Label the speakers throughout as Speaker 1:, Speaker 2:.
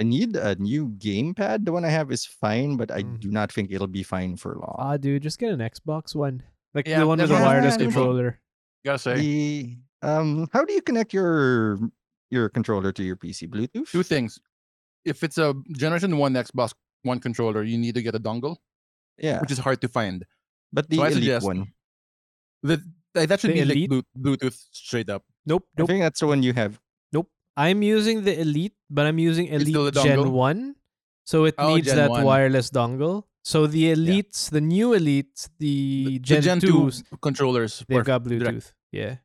Speaker 1: I need a new gamepad. The one I have is fine, but I
Speaker 2: Mm.
Speaker 1: do not think it'll be fine for long.
Speaker 2: Ah, dude, just get an Xbox one, like
Speaker 3: Yeah,
Speaker 2: the one with the
Speaker 3: that's what I'm
Speaker 2: wireless
Speaker 1: saying.
Speaker 2: controller.
Speaker 3: Gotta say,
Speaker 1: The um, how do you connect your your controller to your PC? Bluetooth.
Speaker 3: two things. If it's a Generation One Xbox One controller, you need to get a dongle,
Speaker 1: Yeah,
Speaker 3: which is hard to find.
Speaker 1: but the
Speaker 3: so
Speaker 1: elite
Speaker 3: suggest-
Speaker 1: one.
Speaker 3: That that should
Speaker 2: The
Speaker 3: be
Speaker 2: Elite?
Speaker 3: Blu- Bluetooth straight up.
Speaker 2: Nope, nope.
Speaker 1: I
Speaker 2: nope,
Speaker 1: think that's the one you have.
Speaker 2: Nope. I'm using the Elite, but I'm using Elite Gen
Speaker 3: dongle?
Speaker 2: One, so it
Speaker 3: Oh,
Speaker 2: needs
Speaker 3: Gen
Speaker 2: that
Speaker 3: 1.
Speaker 2: wireless dongle. So the Elites, the new Elites, the,
Speaker 3: The
Speaker 2: Gen,
Speaker 3: Gen
Speaker 2: 2s,
Speaker 3: Two controllers.
Speaker 2: they've
Speaker 3: work
Speaker 2: got
Speaker 3: direct.
Speaker 2: Bluetooth. Yeah.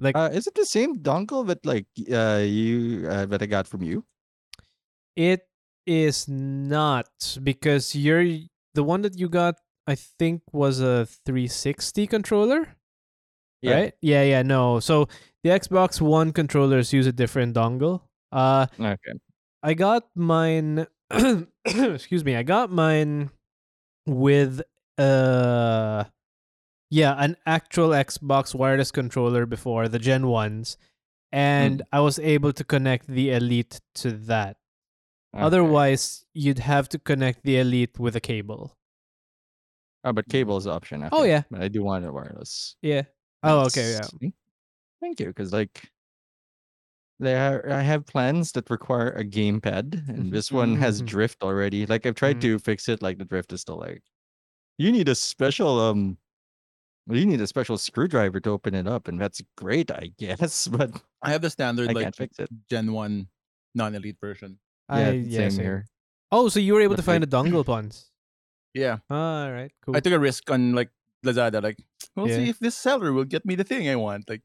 Speaker 2: Like
Speaker 1: Uh, is it the same dongle that like uh you uh, that I got from you?
Speaker 2: It is not because you're the one that you got. I think was a 360 controller,
Speaker 1: Yeah.
Speaker 2: right? Yeah, yeah. No, so the Xbox One controllers use a different dongle. Uh,
Speaker 1: Okay.
Speaker 2: I got mine. excuse me. I got mine with uh, yeah, an actual Xbox wireless controller before the Gen ones, and I was able to connect the Elite to that.
Speaker 1: okay.
Speaker 2: Otherwise, you'd have to connect the Elite with a cable.
Speaker 1: Oh, but cable is the option.
Speaker 2: Oh, yeah.
Speaker 1: But I do want it wireless.
Speaker 2: Yeah. Oh, okay. Yeah.
Speaker 1: That's- Thank you, because like there I have plans that require a gamepad, and this one has
Speaker 2: mhm.
Speaker 1: drift already. Like I've tried
Speaker 2: Mhm.
Speaker 1: to fix it, like the drift is still like you need a special um you need a special screwdriver to open it up, and that's great, I guess, but
Speaker 3: I have the standard
Speaker 1: I
Speaker 3: like
Speaker 1: can't fix it.
Speaker 3: Gen One non-elite version.
Speaker 1: Yeah,
Speaker 2: I,
Speaker 1: same
Speaker 2: yeah, same.
Speaker 1: here.
Speaker 2: Oh, so you were able to find
Speaker 1: like-
Speaker 2: the dongle puns.
Speaker 3: Yeah,
Speaker 2: All right. Cool.
Speaker 3: I took a risk on like Lazada. Like, we'll see if this seller will get me the thing I want. Like,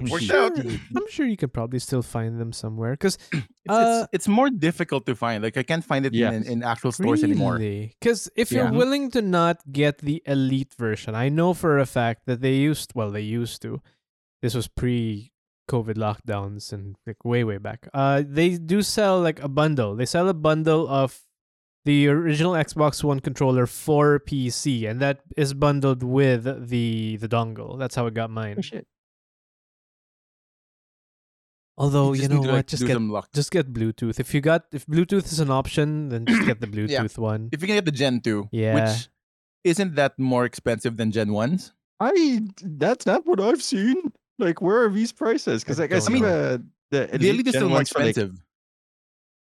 Speaker 2: I'm sure. I'm sure you could probably still find them somewhere. Because
Speaker 3: it's,
Speaker 2: Uh,
Speaker 3: it's it's more difficult to find. Like, I can't find it in,
Speaker 1: Yes.
Speaker 3: in actual stores anymore.
Speaker 2: Because if you're willing to not get the elite version, I know for a fact that they used. Well, they used to. This was pre COVID lockdowns and like way way back. Uh, they do sell like a bundle. They sell a bundle of the original Xbox One controller for PC, and that is bundled with the the dongle. That's how I got mine.
Speaker 1: Oh shit.
Speaker 2: Although you,
Speaker 3: just
Speaker 2: know
Speaker 3: to,
Speaker 2: what,
Speaker 3: like,
Speaker 2: just get just get Bluetooth. If you got if Bluetooth is an option, then just get the Bluetooth one.
Speaker 3: If you can get the Gen Two,
Speaker 2: Yeah.
Speaker 3: which isn't that more expensive than Gen Ones?
Speaker 1: I that's not what I've seen. Like where are these prices? Because
Speaker 2: I
Speaker 1: like I
Speaker 2: don't
Speaker 1: see the the
Speaker 3: The Elite is still more
Speaker 1: ones for, like-
Speaker 3: expensive.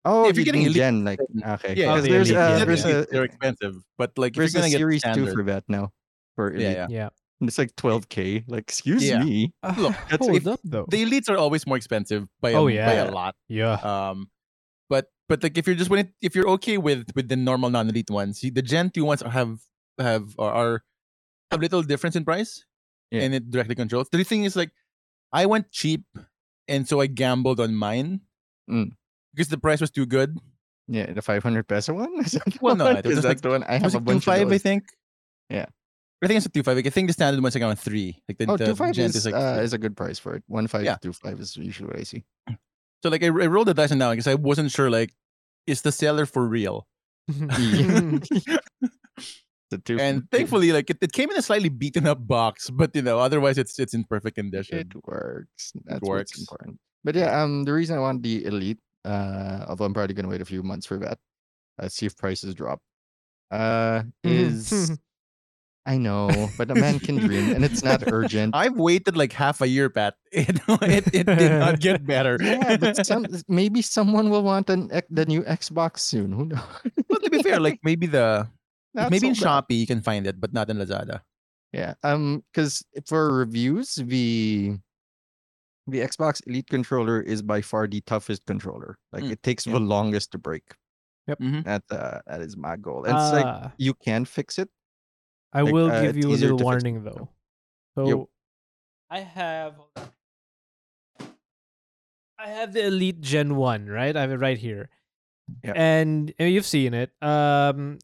Speaker 1: oh,
Speaker 3: if you're
Speaker 1: you
Speaker 3: getting
Speaker 1: mean
Speaker 3: Elite,
Speaker 1: Gen like okay.
Speaker 3: yeah,
Speaker 2: Oh,
Speaker 1: 'cause
Speaker 2: the
Speaker 1: there's
Speaker 2: Elite,
Speaker 1: uh,
Speaker 2: yeah.
Speaker 1: there's
Speaker 3: Gen
Speaker 1: a
Speaker 3: they're expensive, but like if
Speaker 1: there's
Speaker 3: you're
Speaker 1: a
Speaker 3: gonna get
Speaker 1: series two for that now for Elite.
Speaker 3: yeah, yeah.
Speaker 2: Yeah.
Speaker 1: And it's like 12k. Like excuse
Speaker 3: Yeah.
Speaker 1: me.
Speaker 3: Look,
Speaker 1: That's
Speaker 2: hold
Speaker 3: if
Speaker 2: up though.
Speaker 3: The elites are always more expensive by a,
Speaker 2: Oh,
Speaker 3: by
Speaker 2: yeah.
Speaker 3: a lot.
Speaker 2: yeah.
Speaker 3: Um, but but like if you're just when if you're okay with with the normal non-elite ones, see, the Gen two ones are- have have are, are have little difference in price,
Speaker 1: Yeah.
Speaker 3: and it directly controls. The thing is like, I went cheap, and so I gambled on mine
Speaker 1: Mm.
Speaker 3: because the price was too good.
Speaker 1: Yeah, the 500 peso one. Is that the
Speaker 3: Well, no,
Speaker 1: one?
Speaker 3: it was
Speaker 1: Is
Speaker 3: just
Speaker 1: that
Speaker 3: like-
Speaker 1: the one? I have a
Speaker 3: like two
Speaker 1: bunch of
Speaker 3: five, I think.
Speaker 1: Yeah.
Speaker 3: I think it's a two five. Like, I think the standard one's like around three. Like the,
Speaker 1: Oh,
Speaker 3: the
Speaker 1: two five is,
Speaker 3: is like
Speaker 1: uh, is a good price for it. One five
Speaker 3: Yeah.
Speaker 1: two five is usually what I see.
Speaker 3: so like I, I rolled the dice on one because I wasn't sure like is the seller for real.
Speaker 1: the two
Speaker 3: and thankfully like it, it came in a slightly beaten up box but you know otherwise it's it's in perfect condition
Speaker 1: it works. That's
Speaker 3: works.
Speaker 1: what's important. But yeah, um, the reason I want the elite, uh, although I'm probably gonna wait a few months for that, uh, see if prices drop, uh, is I know, but a man can dream, and it's not urgent.
Speaker 3: i've waited like half a year pat it, it, it did not get better
Speaker 1: yeah, but some maybe someone will want an the new Xbox soon. Who knows?
Speaker 3: well, to be fair like maybe the
Speaker 1: Not
Speaker 3: maybe in
Speaker 1: so bad.
Speaker 3: shopee you can find it but not in lazada
Speaker 1: Yeah. Um, because for reviews, the the Xbox Elite controller is by far the toughest controller. Like
Speaker 3: Mm,
Speaker 1: it takes
Speaker 3: yeah.
Speaker 1: the longest to break.
Speaker 3: Mhm.
Speaker 1: That uh, that is my goal. And it's like
Speaker 2: Ah,
Speaker 1: you can fix it.
Speaker 2: I
Speaker 1: like,
Speaker 2: will
Speaker 1: uh,
Speaker 2: give you a little
Speaker 1: to fix
Speaker 2: warning though. So I have I have the Elite Gen 1, right? I have it right here.
Speaker 1: Yeah.
Speaker 2: And, and you've seen it. Um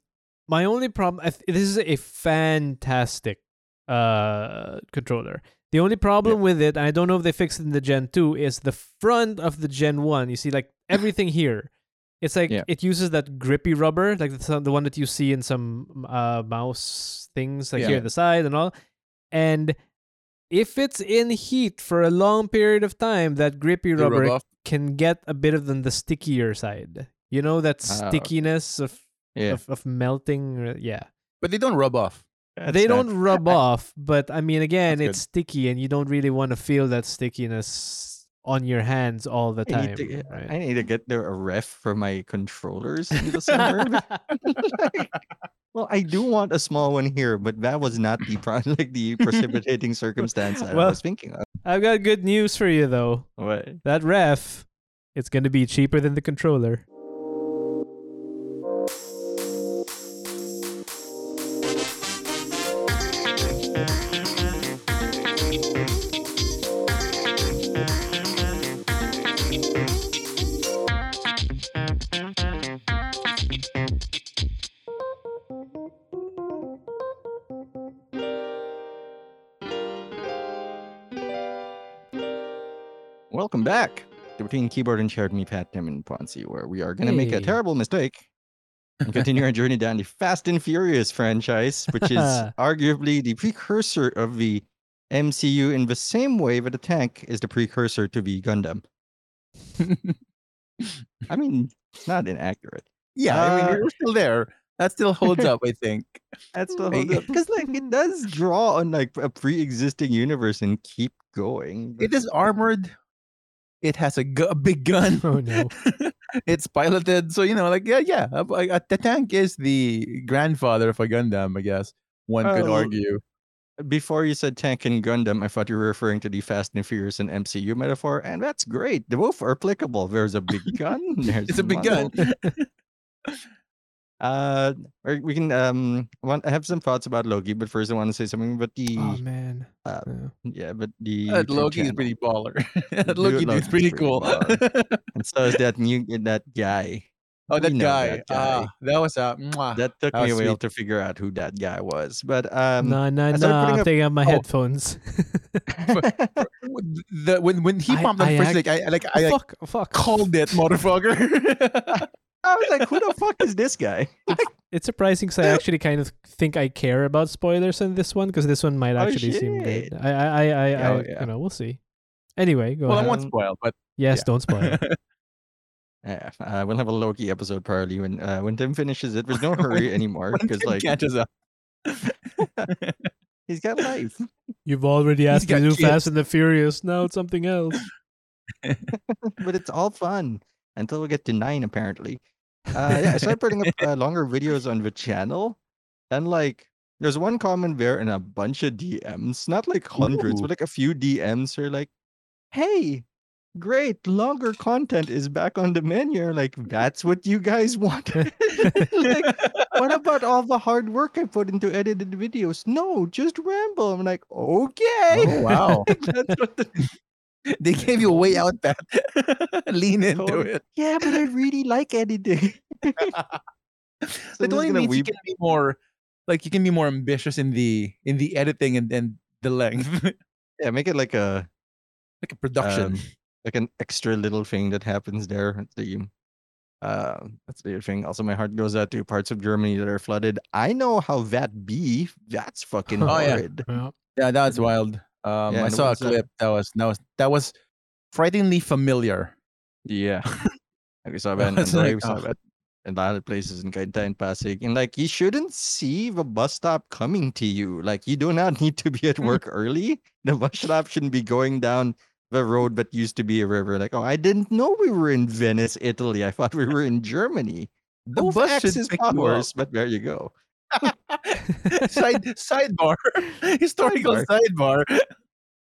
Speaker 2: my only problem th- this is a fantastic uh controller. The only problem with it, and I don't know if they fixed it in the Gen 2, is the front of the Gen 1. You see like everything here. It's like
Speaker 1: Yeah.
Speaker 2: it uses that grippy rubber, like the, the one that you see in some uh mouse things, like
Speaker 3: Yeah.
Speaker 2: here at the side and all. And if it's in heat for a long period of time, that grippy rubber can get a bit of the, the stickier side. You know that
Speaker 1: Ah,
Speaker 2: stickiness of,
Speaker 1: Yeah.
Speaker 2: of of melting. uh, Yeah,
Speaker 3: But they don't rub off.
Speaker 1: That's
Speaker 2: they don't rub off, but I mean, again,
Speaker 3: That's
Speaker 2: it's sticky, and you don't really want to feel that stickiness on your hands all the
Speaker 1: I
Speaker 2: time.
Speaker 1: need, to, get-
Speaker 2: right?
Speaker 1: I need to get there a ref for my controllers in the summer. Like, well, I do want a small one here, but that was not the like the precipitating circumstance that
Speaker 2: Well-
Speaker 1: I was thinking of.
Speaker 2: I've got good news for you though.
Speaker 1: What?
Speaker 2: That ref, it's going to be cheaper than the controller.
Speaker 1: Welcome back to Between Keyboard and Chair Shared Me, Pat, Tim, and Ponzi, where we are going to make a terrible mistake and continue our journey down the Fast and Furious franchise, which is arguably the precursor of the MCU in the same way that the tank is the precursor to the Gundam. I mean, it's not inaccurate.
Speaker 3: Yeah, I mean,
Speaker 1: Uh,
Speaker 3: we're still there. That still holds up, I think.
Speaker 1: That's the
Speaker 3: Like-
Speaker 1: whole because like it does draw on like a pre-existing universe and keep going.
Speaker 3: It is armored. It has a, gu- a big gun.
Speaker 2: Oh no.
Speaker 3: it's piloted. So, you know, like, yeah, yeah. uh, uh, The tank is the grandfather of a Gundam, I guess. One could
Speaker 1: Well,
Speaker 3: argue.
Speaker 1: Before you said tank and Gundam, I thought you were referring to the Fast and Furious and MCU metaphor, and that's great. They both are applicable. There's a big gun. There's
Speaker 3: It's a big gun.
Speaker 1: muscle. Uh, or we can um. Want, I have some thoughts about Loki, but first I want to say something about the
Speaker 2: Oh man.
Speaker 1: Uh,
Speaker 2: Yeah.
Speaker 1: yeah, but the
Speaker 3: That
Speaker 1: YouTube
Speaker 3: Loki is pretty baller. that
Speaker 1: Dude,
Speaker 3: Loki dude's pretty
Speaker 1: pretty
Speaker 3: cool.
Speaker 1: and so is that new that guy.
Speaker 3: oh, that
Speaker 1: We
Speaker 3: guy.
Speaker 1: that guy.
Speaker 3: Ah, that was a. mwah.
Speaker 1: That took
Speaker 3: that
Speaker 1: me a
Speaker 3: was
Speaker 1: while to figure out who that guy was. But um
Speaker 2: no, no,
Speaker 1: I
Speaker 2: no.
Speaker 1: started
Speaker 2: I'm
Speaker 1: up-
Speaker 2: taking out my
Speaker 3: oh.
Speaker 2: headphones.
Speaker 3: W- the, when when he
Speaker 2: I-
Speaker 3: popped up first,
Speaker 2: act-
Speaker 3: like I like I like,
Speaker 2: fuck, fuck.
Speaker 3: called it, motherfucker.
Speaker 1: I was like, who the fuck is this guy?
Speaker 2: It's surprising because I actually kind of think I care about spoilers in this one because this one might
Speaker 1: Oh,
Speaker 2: actually seem good. I, I, I, I,
Speaker 1: Yeah,
Speaker 2: I
Speaker 1: oh, yeah.
Speaker 2: you know, we'll see. Anyway, go
Speaker 3: well, I
Speaker 2: ahead.
Speaker 3: won't
Speaker 1: Um,
Speaker 3: spoil, but
Speaker 2: yes,
Speaker 3: yeah.
Speaker 2: don't spoil.
Speaker 1: Yeah, uh, we'll have a Loki episode probably when uh, when Tim finishes it. There's no
Speaker 3: When-
Speaker 1: hurry anymore because like
Speaker 3: catches up.
Speaker 1: he's got life.
Speaker 2: You've already asked me
Speaker 3: got
Speaker 2: to do. Fast and the Furious. Now it's something else.
Speaker 1: but it's all fun until we get to nine apparently. Uh, yeah, I started putting up uh, longer videos on the channel, and like there's one comment there and a bunch of DMs, not like hundreds,
Speaker 3: Ooh.
Speaker 1: but like a few DMs are like, "Hey, great, longer content is back on the menu." Like that's what you guys want. like, what about all the hard work I put into edited videos? No, just ramble. I'm like, okay.
Speaker 3: Oh, wow.
Speaker 1: That's what the-
Speaker 3: they gave you a way out, Pat. Lean into
Speaker 1: Totally.
Speaker 3: it.
Speaker 1: yeah, but I really like editing.
Speaker 3: It
Speaker 1: Someone's
Speaker 3: only
Speaker 1: gonna
Speaker 3: means you can be more, like you can be more ambitious in the in the editing and, and the length,
Speaker 1: Yeah, make it like a like
Speaker 3: a production.
Speaker 1: um, like an extra little thing that happens there. That's the uh, that's the other thing. Also, my heart goes out to parts of Germany that are flooded. I know how that be. That's fucking
Speaker 2: Oh,
Speaker 3: yeah.
Speaker 1: horrid.
Speaker 2: Well,
Speaker 3: yeah, that's wild. Um,
Speaker 1: Yeah,
Speaker 3: I saw a
Speaker 1: ones that-
Speaker 3: clip that was that was that was frighteningly familiar.
Speaker 1: Yeah. Like we saw
Speaker 3: I
Speaker 1: that in
Speaker 3: was like,
Speaker 1: saw
Speaker 3: "Oh."
Speaker 1: a places in Cainta and Pasig. And like you shouldn't see the bus stop coming to you. Like you do not need to be at work early. The bus stop shouldn't be going down the road that used to be a river. Like, oh, I didn't know we were in Venice, Italy. I thought we were in Germany.
Speaker 3: The
Speaker 1: Both
Speaker 3: bus pick
Speaker 1: powers, but there you go.
Speaker 3: Side sidebar, historical sidebar.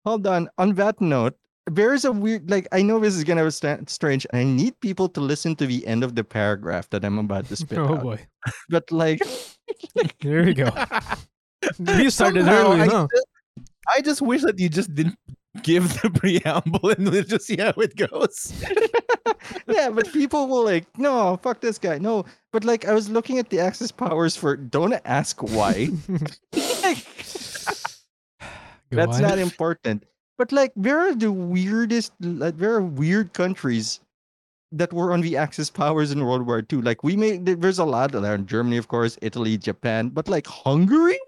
Speaker 1: Hold on. On that note, there's a weird like I know this is gonna sound strange, I need people to listen to the end of the paragraph that I'm about to spit
Speaker 2: oh
Speaker 1: out.
Speaker 2: boy.
Speaker 1: But like
Speaker 2: there we go. You started
Speaker 3: Somehow,
Speaker 2: early,
Speaker 3: I,
Speaker 2: huh?
Speaker 3: just, I just wish that you just didn't give the preamble and we'll just see how it goes.
Speaker 1: yeah, but people will like, no, fuck this guy. No. But like I was looking at the Axis powers for don't ask why. That's not important. But like, there are the weirdest. Like, there are weird countries that were on the Axis powers in World War II. Like we made. There's a lot there. Germany, of course, Italy, Japan, but like Hungary.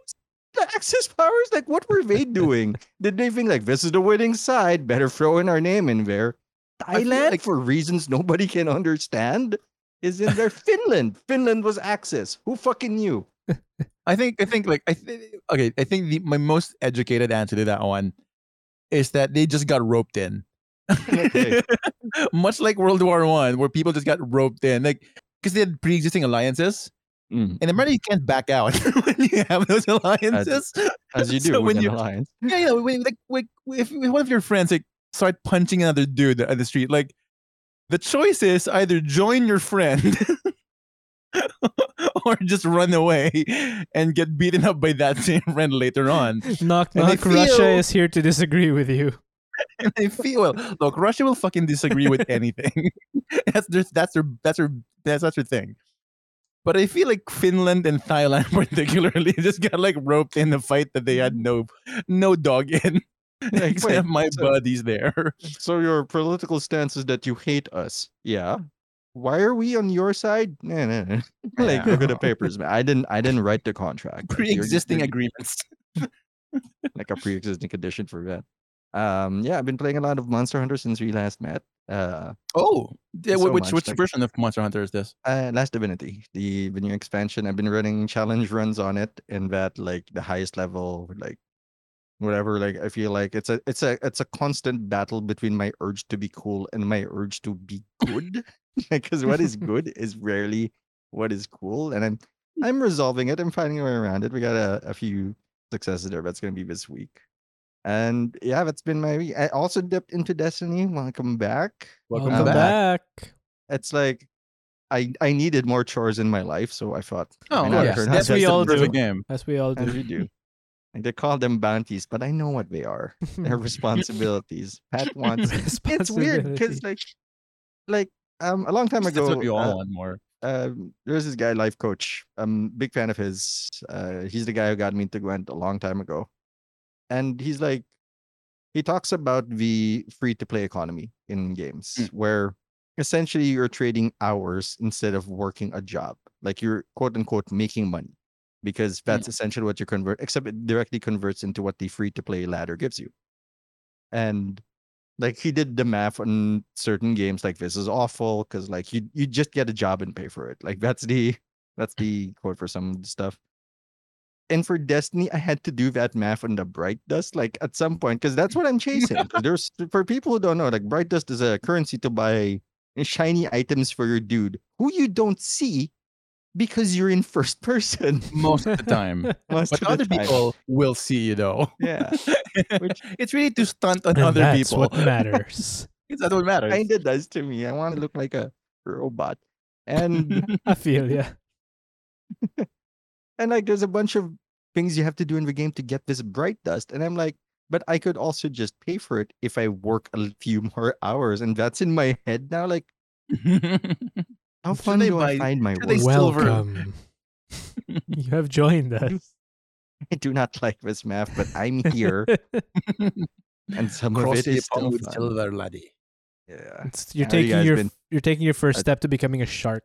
Speaker 1: The Axis powers? Like, what were they doing? Did they think like this is the winning side? Better throw in our name in there. Thailand,
Speaker 3: like-
Speaker 1: for reasons nobody can understand, is in there. Finland. Finland was Axis. Who fucking knew?
Speaker 3: I think I think like I th- okay. I think the, my most educated answer to that one is that they just got roped in.
Speaker 1: Okay.
Speaker 3: Much like World War One, where people just got roped in, like because they had pre-existing alliances,
Speaker 1: Mm,
Speaker 3: and apparently you can't back out when you have those alliances.
Speaker 1: As you do
Speaker 3: So
Speaker 1: with
Speaker 3: when
Speaker 1: an
Speaker 3: you-
Speaker 1: alliance.
Speaker 3: yeah, yeah. When, like, like if, if one of your friends like start punching another dude at the street, like the choice is either join your friend or just run away and get beaten up by that same friend later on.
Speaker 2: Knock
Speaker 3: And I
Speaker 2: knock. Russia
Speaker 3: feel-
Speaker 2: is here to disagree with you.
Speaker 3: And I feel well, look, Russia will fucking disagree with anything. that's their, that's their that's their that's that's their thing. But I feel like Finland and Thailand particularly just got like roped in a fight that they had no no dog in. Except
Speaker 1: Wait,
Speaker 3: my
Speaker 1: so-
Speaker 3: buddies there.
Speaker 1: So your political stance is that you hate us. Yeah. Why are we on your side? Nah, nah, nah. like look at the papers, man. I didn't I didn't write the contract.
Speaker 3: Pre-existing agreements.
Speaker 1: like a pre-existing condition for that. Um yeah, I've been playing a lot of Monster Hunter since we last met. Uh
Speaker 3: Oh, yeah,
Speaker 1: So
Speaker 3: which
Speaker 1: much,
Speaker 3: which
Speaker 1: like-
Speaker 3: version of Monster Hunter is this?
Speaker 1: Uh, Last Divinity, the the new expansion. I've been running challenge runs on it, and that like the highest level, like whatever. Like I feel like it's a it's a it's a constant battle between my urge to be cool and my urge to be good. Because what is good is rarely what is cool, and I'm I'm resolving it. I'm finding a way around it. We got a, a few successes there. That's gonna be this week. And yeah, that's been my week. I also dipped into Destiny. Welcome back
Speaker 3: Welcome,
Speaker 1: Welcome
Speaker 3: back.
Speaker 2: back.
Speaker 1: it's like I I needed more chores in my life, so I thought
Speaker 3: Oh,
Speaker 1: why not
Speaker 3: yeah.
Speaker 2: That's
Speaker 1: out
Speaker 2: we
Speaker 1: some
Speaker 2: all do.
Speaker 3: perfect game.
Speaker 2: As we all
Speaker 1: as
Speaker 2: do.
Speaker 1: we do. Like they call them bounties, but I know what they are. They're responsibilities. Pat wants. It's weird because like, like um a long time ago.
Speaker 3: That's
Speaker 1: ago,
Speaker 3: what we all
Speaker 1: uh,
Speaker 3: want more.
Speaker 1: um, there's this guy, life coach. I'm big fan of his. Uh, he's the guy who got me into Gwent a long time ago, and he's like, he talks about the free to play economy in games,
Speaker 3: Mm.
Speaker 1: where essentially you're trading hours instead of working a job. Like you're quote unquote making money, because that's essentially what you convert. Except it directly converts into what the free to play ladder gives you, and like he did the math on certain games like this is awful because like you you just get a job and pay for it like that's the that's the quote for some stuff and for destiny i had to do that math on the bright dust like at some point because that's what i'm chasing. there's for people who don't know like bright dust is a currency to buy shiny items for your dude who you don't see because you're in first person
Speaker 3: Most of the time.
Speaker 1: most
Speaker 3: But
Speaker 1: of the
Speaker 3: other
Speaker 1: time.
Speaker 3: people will see you though.
Speaker 1: yeah Which-
Speaker 3: it's really to stunt on
Speaker 2: And
Speaker 3: other
Speaker 2: that's
Speaker 3: people.
Speaker 2: what matters.
Speaker 3: It's that's what matters.
Speaker 1: kind of does to me i want to look like a robot and
Speaker 2: I feel yeah.
Speaker 1: And like there's a bunch of things you have to do in the game to get this bright dust. And I'm like, but I could also just pay for it if I work a few more hours. And that's in my head now. Like, how
Speaker 3: Should
Speaker 1: fun
Speaker 3: they
Speaker 1: do I find my
Speaker 3: should
Speaker 1: work?
Speaker 2: Welcome. you have joined us.
Speaker 1: I do not like this math, but I'm here. and some of
Speaker 3: Cross
Speaker 1: it
Speaker 3: the
Speaker 1: is still
Speaker 3: with
Speaker 1: fun.
Speaker 3: silver laddie.
Speaker 1: Yeah.
Speaker 2: It's, you're
Speaker 1: How
Speaker 2: taking your
Speaker 1: been?
Speaker 2: you're taking your first
Speaker 1: Uh,
Speaker 2: step to becoming a shark.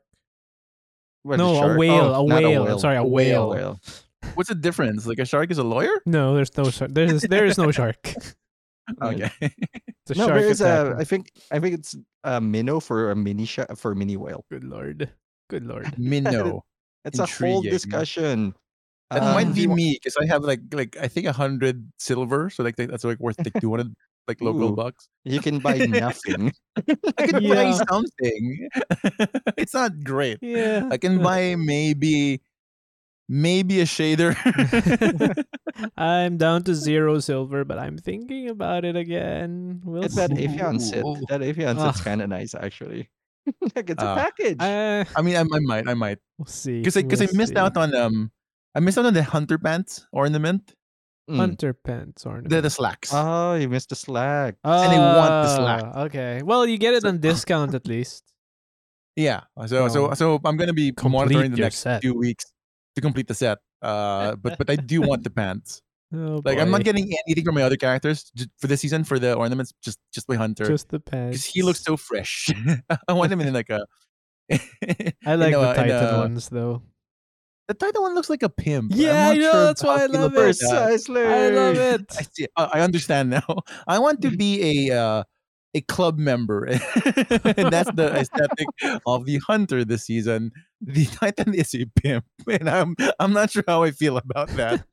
Speaker 1: What,
Speaker 2: No, a
Speaker 1: shark?
Speaker 2: whale,
Speaker 1: Oh,
Speaker 2: a
Speaker 1: not
Speaker 2: whale. I'm sorry, a whale.
Speaker 1: whale.
Speaker 3: What's the difference? Like a shark is a lawyer?
Speaker 2: No, there's no shark. There's there is no shark.
Speaker 3: Okay.
Speaker 2: It's a
Speaker 1: No,
Speaker 2: shark
Speaker 1: there is a.
Speaker 2: attacking.
Speaker 1: I think. I think it's a minnow for a mini sh- for a mini whale.
Speaker 2: Good lord. Good lord.
Speaker 3: Minnow.
Speaker 1: It's a whole discussion.
Speaker 3: That
Speaker 1: Um,
Speaker 3: might be me because I have like like I think a hundred silver, so like that's like worth like two hundred like local
Speaker 1: Ooh.
Speaker 3: bucks.
Speaker 1: You can buy nothing.
Speaker 3: I can buy something. it's not great.
Speaker 2: Yeah.
Speaker 3: I can buy maybe maybe a shader.
Speaker 2: I'm down to zero silver, but I'm thinking about it again. We'll
Speaker 1: It's that
Speaker 2: see.
Speaker 1: Avian sit.
Speaker 3: Ooh.
Speaker 1: That Avian sit's
Speaker 2: Ugh.
Speaker 1: kind of nice, actually. like it's a
Speaker 3: Ah.
Speaker 1: package.
Speaker 2: Uh,
Speaker 3: I mean, I, I might, I might,
Speaker 2: we'll see.
Speaker 3: because I because
Speaker 2: we'll
Speaker 3: I missed
Speaker 2: see.
Speaker 3: out on um, I missed out on the hunter pants ornament,
Speaker 1: Mm.
Speaker 2: hunter pants ornament.
Speaker 3: the the slacks.
Speaker 1: Oh, you missed the slack.
Speaker 3: and they want the slack.
Speaker 2: Ah, Okay. Well, you get it on discount at least.
Speaker 3: yeah, so so so I'm gonna be
Speaker 2: complete
Speaker 3: monitoring the next
Speaker 2: set.
Speaker 3: few weeks to complete the set. Uh, but but I do want the pants.
Speaker 2: Oh,
Speaker 3: Like I'm not getting anything from my other characters for this season for the ornaments. Just just my hunter
Speaker 2: just the pants.
Speaker 3: because he looks so fresh. I want him in like a.
Speaker 2: I like
Speaker 3: in
Speaker 2: the
Speaker 3: a-
Speaker 2: Titan
Speaker 3: a-
Speaker 2: ones though.
Speaker 3: The Titan one looks like a pimp. I'm
Speaker 2: Yeah, I know,
Speaker 3: sure
Speaker 2: that's why I love it.
Speaker 1: Precisely.
Speaker 2: I love it.
Speaker 3: I see. I understand now. I want to be a uh, a club member, and that's the aesthetic of the hunter this season. The Titan is a pimp, and I'm I'm not sure how I feel about that.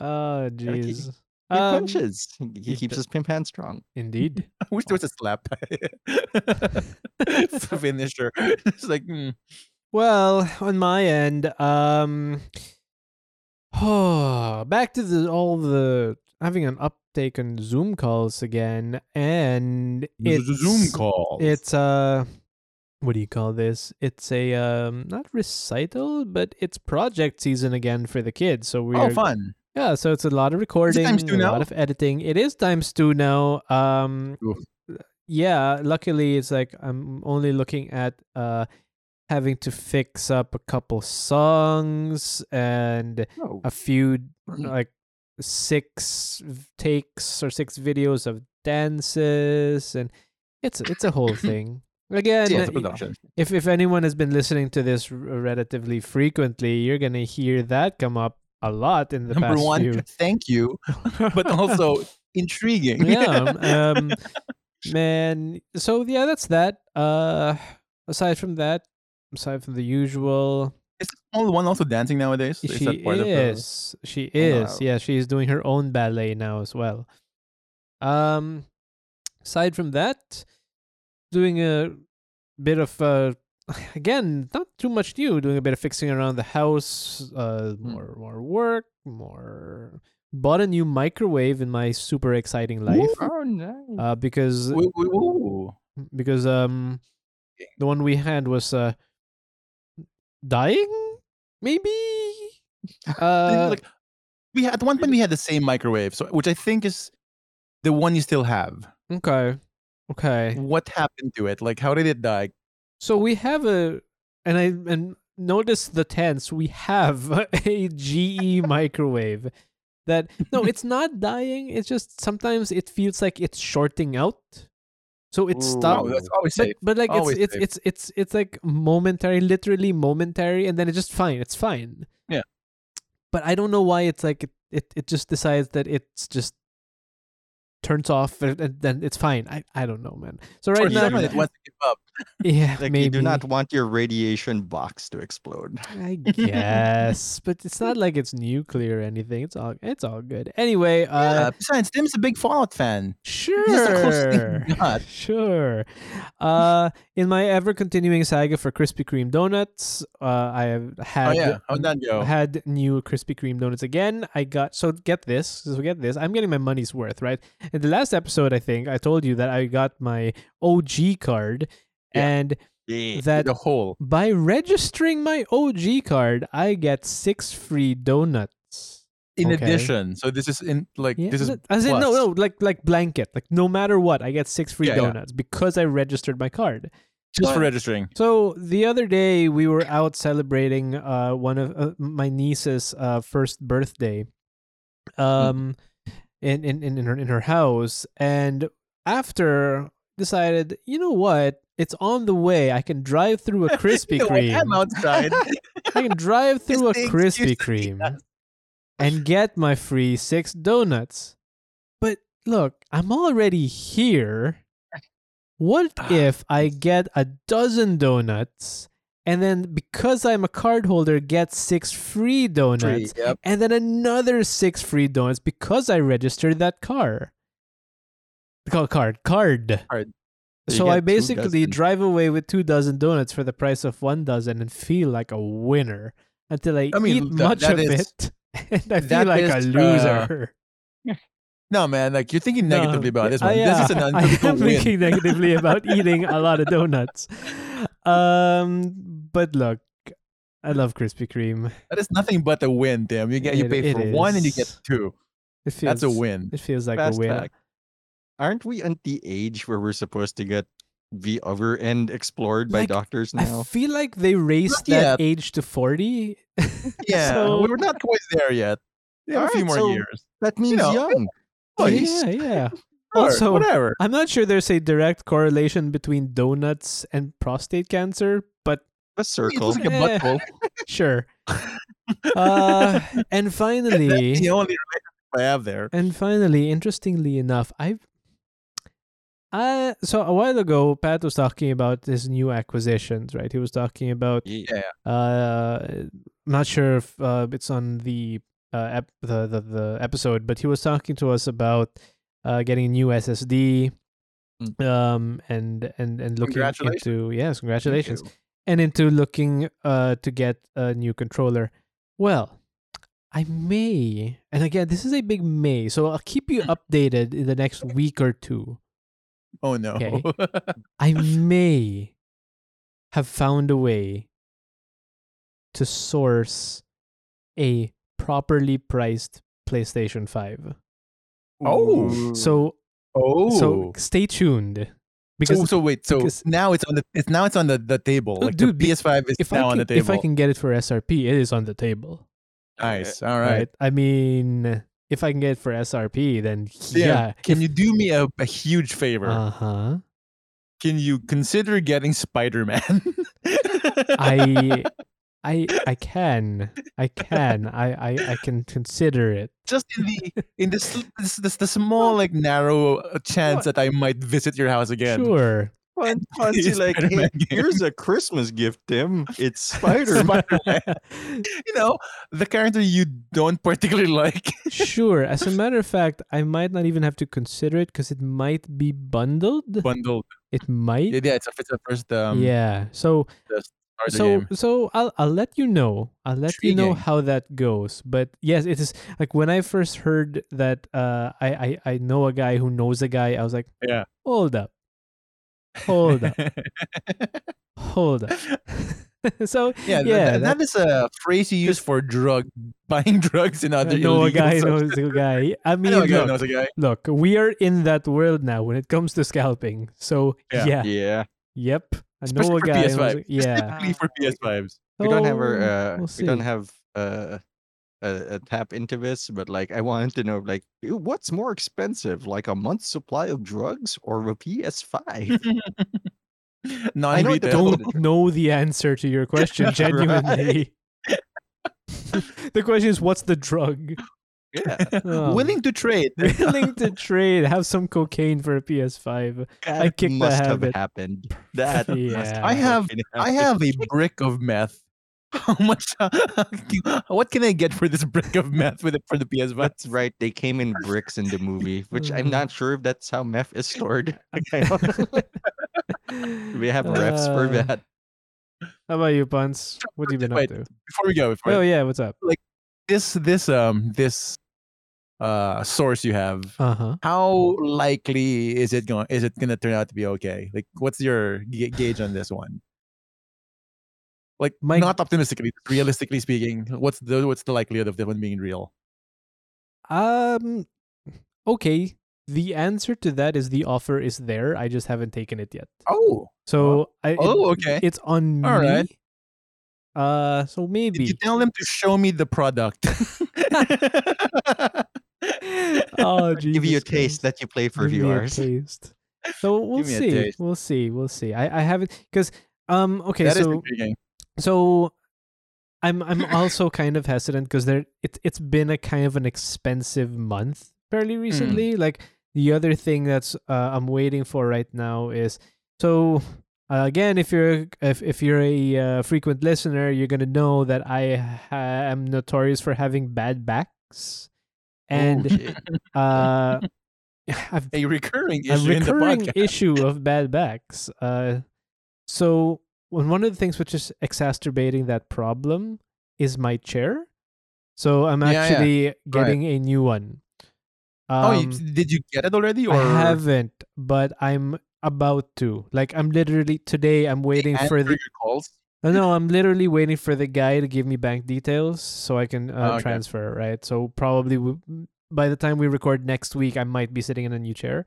Speaker 2: oh jeez.
Speaker 1: He
Speaker 2: Um,
Speaker 1: punches. He, keeps his pimp hand strong.
Speaker 2: Indeed.
Speaker 3: I wish there was a slap finisher. It's like mm,
Speaker 2: Well, on my end, um, oh, back to the all the having an uptake on Zoom calls again, and it's a
Speaker 3: Zoom call.
Speaker 2: It's uh, what do you call this? It's a um, not recital, but it's project season again for the kids. So we're
Speaker 3: oh, fun.
Speaker 2: yeah, so it's a lot of recording, a
Speaker 3: now?
Speaker 2: lot of editing. It is times two now. Um,
Speaker 3: Oof.
Speaker 2: yeah, luckily it's like I'm only looking at uh having to fix up a couple songs and
Speaker 1: Oh,
Speaker 2: a few like six takes or six videos of dances and it's it's a whole thing. Again,
Speaker 3: production.
Speaker 2: if if anyone has been listening to this relatively frequently, you're gonna hear that come up a lot in the
Speaker 3: Number
Speaker 2: past
Speaker 3: one,
Speaker 2: few.
Speaker 3: thank you, but also intriguing.
Speaker 2: yeah, um, man. So yeah, that's that. Uh, aside from that, aside from the usual,
Speaker 3: Is the small one also dancing nowadays?
Speaker 2: she
Speaker 3: that part of the-
Speaker 2: is. She is.
Speaker 1: Wow.
Speaker 2: Yeah, she's doing her own ballet now as well. Um, aside from that, doing a bit of uh, again, not too much new. Doing a bit of fixing around the house. Uh,
Speaker 3: Hmm.
Speaker 2: more more work. More. Bought a new microwave in my super exciting life.
Speaker 1: oh nice.
Speaker 2: Uh, because
Speaker 3: Woo, woo, woo.
Speaker 2: because um, the one we had was uh, dying. Maybe. Uh,
Speaker 3: like we had at one point we had the same microwave, so which I think is the one you still have.
Speaker 2: Okay. Okay.
Speaker 3: What happened to it? Like, how did it die?
Speaker 2: So we have a and I and notice the tense. We have a GE microwave that no, it's not dying. It's just sometimes it feels like it's shorting out. So it stopped. But,
Speaker 3: safe.
Speaker 2: but like it's it's,
Speaker 3: safe.
Speaker 2: it's it's it's like momentary, literally momentary, and then it's just fine. It's fine.
Speaker 3: Yeah.
Speaker 2: But I don't know why it's like it it, it just decides that it's just turns off and, and then it's fine. I, I don't know, man. So right now,
Speaker 3: some reason, it wants to give up.
Speaker 2: Yeah,
Speaker 1: like
Speaker 2: maybe
Speaker 1: you do not want your radiation box to explode.
Speaker 2: I guess, but it's not like it's nuclear or anything. It's all it's all good. Anyway, uh,
Speaker 3: Uh, besides, Tim's a big Fallout fan.
Speaker 2: sure,
Speaker 3: This is the closest thing we got.
Speaker 2: sure. Uh, in my ever continuing saga for Krispy Kreme donuts, uh, I have had
Speaker 3: Oh
Speaker 2: had
Speaker 3: yeah, that go?
Speaker 2: had new Krispy Kreme donuts again. I got so get this, so get this. I'm getting my money's worth, right? In the last episode, I think I told you that I got my OG card,
Speaker 3: Yeah.
Speaker 2: and
Speaker 1: Yeah.
Speaker 2: that
Speaker 3: the whole.
Speaker 2: by registering my OG card, I get six free donuts.
Speaker 3: In
Speaker 2: Okay.
Speaker 3: addition, so this is in like
Speaker 2: Yeah,
Speaker 3: this is
Speaker 2: th- as in no, no, like like blanket, like no matter what, I get six free
Speaker 3: Yeah, yeah.
Speaker 2: donuts because I registered my card.
Speaker 3: just for registering.
Speaker 2: So the other day we were out celebrating uh one of uh, my niece's uh first birthday, um, in in in in her in her house, and after decided, you know what, it's on the way. I can drive through a Krispy? Kreme.
Speaker 3: I'm outside.
Speaker 2: I can drive through a Krispy
Speaker 3: excuse that he
Speaker 2: Kreme and get my free six donuts. But look, I'm already here. What
Speaker 3: Ah,
Speaker 2: if I get a dozen donuts and then because I'm a card holder get six free donuts
Speaker 3: yep.
Speaker 2: and then another six free donuts because I registered that car? Call card card.
Speaker 3: Card.
Speaker 1: So
Speaker 2: So I basically drive away with two dozen donuts for the price of one dozen and feel like a winner until I,
Speaker 3: I mean,
Speaker 2: eat
Speaker 3: that-
Speaker 2: much of
Speaker 3: is-
Speaker 2: it and I feel like
Speaker 3: is,
Speaker 2: a
Speaker 3: uh,
Speaker 2: loser.
Speaker 3: No, man, like you're thinking negatively about this
Speaker 2: Uh,
Speaker 3: one.
Speaker 2: yeah,
Speaker 3: This is an
Speaker 2: I am
Speaker 3: win.
Speaker 2: thinking negatively about eating a lot of donuts. Um, but look, I love Krispy Kreme.
Speaker 3: That is nothing but a win, damn. You get you pay
Speaker 2: it
Speaker 3: for one and you get two.
Speaker 2: It feels
Speaker 3: That's a win.
Speaker 2: It feels like
Speaker 1: Fast
Speaker 2: a win.
Speaker 1: fact. Aren't we at the age where we're supposed to get the other end explored by
Speaker 2: Like,
Speaker 1: doctors now?
Speaker 2: I feel like they raised
Speaker 3: Not
Speaker 2: that age to forty.
Speaker 3: Yeah,
Speaker 2: So-
Speaker 3: we're not quite there yet. We have a few
Speaker 1: Alright,
Speaker 3: more
Speaker 1: so-
Speaker 3: years.
Speaker 1: that means
Speaker 3: know,
Speaker 1: young.
Speaker 2: Yeah, yeah. Also,
Speaker 3: whatever.
Speaker 2: I'm not sure there's a direct correlation between donuts and prostate cancer, but
Speaker 1: A
Speaker 3: It's
Speaker 1: circle.
Speaker 3: like a
Speaker 2: Eh.
Speaker 3: butthole.
Speaker 2: sure. Uh, and finally,
Speaker 3: the only relationship I have there.
Speaker 2: and finally, interestingly enough, I've. Uh, so a while ago, Pat was talking about his new acquisitions, right? He was talking about
Speaker 1: Yeah.
Speaker 2: uh, I'm not sure if uh, it's on the uh ep- the, the the episode, but he was talking to us about uh getting a new SSD,
Speaker 1: Mm.
Speaker 2: um, and and and looking into yes, congratulations, and into looking uh to get a new controller. Well, I may, and again, this is a big may, so I'll keep you updated in the next week or two.
Speaker 3: Oh no.
Speaker 2: Okay. I may have found a way to source a properly priced PlayStation 5.
Speaker 3: Oh.
Speaker 2: So
Speaker 3: oh.
Speaker 2: so stay tuned because
Speaker 3: so, so wait. So now it's on the it's now it's on the, the table. Like
Speaker 2: dude,
Speaker 3: the PS5 is
Speaker 2: if
Speaker 3: now
Speaker 2: I
Speaker 3: on
Speaker 2: can,
Speaker 3: the table.
Speaker 2: if I can get it for SRP, it is on the table.
Speaker 3: nice. Eh, All
Speaker 2: Right.
Speaker 3: right.
Speaker 2: I mean, if I can get it for SRP, then
Speaker 3: Yeah.
Speaker 2: yeah.
Speaker 3: Can you do me a, a huge favor?
Speaker 2: Uh-huh.
Speaker 3: can you consider getting Spider-Man?
Speaker 2: I I I can. I can. I I, I can consider it.
Speaker 3: just in the in this this, this the small like narrow uh, chance that I might visit your house again.
Speaker 2: Sure.
Speaker 1: Fun, fancy
Speaker 3: It's
Speaker 1: like, hey, here's a Christmas gift, Tim. It's Spider Man.
Speaker 3: You know, the character you don't particularly like.
Speaker 2: sure. As a matter of fact, I might not even have to consider it because it might be bundled.
Speaker 3: Bundled.
Speaker 2: It might.
Speaker 3: Yeah, it's a, it's a first um
Speaker 2: yeah. So so so I'll I'll let you know. I'll let you know
Speaker 3: Intriguing.
Speaker 2: how that goes. But yes, it is like when I first heard that uh I I, I know a guy who knows a guy, I was like,
Speaker 3: Yeah.
Speaker 2: hold up. Hold up. Hold up. so
Speaker 3: yeah,
Speaker 2: Yeah,
Speaker 3: that, that is a phrase you use for drug buying drugs in
Speaker 2: I
Speaker 3: other
Speaker 2: know a guy
Speaker 3: substances.
Speaker 2: knows a guy. I
Speaker 3: I
Speaker 2: mean,
Speaker 3: know a guy
Speaker 2: look,
Speaker 3: knows a guy.
Speaker 2: look, we are in that world now when it comes to scalping. So
Speaker 3: Yeah.
Speaker 2: yeah,
Speaker 1: Yeah.
Speaker 2: yep. I know
Speaker 3: Especially
Speaker 2: a guy. knows
Speaker 3: PS5.
Speaker 2: a- yeah.
Speaker 3: Specifically for PS5s.
Speaker 1: We don't have our, uh,
Speaker 2: we'll
Speaker 1: we don't have uh, a, a tap into this, but like I wanted to know, like, what's more expensive, like a month's supply of drugs or a PS5?
Speaker 3: Non
Speaker 1: know it
Speaker 3: retail.
Speaker 1: depends.
Speaker 2: don't know the answer to your question genuinely. the question is, what's the drug?
Speaker 1: yeah,
Speaker 2: Oh.
Speaker 3: Willing to trade.
Speaker 2: Willing to trade, have some cocaine for a PS5.
Speaker 1: that
Speaker 2: kicked the
Speaker 1: must have
Speaker 2: habit.
Speaker 1: happened. That must
Speaker 2: Yeah.
Speaker 3: I have- I have a brick of meth. How much? what can I get for this brick of meth with it for the PS5?
Speaker 1: That's right. They came in bricks in the movie, which I'm
Speaker 2: Mhm.
Speaker 1: not sure if that's how meth is stored. I don't- we have refs for
Speaker 2: Uh,
Speaker 1: that.
Speaker 2: How about you, Punts? What have you been
Speaker 3: Wait,
Speaker 2: up to?
Speaker 3: Before we go, before
Speaker 2: Oh yeah, what's up?
Speaker 3: Like this this um this uh source you have,
Speaker 2: Uh huh.
Speaker 3: how likely is it going? Is it gonna turn out to be okay? Like, what's your ga- gauge on this one? Like,
Speaker 2: My-
Speaker 3: not optimistically, realistically speaking, what's the what's the likelihood of this one being real?
Speaker 2: Um. Okay. The answer to that is the offer is there. I just haven't taken it yet.
Speaker 3: Oh,
Speaker 2: So I. it-
Speaker 3: oh, okay.
Speaker 2: It's on
Speaker 3: All
Speaker 2: me.
Speaker 3: right.
Speaker 2: Uh. So
Speaker 3: Did
Speaker 2: maybe.
Speaker 3: you tell them to show me the product?
Speaker 2: oh,
Speaker 1: Give you a taste. Let you play for
Speaker 2: Give
Speaker 1: hours.
Speaker 2: taste. So we'll
Speaker 3: Give me a
Speaker 2: see. We'll see. We'll see. I I haven't because um. Okay.
Speaker 3: That
Speaker 2: so. So i'm i'm also kind of hesitant because there it, it's been a kind of an expensive month fairly
Speaker 3: Hmm.
Speaker 2: recently like the other thing that's uh, i'm waiting for right now is so uh, again if you're if, if you're a uh, frequent listener you're gonna know that i ha- am notorious for having bad backs and uh i've
Speaker 3: A recurring
Speaker 2: a
Speaker 3: issue in the
Speaker 2: recurring issue of bad backs. Uh, so one of the things which is exacerbating that problem is my chair. So I'm
Speaker 3: Yeah, yeah.
Speaker 2: actually getting a new one.
Speaker 3: oh, you-
Speaker 2: Um,
Speaker 3: did you get it already? Or
Speaker 2: I haven't, but I'm about to. Like I'm literally today. I'm waiting for the.
Speaker 3: your calls?
Speaker 2: No, no, I'm literally waiting for the guy to give me bank details so I can uh,
Speaker 3: Oh, okay.
Speaker 2: transfer. Right. So probably w- by the time we record next week, I might be sitting in a new chair.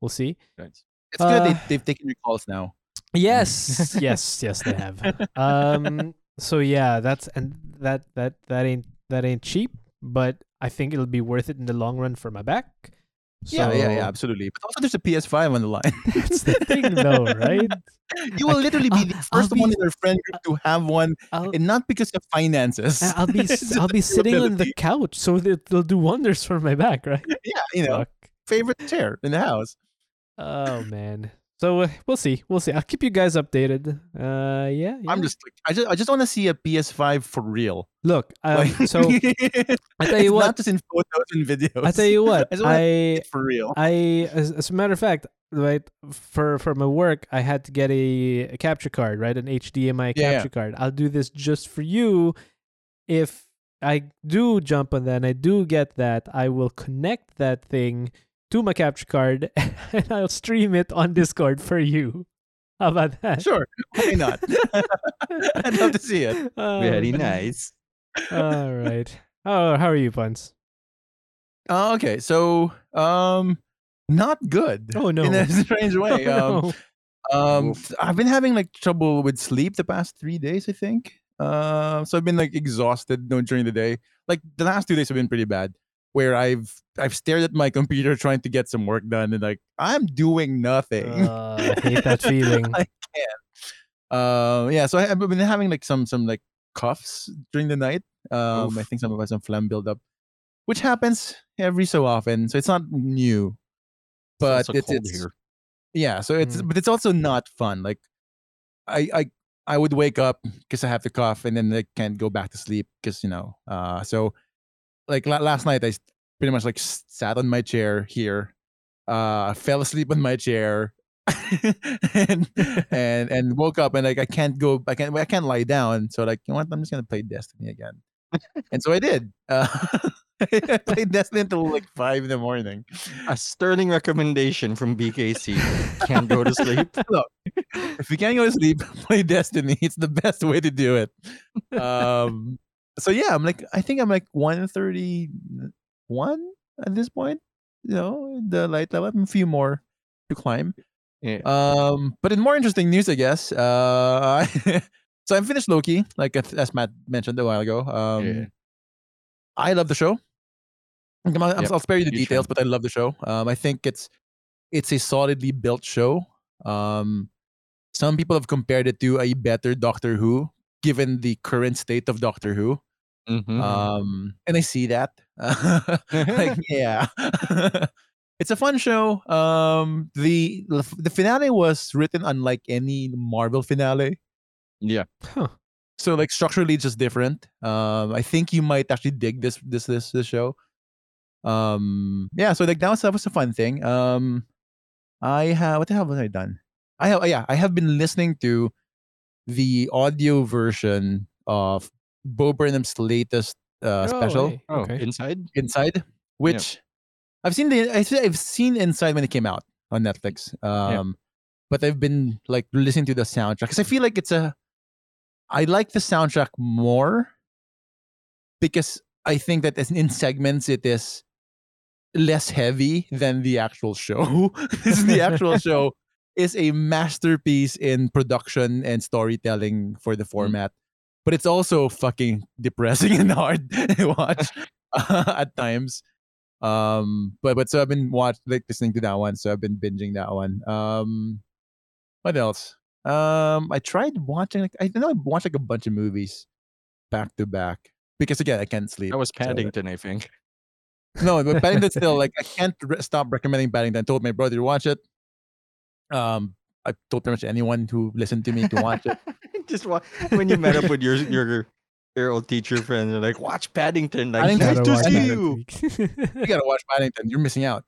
Speaker 2: We'll see. Right.
Speaker 3: It's good
Speaker 2: Uh,
Speaker 3: they, they've taken your calls now.
Speaker 2: Yes, yes, yes, they have. Um, so yeah, that's and that that that ain't that ain't cheap, but I think it'll be worth it in the long run for my back.
Speaker 3: yeah, yeah, yeah, absolutely. But also, there's a PS5 on the line.
Speaker 2: That's the thing, though, right?
Speaker 3: you will literally be
Speaker 2: I'll-
Speaker 3: the
Speaker 2: I'll
Speaker 3: 1st one in your friend group to have one,
Speaker 2: I'll,
Speaker 3: and not because of finances.
Speaker 2: I'll be I'll be
Speaker 3: just
Speaker 2: sitting on the couch, so that they'll do wonders for my back, right?
Speaker 3: yeah, you know,
Speaker 2: Fuck.
Speaker 3: favorite chair in the house.
Speaker 2: Oh man. So uh, we'll see. We'll see. I'll keep you guys updated. Uh, yeah.
Speaker 3: I'm just like, I just, I just want to see a PS5 for real.
Speaker 2: look. Um,
Speaker 3: Like,
Speaker 2: so I tell you what.
Speaker 3: not just in photos and videos.
Speaker 2: I tell you what.
Speaker 3: I
Speaker 2: I
Speaker 3: for real.
Speaker 2: I as, as a matter of fact, right for for my work, I had to get a, a capture card, right, an HDMI
Speaker 3: Yeah, yeah.
Speaker 2: capture card. I'll do this just for you. If I do jump on that and I do get that, I will connect that thing to my capture card and I'll stream it on Discord for you. How about that?
Speaker 3: Sure, why not? I'd love to see it.
Speaker 2: Oh,
Speaker 1: Very nice.
Speaker 2: All right. Oh, how are you, Puns?
Speaker 3: Oh, okay. So, um, not good.
Speaker 2: Oh, no.
Speaker 3: In a strange way. Um,
Speaker 2: Oh,
Speaker 3: um, I've been having like trouble with sleep the past three days. I think. Uh, so I've been like exhausted you know, during the day. Like the last two days have been pretty bad. Where I've I've stared at my computer trying to get some work done, and like I'm doing nothing.
Speaker 2: Uh, I hate that feeling.
Speaker 3: I can't. Uh, yeah. So I, I've been having like some some like coughs during the night. Um, I think some of us some phlegm buildup, which happens every so often. So it's not new, but it's,
Speaker 1: cold
Speaker 3: it's
Speaker 1: here.
Speaker 3: yeah. So it's
Speaker 2: Mm.
Speaker 3: but it's also not fun. Like I I I would wake up because I have to cough, and then I can't go back to sleep because you know. Uh, so like la- last night I pretty much like sat on my chair here, uh, fell asleep on my chair. and and and woke up and like I can't go I can't I can't lie down so like you know what I'm just gonna play Destiny again and so I did uh, I played Destiny until like five in the morning
Speaker 1: A sterling recommendation from BKC. Can't go to sleep.
Speaker 3: Look, if you can't go to sleep play Destiny it's the best way to do it um so yeah I'm like I think I'm like 131 at this point you know the light level a few more to climb
Speaker 1: Yeah.
Speaker 3: Um, but in more interesting news, I guess. Uh, so I'm finished Loki, like as Matt mentioned a while ago. Um,
Speaker 1: Yeah.
Speaker 3: I love the show. I'm, I'm,
Speaker 1: yep.
Speaker 3: I'll spare you the
Speaker 1: huge
Speaker 3: details,
Speaker 1: fan.
Speaker 3: but I love the show. Um, I think it's it's a solidly built show. Um, some people have compared it to a better Doctor Who, given the current state of Doctor Who.
Speaker 1: Mhm.
Speaker 3: Um, and I see that. like, yeah. it's a fun show. Um, the the finale was written unlike any Marvel finale.
Speaker 1: yeah.
Speaker 2: Huh.
Speaker 3: So like structurally just different. Um, I think you might actually dig this this this this show. Um, yeah. So like that was that was a fun thing. Um, I have what the hell have I done? I have yeah I have been listening to the audio version of Bo Burnham's latest uh,
Speaker 2: Oh,
Speaker 3: special
Speaker 2: hey,
Speaker 1: Oh,
Speaker 2: okay.
Speaker 1: inside.
Speaker 3: Inside, which I've seen the I I've seen Inside when it came out on Netflix. Um, but I've been like listening to the soundtrack because I feel like it's a. I like the soundtrack more because I think that as in segments it is less heavy than the actual show. this is the actual show is a masterpiece in production and storytelling for the format, but it's also fucking depressing and hard to watch uh, at times. Um, but but so I've been watch like listening to that one, so I've been binging that one. Um, what else? Um, I tried watching like I know I watched like a bunch of movies back to back because again I can't sleep.
Speaker 1: I was
Speaker 3: so-
Speaker 1: Paddington, I think.
Speaker 3: no, but Paddington still like I can't re- stop recommending Paddington. I told my brother to watch it. Um, I told pretty much anyone who listened to me to watch it.
Speaker 1: Just wa- when you met up with your your your old teacher friend, you're like, watch Paddington. Like,
Speaker 3: Paddington-
Speaker 1: nice
Speaker 2: Gotta
Speaker 1: see
Speaker 2: that
Speaker 1: you.
Speaker 3: You gotta watch Paddington. You're missing out.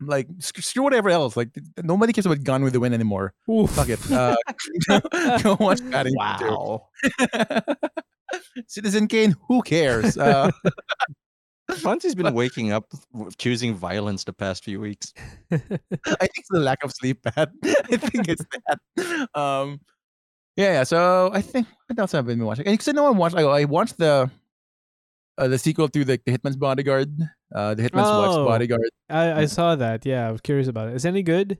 Speaker 3: Like screw whatever else. Like nobody cares about Gone with the Wind anymore.
Speaker 2: Oof.
Speaker 3: Fuck it. Uh, go watch Paddington.
Speaker 1: Wow.
Speaker 3: Citizen Kane. Who cares? Uh,
Speaker 1: Fonzie's been waking up choosing violence the past few weeks.
Speaker 3: I think it's the lack of sleep, Pat. I think it's that. Um, yeah, yeah. So I think that's what else have I been watching? And because I know I watched. I, I watched the uh, the sequel to the, the Hitman's Bodyguard, uh, the Hitman's Wife's
Speaker 2: Oh.
Speaker 3: Bodyguard.
Speaker 2: I, I saw that. Yeah, I was curious about it. Is it any good?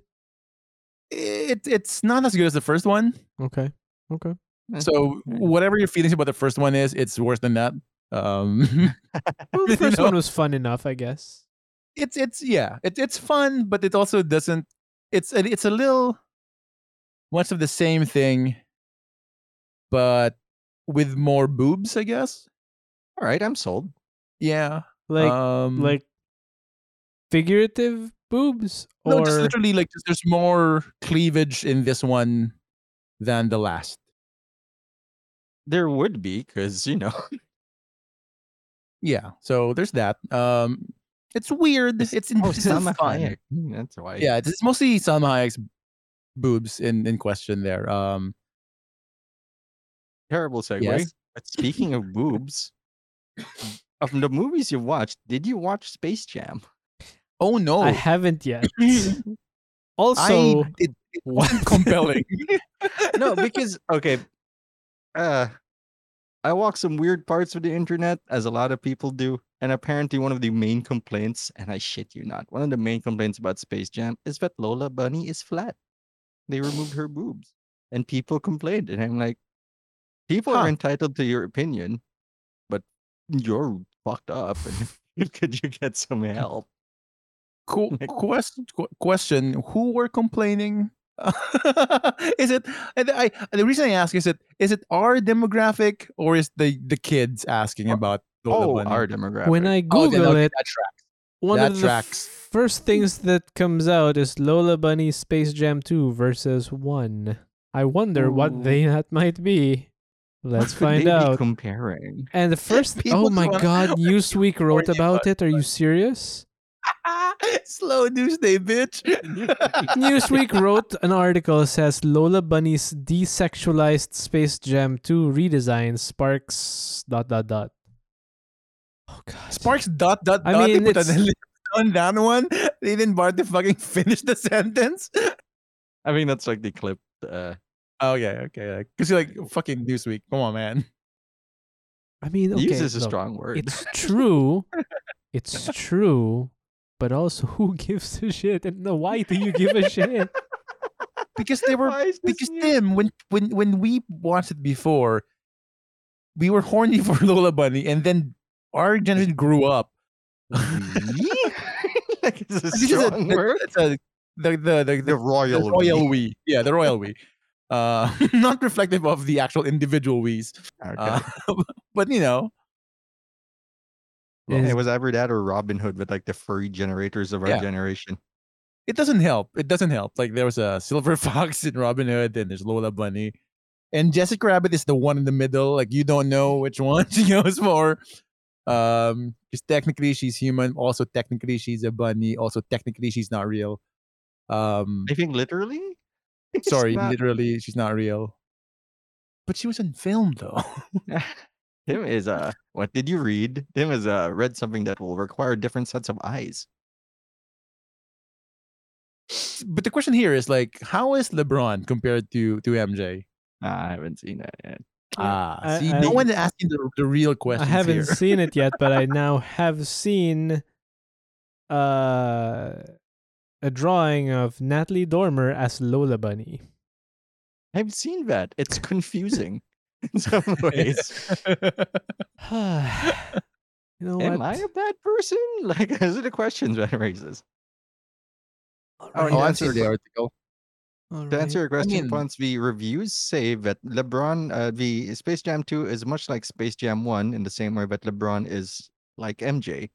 Speaker 3: It it's not as good as the first one.
Speaker 2: Okay. Okay.
Speaker 1: Eh,
Speaker 3: So whatever your feelings about the first one is, it's worse than that. Um,
Speaker 2: Well, the
Speaker 3: You
Speaker 2: first
Speaker 3: know?
Speaker 2: one was fun enough, I guess.
Speaker 3: it's it's yeah, it, it's fun, but it also doesn't. It's it's a little much of the same thing, but with more boobs, I guess.
Speaker 1: All right, I'm sold.
Speaker 3: Yeah,
Speaker 2: Like
Speaker 3: um,
Speaker 2: like figurative boobs or
Speaker 3: no, just literally like just, there's more cleavage in this one than the last.
Speaker 1: There would be, because you know,
Speaker 3: Yeah, so there's that. Um, it's weird. It's it's,
Speaker 1: oh,
Speaker 3: it's
Speaker 1: Salma
Speaker 3: fun.
Speaker 1: Hayek. Mm, That's why.
Speaker 3: Yeah, it's, it's mostly Salma Hayek's boobs in in question there. Um,
Speaker 1: Terrible segue.
Speaker 3: Yes.
Speaker 1: But speaking of boobs, of the movies you watched, did you watch Space Jam?
Speaker 3: oh no,
Speaker 2: I haven't yet.
Speaker 3: I
Speaker 2: also,
Speaker 3: it, it wasn't compelling.
Speaker 1: no, because okay, uh, I walk some weird parts of the internet, as a lot of people do, and apparently one of the main complaints, and I shit you not, one of the main complaints about Space Jam is that Lola Bunny is flat. They removed her boobs, and people complained, and I'm like, people
Speaker 3: Huh.
Speaker 1: are entitled to your opinion, but you're fucked up, and could you get some help?
Speaker 3: Cool.
Speaker 1: Like-
Speaker 3: Question. Question. Who were complaining? is it? and I. The reason I ask is it. Is it our demographic or is the the kids asking oh, about Lola
Speaker 1: Oh,
Speaker 3: Bunny?
Speaker 1: our demographic.
Speaker 2: when I
Speaker 3: Oh,
Speaker 2: Google
Speaker 3: okay,
Speaker 2: it,
Speaker 3: that tracks.
Speaker 2: one
Speaker 3: that
Speaker 2: of the
Speaker 3: tracks.
Speaker 2: first things that comes out is Lola Bunny Space Jam 2 versus 1. I wonder what they that might be. Let's find out.
Speaker 1: comparing.
Speaker 2: and the first
Speaker 3: People
Speaker 2: oh my
Speaker 3: wanna-
Speaker 2: god, Newsweek wrote about
Speaker 3: about
Speaker 2: it. Are you serious?
Speaker 3: Slow news day, bitch.
Speaker 2: Newsweek wrote an article says Lola Bunny's desexualized Space Jam 2 redesign sparks dot dot dot. Oh god.
Speaker 3: Sparks dot dot
Speaker 2: I
Speaker 3: dot.
Speaker 2: mean,
Speaker 3: they put
Speaker 2: it's-
Speaker 3: an ellipse on that one. They didn't bother to fucking finish the sentence.
Speaker 1: I mean, that's like the clip. Uh,
Speaker 3: Oh yeah, okay. Because you're like fucking Newsweek. Come on, man.
Speaker 2: I mean, okay,
Speaker 1: use is a strong word.
Speaker 2: It's true. It's true. But also, who gives a shit? And no, why do you give a shit?
Speaker 3: Because they were
Speaker 1: Why is this
Speaker 3: because
Speaker 1: new?
Speaker 3: Tim, when when when we watched it before, we were horny for Lola Bunny, and then our generation grew up.
Speaker 1: like it's a
Speaker 3: This is a-
Speaker 1: word.
Speaker 3: It's a the the the,
Speaker 1: The
Speaker 3: the,
Speaker 1: royal.
Speaker 3: the royal
Speaker 1: we.
Speaker 3: we. Yeah, the royal we. Uh, not reflective of the actual individual we's.
Speaker 1: Okay.
Speaker 3: Uh, but you know,
Speaker 1: Well,
Speaker 2: Is-
Speaker 1: it was ever that or Robin Hood with like the furry generators of our
Speaker 3: Yeah.
Speaker 1: generation.
Speaker 3: it doesn't help. It doesn't help. Like there was a silver fox in Robin Hood, and there's Lola Bunny, and Jessica Rabbit is the one in the middle. Like you don't know which one she goes for. Um, because technically she's human. Also technically she's a bunny. Also technically she's not real. Um,
Speaker 1: I think literally.
Speaker 3: Sorry,
Speaker 1: not-
Speaker 3: literally she's not real. But she was in film though.
Speaker 1: Tim is uh what did you read? Tim has uh read something that will require different sets of eyes.
Speaker 3: but the question here is like, how is LeBron compared to to MJ?
Speaker 1: Nah, I haven't seen that yet.
Speaker 3: Ah,
Speaker 2: I-
Speaker 3: see,
Speaker 2: I-
Speaker 3: no one is asking the, the real
Speaker 2: question.
Speaker 3: I
Speaker 2: haven't
Speaker 3: here.
Speaker 2: seen it yet, but I now have seen uh, a drawing of Natalie Dormer as Lola Bunny.
Speaker 1: I've seen that. It's confusing in some ways.
Speaker 2: you know
Speaker 1: Am
Speaker 2: what?
Speaker 1: I a bad person? Like, those are the questions that raises.
Speaker 2: All
Speaker 3: Oh,
Speaker 2: right,
Speaker 3: I'll
Speaker 1: to
Speaker 3: answer the article.
Speaker 2: all
Speaker 1: To answer your question,
Speaker 3: mean-
Speaker 1: Ponce, the reviews say that LeBron, uh, the Space Jam 2 is much like Space Jam 1 in the same way that LeBron is like MJ,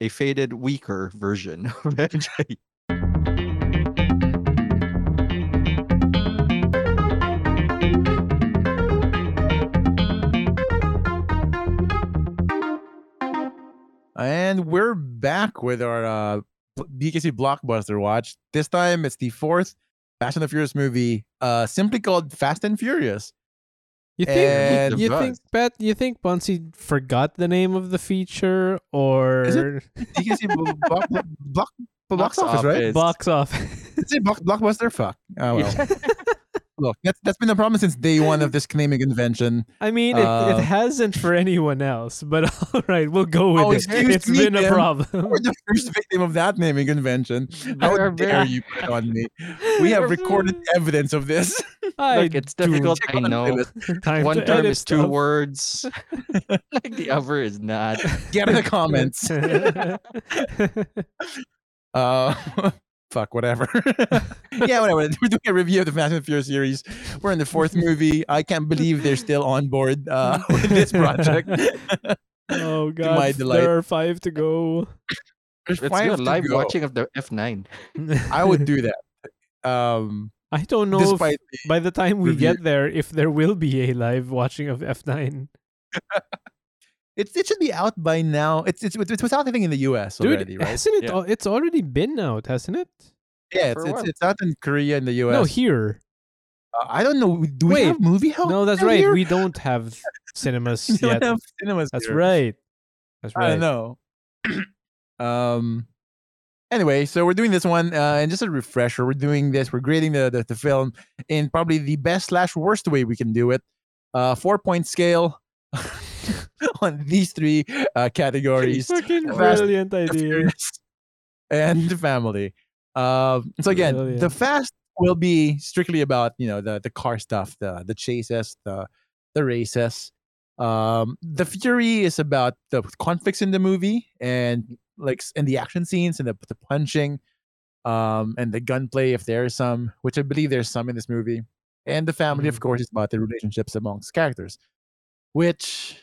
Speaker 1: a faded, weaker version of MJ.
Speaker 3: And we're back with our uh, BKC blockbuster watch. This time it's the fourth Fast and the Furious movie, uh, simply called Fast and Furious.
Speaker 2: You think
Speaker 3: And-
Speaker 2: you think Pat? You think Bunsey forgot the name of the feature or
Speaker 3: BKC blo- block, block, box,
Speaker 1: Box
Speaker 3: office, right?
Speaker 2: box office?
Speaker 3: Is it block, blockbuster? Fuck. Oh well. Look, that's that's been a problem since day one of this naming convention.
Speaker 2: I mean, it,
Speaker 3: Uh,
Speaker 2: it hasn't for anyone else, but all right, we'll go with
Speaker 3: Oh,
Speaker 2: it.
Speaker 3: excuse
Speaker 2: It's
Speaker 3: me,
Speaker 2: been a problem.
Speaker 3: We're the first victim of that naming convention. How dare
Speaker 1: very-
Speaker 3: you put on me? We have recorded evidence of this.
Speaker 2: I
Speaker 1: Look, it's difficult. I know.
Speaker 3: playlist.
Speaker 2: time
Speaker 1: One term
Speaker 2: edit
Speaker 1: is two
Speaker 2: stuff.
Speaker 1: words, like the other is not.
Speaker 3: Get in the comments. Uh, fuck, whatever. yeah, whatever. We're doing a review of the Fast and Furious series. We're in the fourth movie. I can't believe they're still on board uh, with this project.
Speaker 2: oh
Speaker 3: my
Speaker 2: god,
Speaker 3: delight.
Speaker 2: there are five to go.
Speaker 3: There's
Speaker 1: Let's
Speaker 3: five
Speaker 1: do a
Speaker 3: to
Speaker 1: live
Speaker 3: go.
Speaker 1: watching of the F9.
Speaker 3: I would do that. Um,
Speaker 2: I don't know if
Speaker 3: despite
Speaker 2: by the time we
Speaker 3: review.
Speaker 2: get there if there will be a live watching of F9.
Speaker 3: It, it should be out by now. It's it's it was out I think in the U.S.
Speaker 2: Dude,
Speaker 3: already, right?
Speaker 2: hasn't it?
Speaker 1: Yeah.
Speaker 2: It's already been out, hasn't it?
Speaker 3: Yeah,
Speaker 1: For
Speaker 3: it's, it's it's out in Korea and the U.S.
Speaker 2: No, here.
Speaker 3: Uh, I don't know. Do we have movie house?
Speaker 2: No, that's right.
Speaker 3: here?
Speaker 2: We don't have cinemas
Speaker 3: We don't
Speaker 2: yet.
Speaker 3: have cinemas.
Speaker 2: That's
Speaker 3: here.
Speaker 2: right. That's
Speaker 3: I
Speaker 2: right.
Speaker 3: don't know. um. Anyway, so we're doing this one, uh, and just a refresher. We're doing this. We're grading the, the the film in probably the best slash worst way we can do it. Uh, four point scale on these three uh, categories.
Speaker 2: Fucking brilliant idea.
Speaker 3: And family. Um, so again, the fast will be strictly about you know the the car stuff, the the chases, the the races. Um, the fury is about the conflicts in the movie and like and the action scenes and the the punching, um, and the gunplay if there is some, which I believe there's some in this movie. And the family, of
Speaker 2: Mhm.
Speaker 3: course, is about the relationships amongst characters, which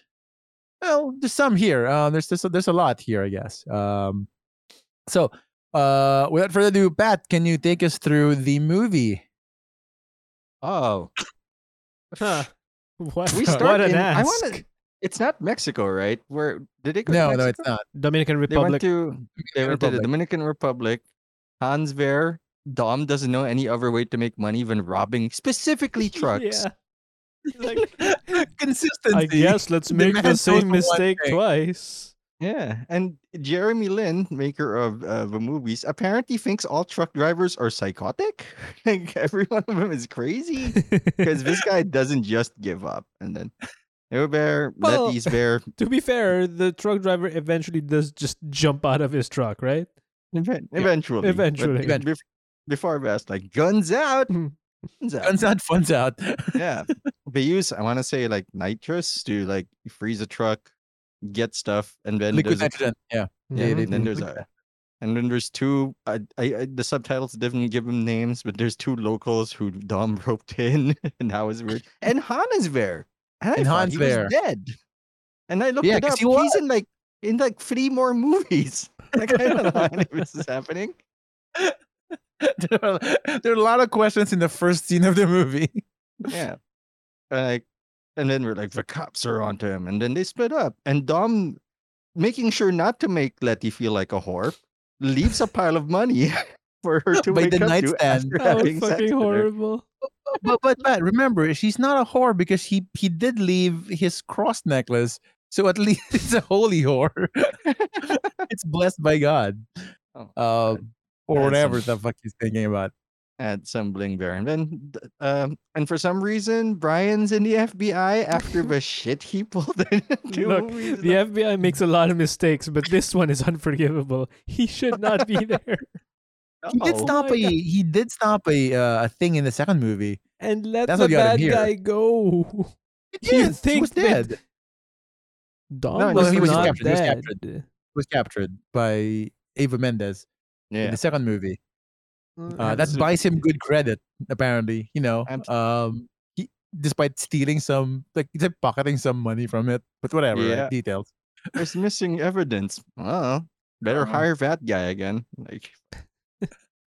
Speaker 3: well, there's some here. Um, there's there's a, there's a lot here, I guess. Um, so uh, without further ado, Pat, can you take us through the movie?
Speaker 1: Oh,
Speaker 2: Huh. What,
Speaker 1: we start what
Speaker 2: an
Speaker 1: in. I
Speaker 2: ask.
Speaker 1: want to. It's not Mexico, right? Where did they go?
Speaker 3: No,
Speaker 1: to
Speaker 3: no, it's not.
Speaker 2: Dominican
Speaker 1: They went
Speaker 2: Republic.
Speaker 1: to they went to the Dominican Republic. Hans Ver, Dom doesn't know any other way to make money than robbing specifically trucks.
Speaker 2: Yeah. Like,
Speaker 3: Consistency.
Speaker 2: I guess let's make
Speaker 3: man
Speaker 2: the same mistake twice.
Speaker 1: Yeah, and Jeremy Lin, maker of uh, the movies, apparently thinks all truck drivers are psychotic. like every one of them is crazy because this guy doesn't just give up. And then Hubert,
Speaker 2: Well-
Speaker 1: Letty's there.
Speaker 2: to be fair, the truck driver eventually does just jump out of his truck, right?
Speaker 1: Even- Eventually, but
Speaker 2: eventually.
Speaker 1: bef- bef- before that's like guns out,
Speaker 2: Mhm.
Speaker 1: Guns out.
Speaker 3: Guns out, funds out.
Speaker 1: yeah, they use I want to say like nitrous to like freeze a truck, get stuff, and then
Speaker 3: Liquid
Speaker 1: there's a.
Speaker 3: Yeah.
Speaker 1: Yeah,
Speaker 3: Yeah, they
Speaker 1: and then there's a, and then there's two. I, I, I the subtitles didn't give them names, but there's two locals who Dom roped in, and that was weird. And Han is there, and I
Speaker 3: And
Speaker 1: thought
Speaker 3: Han's
Speaker 1: he
Speaker 3: there.
Speaker 1: was dead. And I looked
Speaker 3: Yeah,
Speaker 1: it
Speaker 3: 'cause
Speaker 1: up.
Speaker 3: he
Speaker 1: He's in like in like three more movies. Like I don't know how any of this is happening.
Speaker 3: there, are, there are a lot of questions in the first scene of the movie.
Speaker 1: Yeah, like, and then we're like the cops are onto him, and then they split up, and Dom, making sure not to make Letty feel like a whore, leaves a pile of money for her to
Speaker 3: By
Speaker 1: wake
Speaker 3: the
Speaker 1: up to
Speaker 3: nightstand.
Speaker 1: after
Speaker 2: That was
Speaker 1: having sex
Speaker 2: fucking horrible.
Speaker 3: but but Matt, remember, she's not a whore because he he did leave his cross necklace. So at least it's a holy whore. it's blessed by God.
Speaker 1: Oh,
Speaker 3: Um, or
Speaker 1: That's
Speaker 3: whatever
Speaker 1: some-
Speaker 3: the fuck he's thinking about.
Speaker 1: Add some bling there, and then um, and for some reason, Brian's in the FBI after the shit he pulled in
Speaker 2: Look,
Speaker 1: movies.
Speaker 2: The FBI makes a lot of mistakes, but this one is unforgivable. He should not be there.
Speaker 3: He did stop
Speaker 2: my
Speaker 3: a
Speaker 2: God.
Speaker 3: he did stop a uh, a thing in the second movie.
Speaker 2: And let
Speaker 3: That's
Speaker 2: the
Speaker 3: what got him
Speaker 2: bad guy go.
Speaker 3: He
Speaker 2: You
Speaker 3: did. He was dead.
Speaker 2: Dom
Speaker 1: No,
Speaker 2: was,
Speaker 1: he was
Speaker 2: not
Speaker 3: captured, he was captured. He was captured by Eva Mendes in
Speaker 1: Yeah,
Speaker 3: the second movie.
Speaker 2: Mm,
Speaker 3: Uh, that buys him good credit, apparently. You know, um, he, despite stealing some, like he's like pocketing some money from it, but whatever. right? Details.
Speaker 1: there's missing evidence. Oh, better
Speaker 3: Uh-huh.
Speaker 1: hire that guy again. Like,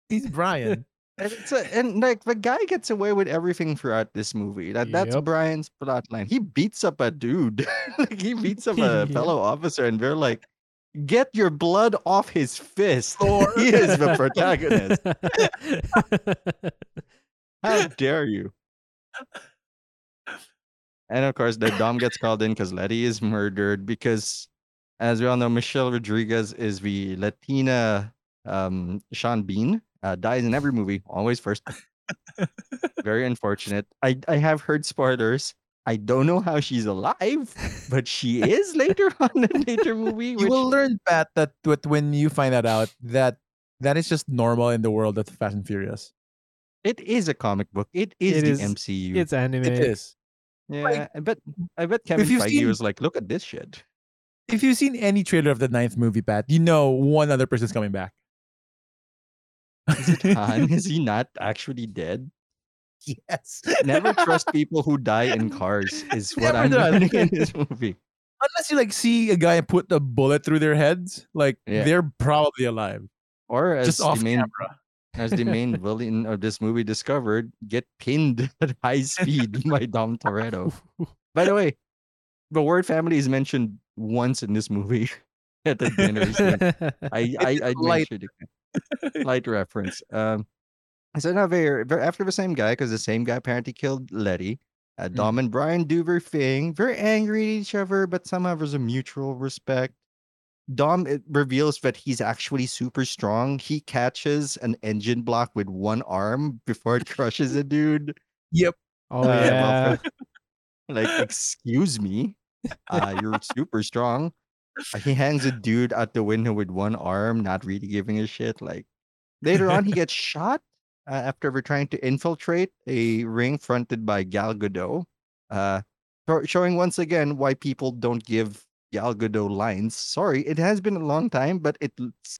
Speaker 3: He's Brian.
Speaker 1: and it's a, and like the guy gets away with everything throughout this movie. That that's Brian's plot line. He beats up a dude. like he beats up a
Speaker 2: Yep.
Speaker 1: fellow officer, and they're like, "Get your blood off his fist."
Speaker 3: Or-
Speaker 1: he is the protagonist. How dare you? And of course, the Dom gets called in because Letty is murdered. Because, as we all know, Michelle Rodriguez is the Latina um, Sean Bean. Uh, dies in every movie, always first. Very unfortunate. I I have heard spoilers. I don't know how she's alive, but she is later on in a later movie.
Speaker 3: you
Speaker 1: Which,
Speaker 3: will learn, Pat, that what- when you find that out, that that is just normal in the world of Fast and Furious.
Speaker 1: it is a comic book. It is
Speaker 2: It
Speaker 1: the
Speaker 2: is-
Speaker 1: MCU.
Speaker 2: it's anime.
Speaker 3: It is.
Speaker 1: yeah, I bet. I bet Kevin
Speaker 3: you've
Speaker 1: Feige
Speaker 3: seen-
Speaker 1: was like, "Look at this shit."
Speaker 3: If you've seen any trailer of the ninth movie, Pat, you know one other person's coming back.
Speaker 1: Is it Han? Is he not actually dead?
Speaker 3: yes.
Speaker 1: Never trust people who die in cars. Is what
Speaker 3: Never
Speaker 1: I'm
Speaker 3: does.
Speaker 1: learning in this movie.
Speaker 3: Unless you like see a guy put a bullet through their heads, like
Speaker 1: Yeah.
Speaker 3: they're probably alive.
Speaker 1: Or as
Speaker 3: Just
Speaker 1: the
Speaker 3: off
Speaker 1: main
Speaker 3: camera.
Speaker 1: as the main villain of this movie discovered, get pinned at high speed by Dom Toretto. By the way, the word family is mentioned once in this movie at the dinner scene. I I, I
Speaker 3: light.
Speaker 1: light. Light reference. Um, so now very, very after the same guy because the same guy apparently killed Letty. Uh,
Speaker 3: Mm.
Speaker 1: Dom and Brian do their thing, very angry at each other, but somehow there's a mutual respect. Dom it reveals that he's actually super strong. He catches an engine block with one arm before it crushes a dude.
Speaker 3: Yep.
Speaker 2: oh
Speaker 1: Uh,
Speaker 2: yeah.
Speaker 1: Like, excuse me, uh, you're super strong. Uh, He hangs a dude out the window with one arm, not really giving a shit. Like later on, he gets shot uh, after we're trying to infiltrate a ring fronted by Gal Gadot, uh, showing once again why people don't give Gal Gadot lines. Sorry, it has been a long time, but it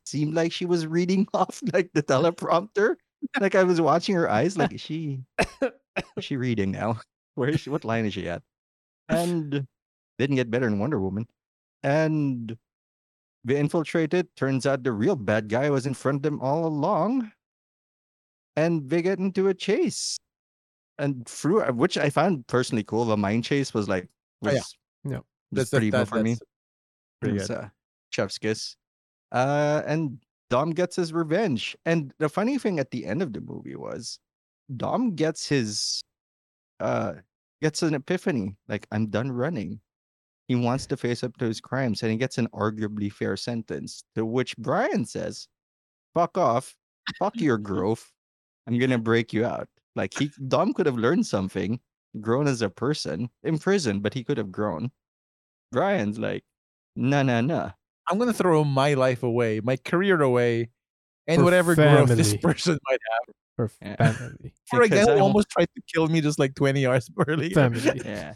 Speaker 1: seemed like she was reading off like the teleprompter. Like I was watching her eyes. Like is she, what's she reading now? Where is she? What line is she at? And didn't get better in Wonder Woman. And they infiltrated. Turns out the real bad guy was in front of them all along. And they get into a chase. And through which I found personally cool. The mine chase was like
Speaker 3: Oh, yeah.
Speaker 1: was,
Speaker 2: Yeah.
Speaker 1: was
Speaker 3: That's
Speaker 1: pretty
Speaker 3: that,
Speaker 1: for me.
Speaker 3: pretty good.
Speaker 1: uh, chef's kiss. Uh, and Dom gets his revenge. And the funny thing at the end of the movie was Dom gets his uh gets an epiphany. Like, I'm done running. He wants to face up to his crimes and he gets an arguably fair sentence. To which Brian says, Fuck off, fuck your growth. I'm gonna break you out. Like he Dom could have learned something, grown as a person, in prison, but he could have grown. Brian's like, nah nah nah.
Speaker 3: I'm gonna throw my life away, my career away, and
Speaker 2: For
Speaker 3: whatever growth this person might have.
Speaker 2: For
Speaker 1: Yeah.
Speaker 2: family.
Speaker 3: For a guy who almost tried to kill me just like 20 hours earlier.
Speaker 2: Family.
Speaker 1: Yeah.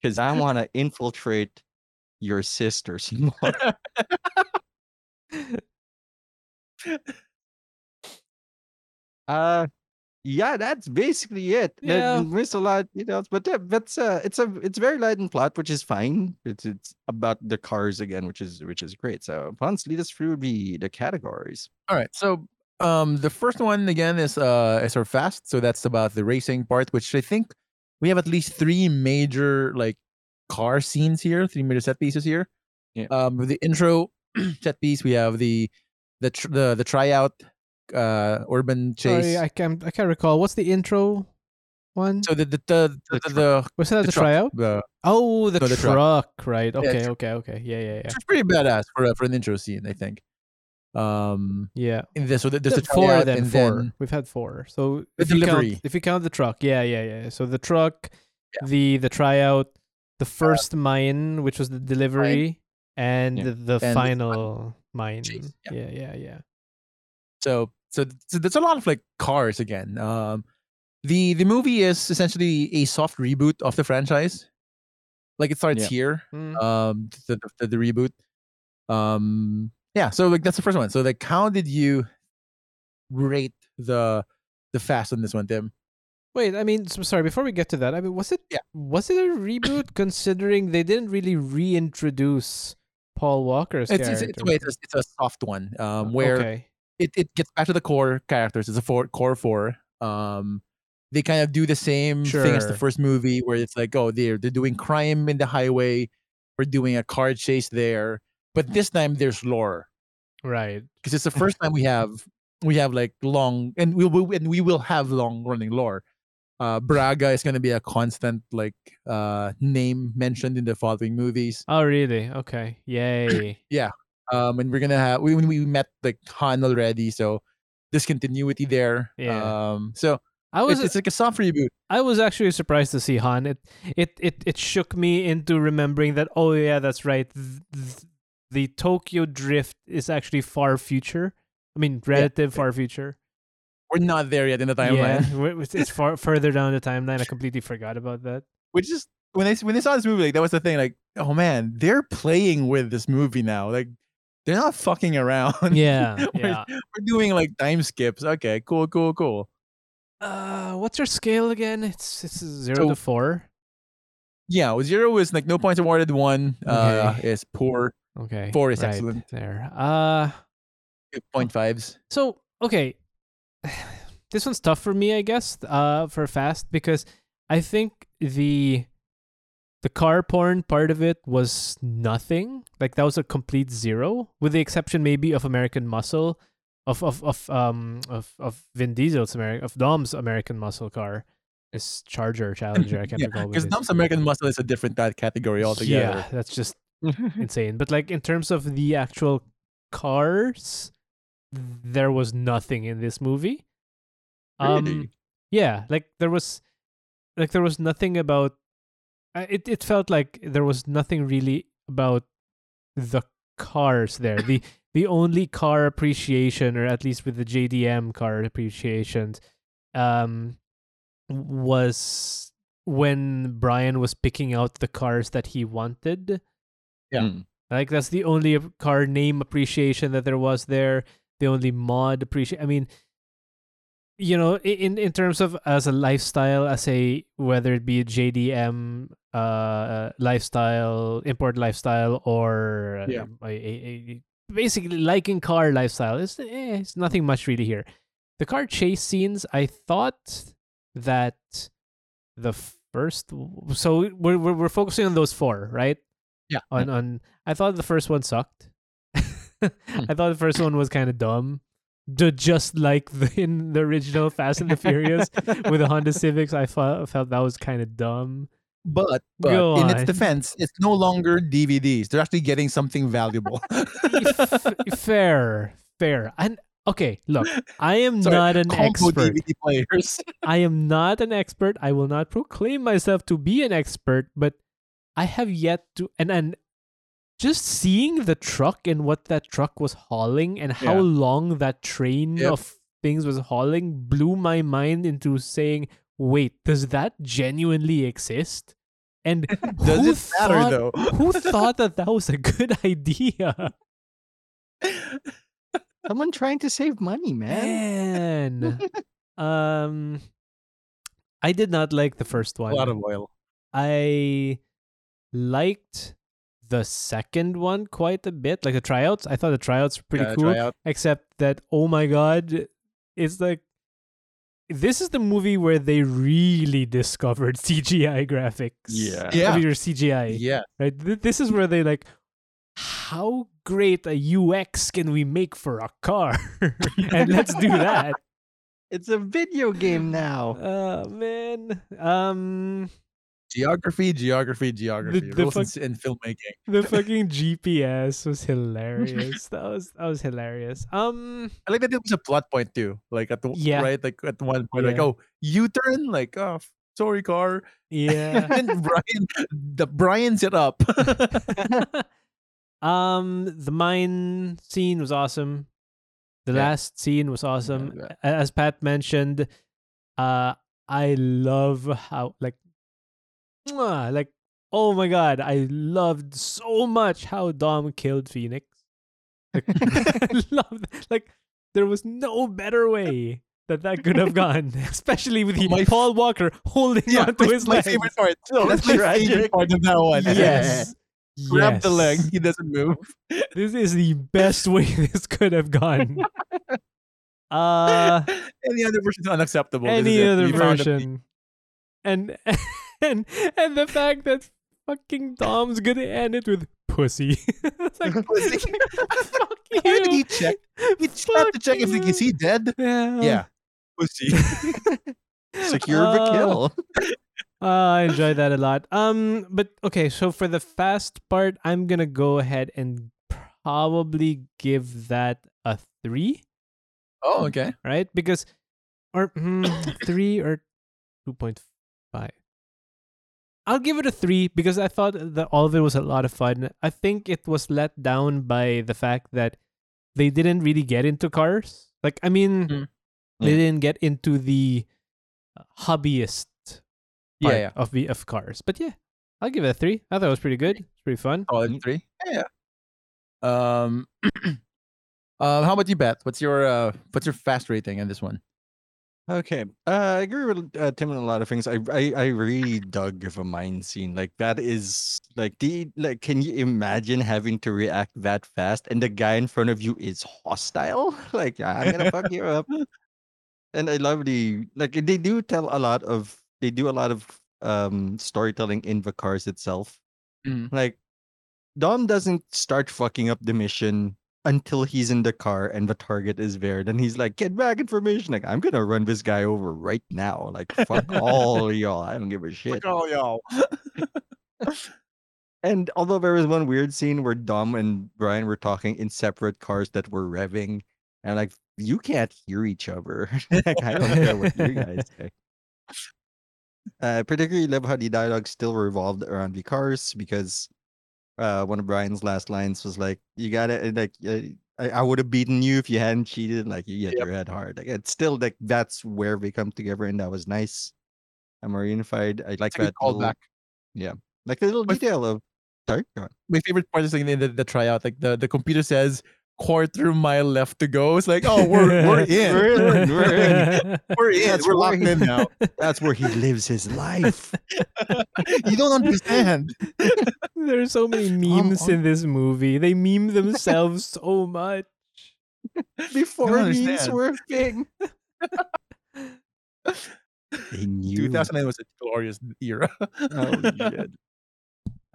Speaker 1: Because I want to infiltrate your sisters more. Uh yeah, that's basically it. There-
Speaker 2: Yeah.
Speaker 1: There's a lot, you know, but that, that's uh it's a it's very light in plot, which is fine. It's it's about the cars again, which is which is great. So Ponce, lead us through the the categories.
Speaker 3: All right. So um the first one again is uh is our fast. So that's about the racing part, which I think we have at least three major like car scenes here, three major set pieces here.
Speaker 1: Yeah.
Speaker 3: Um the intro set piece, we have the the tr- the the tryout uh urban chase.
Speaker 2: Sorry, I can't I can't recall. What's the intro one?
Speaker 3: so the the the the,
Speaker 1: The
Speaker 3: the, the,
Speaker 2: Was that the,
Speaker 3: truck,
Speaker 2: tryout?
Speaker 3: the
Speaker 2: Oh, the,
Speaker 3: No, the
Speaker 2: truck,
Speaker 3: truck.
Speaker 2: right? Okay,
Speaker 3: truck.
Speaker 2: okay, okay. Yeah, yeah, yeah.
Speaker 3: It's pretty badass for for an intro scene, I think. Um,
Speaker 2: Yeah.
Speaker 3: in this, so th- there's the
Speaker 2: four
Speaker 3: of
Speaker 2: then
Speaker 3: and
Speaker 2: four.
Speaker 3: then
Speaker 2: We've had four. So
Speaker 3: The
Speaker 2: if you count
Speaker 3: delivery.
Speaker 2: if you count the truck, yeah, yeah, yeah. So the truck,
Speaker 3: Yeah.
Speaker 2: the the tryout, the first mine, which was the delivery, and
Speaker 1: Yeah.
Speaker 2: the, the
Speaker 3: the
Speaker 2: final mine.
Speaker 3: chase, yeah.
Speaker 2: Yeah, yeah, yeah.
Speaker 3: So so, so there's a lot of like cars again. Um, the the movie is essentially a soft reboot of the franchise. Like it starts
Speaker 1: Yeah.
Speaker 3: here,
Speaker 2: Mm.
Speaker 3: um, the, the the reboot. Um, yeah. So like that's the first one. So like, how did you rate the the fast on this one, Tim?
Speaker 2: Wait, I mean, s- sorry. Before we get to that, I mean, was it
Speaker 3: Yeah.
Speaker 2: was it a reboot? considering they didn't really reintroduce Paul Walker's
Speaker 3: It's it's,
Speaker 2: character.
Speaker 3: it's, wait, it's, it's a soft one. Um, where
Speaker 2: okay.
Speaker 3: It, it gets back to the core characters. It's a four, core four. Um, they kind of do the same thing as the first movie, where it's like, oh, they're they're doing crime in the highway. We're doing a car chase there, but this time there's lore
Speaker 2: right.
Speaker 3: because it's the first time we have we have like long and we will and we will have long running lore. Uh, Braga is going to be a constant like uh name mentioned in the following movies.
Speaker 2: Oh, really? Okay. Yay.
Speaker 3: Um, and we're gonna have we when we met like Han already, so discontinuity there.
Speaker 2: Yeah.
Speaker 3: Um, so
Speaker 2: I was
Speaker 3: it's, it's like a soft reboot.
Speaker 2: I was actually surprised to see Han. It it it it shook me into remembering that. Oh yeah, that's right. th- th- The Tokyo Drift is actually far future. I mean, relative far future.
Speaker 3: We're not there yet in the timeline,
Speaker 2: Yeah, it's it's far further down the timeline. I completely forgot about that.
Speaker 3: which is when I when I saw this movie, like that was the thing. Like, oh man, they're playing with this movie now. Like, They're not fucking around.
Speaker 2: Yeah,
Speaker 3: we're,
Speaker 2: yeah.
Speaker 3: we're doing like time skips. Okay, cool, cool, cool.
Speaker 2: Uh, what's your scale again? It's it's zero
Speaker 3: So-
Speaker 2: to four.
Speaker 3: Yeah, zero is like no points awarded. One uh,
Speaker 2: Okay.
Speaker 3: is poor.
Speaker 2: Okay,
Speaker 3: Four is
Speaker 2: right
Speaker 3: excellent.
Speaker 2: there. Uh,
Speaker 3: Point fives.
Speaker 2: so okay, this one's tough for me, I guess. Uh, for fast because I think the the car porn part of it was nothing. Like that was a complete zero, with the exception maybe of American Muscle, of of of um of of Vin Diesel's American of Dom's American Muscle car, his Charger Challenger. I can't
Speaker 3: Yeah,
Speaker 2: recall
Speaker 3: because. Dom's American Muscle is a different that category altogether.
Speaker 2: Yeah, that's just insane. But like in terms of the actual cars, there was nothing in this movie. Um,
Speaker 3: Really?
Speaker 2: yeah, like there was, like there was nothing about. I- It it felt like there was nothing really about the cars there. the The only car appreciation, or at least with the JDM car appreciation, um, was when Brian was picking out the cars that he wanted.
Speaker 3: Yeah.
Speaker 1: Mm.
Speaker 2: Like that's the only car name appreciation that there was there. The only mod appreciation. I mean, you know, in in terms of as a lifestyle, as a whether it be a JDM uh lifestyle, import lifestyle, or uh,
Speaker 3: Yeah.
Speaker 2: a, a, a basically liking car lifestyle, it's eh, it's nothing much really here. The car chase scenes, I thought that the first, so we're we're, we're focusing on those four, right?
Speaker 3: Yeah.
Speaker 2: on on I thought the first one sucked. I thought the first one was kind of dumb. Ju- Just like the, in the original Fast and the Furious with the Honda Civics, I felt, felt that was kind of dumb.
Speaker 3: But, but in its defense, it's no longer DVDs. They're actually getting something valuable.
Speaker 2: Fair, fair. And okay, look, I am
Speaker 3: Sorry,
Speaker 2: not an expert.
Speaker 3: DVD players.
Speaker 2: I am not an expert. I will not proclaim myself to be an expert, but I have yet to and and just seeing the truck and what that truck was hauling and how
Speaker 3: Yeah.
Speaker 2: long that train
Speaker 3: Yep.
Speaker 2: of things was hauling blew my mind into saying, "Wait, does that genuinely exist?" And
Speaker 3: Does
Speaker 2: who
Speaker 3: it matter
Speaker 2: thought,
Speaker 3: though?
Speaker 2: Who thought that that was a good idea?
Speaker 1: Someone trying to save money, man.
Speaker 2: Man. um I did not like the first one.
Speaker 3: A lot of oil.
Speaker 2: I liked the second one quite a bit. Like the tryouts. I thought the tryouts were pretty
Speaker 3: Yeah,
Speaker 2: cool.
Speaker 3: tryout.
Speaker 2: Except that oh my god, it's like this is the movie where they really discovered CGI graphics.
Speaker 1: Yeah.
Speaker 3: Yeah.
Speaker 2: I mean, or CGI.
Speaker 3: Yeah.
Speaker 2: Right? This is where they like how great a UX can we make for a car? and let's do that.
Speaker 1: It's a video game now.
Speaker 2: Oh man. Um
Speaker 3: Geography, geography, geography.
Speaker 2: the
Speaker 3: in
Speaker 2: fuck-
Speaker 3: in filmmaking.
Speaker 2: the fucking GPS was hilarious. That was that was hilarious. Um
Speaker 3: I like that it was a plot point too. Like at the
Speaker 2: Yeah.
Speaker 3: right, like at one point, like oh, U turn, like oh, sorry car.
Speaker 2: yeah.
Speaker 3: and Brian, the Brian's it up.
Speaker 2: um the mine scene was awesome. The
Speaker 3: Yeah.
Speaker 2: last scene was awesome.
Speaker 1: yeah.
Speaker 2: As Pat mentioned, uh I love how like like oh my god, I loved so much how Dom killed Phoenix. Like, I love like there was no better way that that could have gone, especially with the
Speaker 3: My f-
Speaker 2: Paul Walker holding
Speaker 3: yeah,
Speaker 2: onto
Speaker 3: my,
Speaker 2: his
Speaker 3: my
Speaker 2: leg.
Speaker 3: favorite part.
Speaker 1: So
Speaker 3: That's my favorite part of that one.
Speaker 2: Yes.
Speaker 3: Grab the leg. He doesn't move.
Speaker 2: This is the best way this could have gone. Uh
Speaker 3: Any other version is unacceptable.
Speaker 2: Any other
Speaker 3: We found a-
Speaker 2: version. And and and the fact that fucking Dom's gonna end it with pussy. it's like,
Speaker 3: Pussy.
Speaker 2: like, fuck you.
Speaker 3: Did he check? He had to check if
Speaker 2: you.
Speaker 3: is he dead?
Speaker 2: Yeah.
Speaker 3: Yeah. Pussy.
Speaker 1: Secure the
Speaker 2: Oh.
Speaker 1: kill.
Speaker 2: Uh, I enjoy that a lot. Um, but okay, so for the fast part, I'm gonna go ahead and probably give that a three,
Speaker 3: oh, okay.
Speaker 2: right? Because, or hmm, three or two point five. I'll give it a three because I thought that all of it was a lot of fun. I think it was let down by the fact that they didn't really get into cars. Like, I mean,
Speaker 3: Mm.
Speaker 2: they
Speaker 1: Yeah.
Speaker 2: didn't get into the uh, hobbyist
Speaker 3: Yeah,
Speaker 2: part
Speaker 3: yeah.
Speaker 2: of the of cars. But yeah, I'll give it a three. I thought it was pretty good. It's pretty fun.
Speaker 3: Solid
Speaker 1: Mm.
Speaker 3: three. Yeah. yeah. Um, uh, how about you, Beth? What's your uh, what's your fast rating in this one?
Speaker 1: Okay. Uh, I agree with uh, Tim on a lot of things. I, I I really dug the mine scene. Like that is like the like. Can you imagine having to react that fast and the guy in front of you is hostile? Like I'm gonna fuck you up. And I love the like they do tell a lot of they do a lot of um storytelling in the cars itself.
Speaker 3: Mhm.
Speaker 1: Like Dom doesn't start fucking up the mission until he's in the car and the target is there. Then he's like, get back information. Like, I'm gonna run this guy over right now. Like, fuck all y'all. I don't give a shit.
Speaker 3: Fuck all y'all.
Speaker 1: And although there was one weird scene where Dom and Brian were talking in separate cars that were revving, and like, you can't hear each other. like, I don't care what you guys say. Uh, particularly love how the dialogue still revolved around the cars because uh, one of Brian's last lines was like, "You got it." Like, uh, I, I would have beaten you if you hadn't cheated. Like, you hit
Speaker 3: Yep.
Speaker 1: your head hard. Like, it's still like that's where we come together, and that was nice. And more unified. I like
Speaker 3: It's
Speaker 1: that little,
Speaker 3: callback.
Speaker 1: like the little
Speaker 3: My-
Speaker 1: detail of. Sorry, go on.
Speaker 3: My favorite part is like in the, the tryout, like the, the computer says quarter mile left to go. It's like, oh, we're we're in.
Speaker 1: We're in, we're in.
Speaker 3: We're in.
Speaker 1: That's
Speaker 3: we're
Speaker 1: where
Speaker 3: locked
Speaker 1: he-
Speaker 3: in now.
Speaker 1: That's where he lives his life.
Speaker 3: you don't understand.
Speaker 2: There's so many memes
Speaker 1: on.
Speaker 2: in this movie. They meme themselves so much.
Speaker 1: Before memes
Speaker 3: understand.
Speaker 1: were a thing. They knew.
Speaker 3: 2009 was a glorious era.
Speaker 1: oh shit.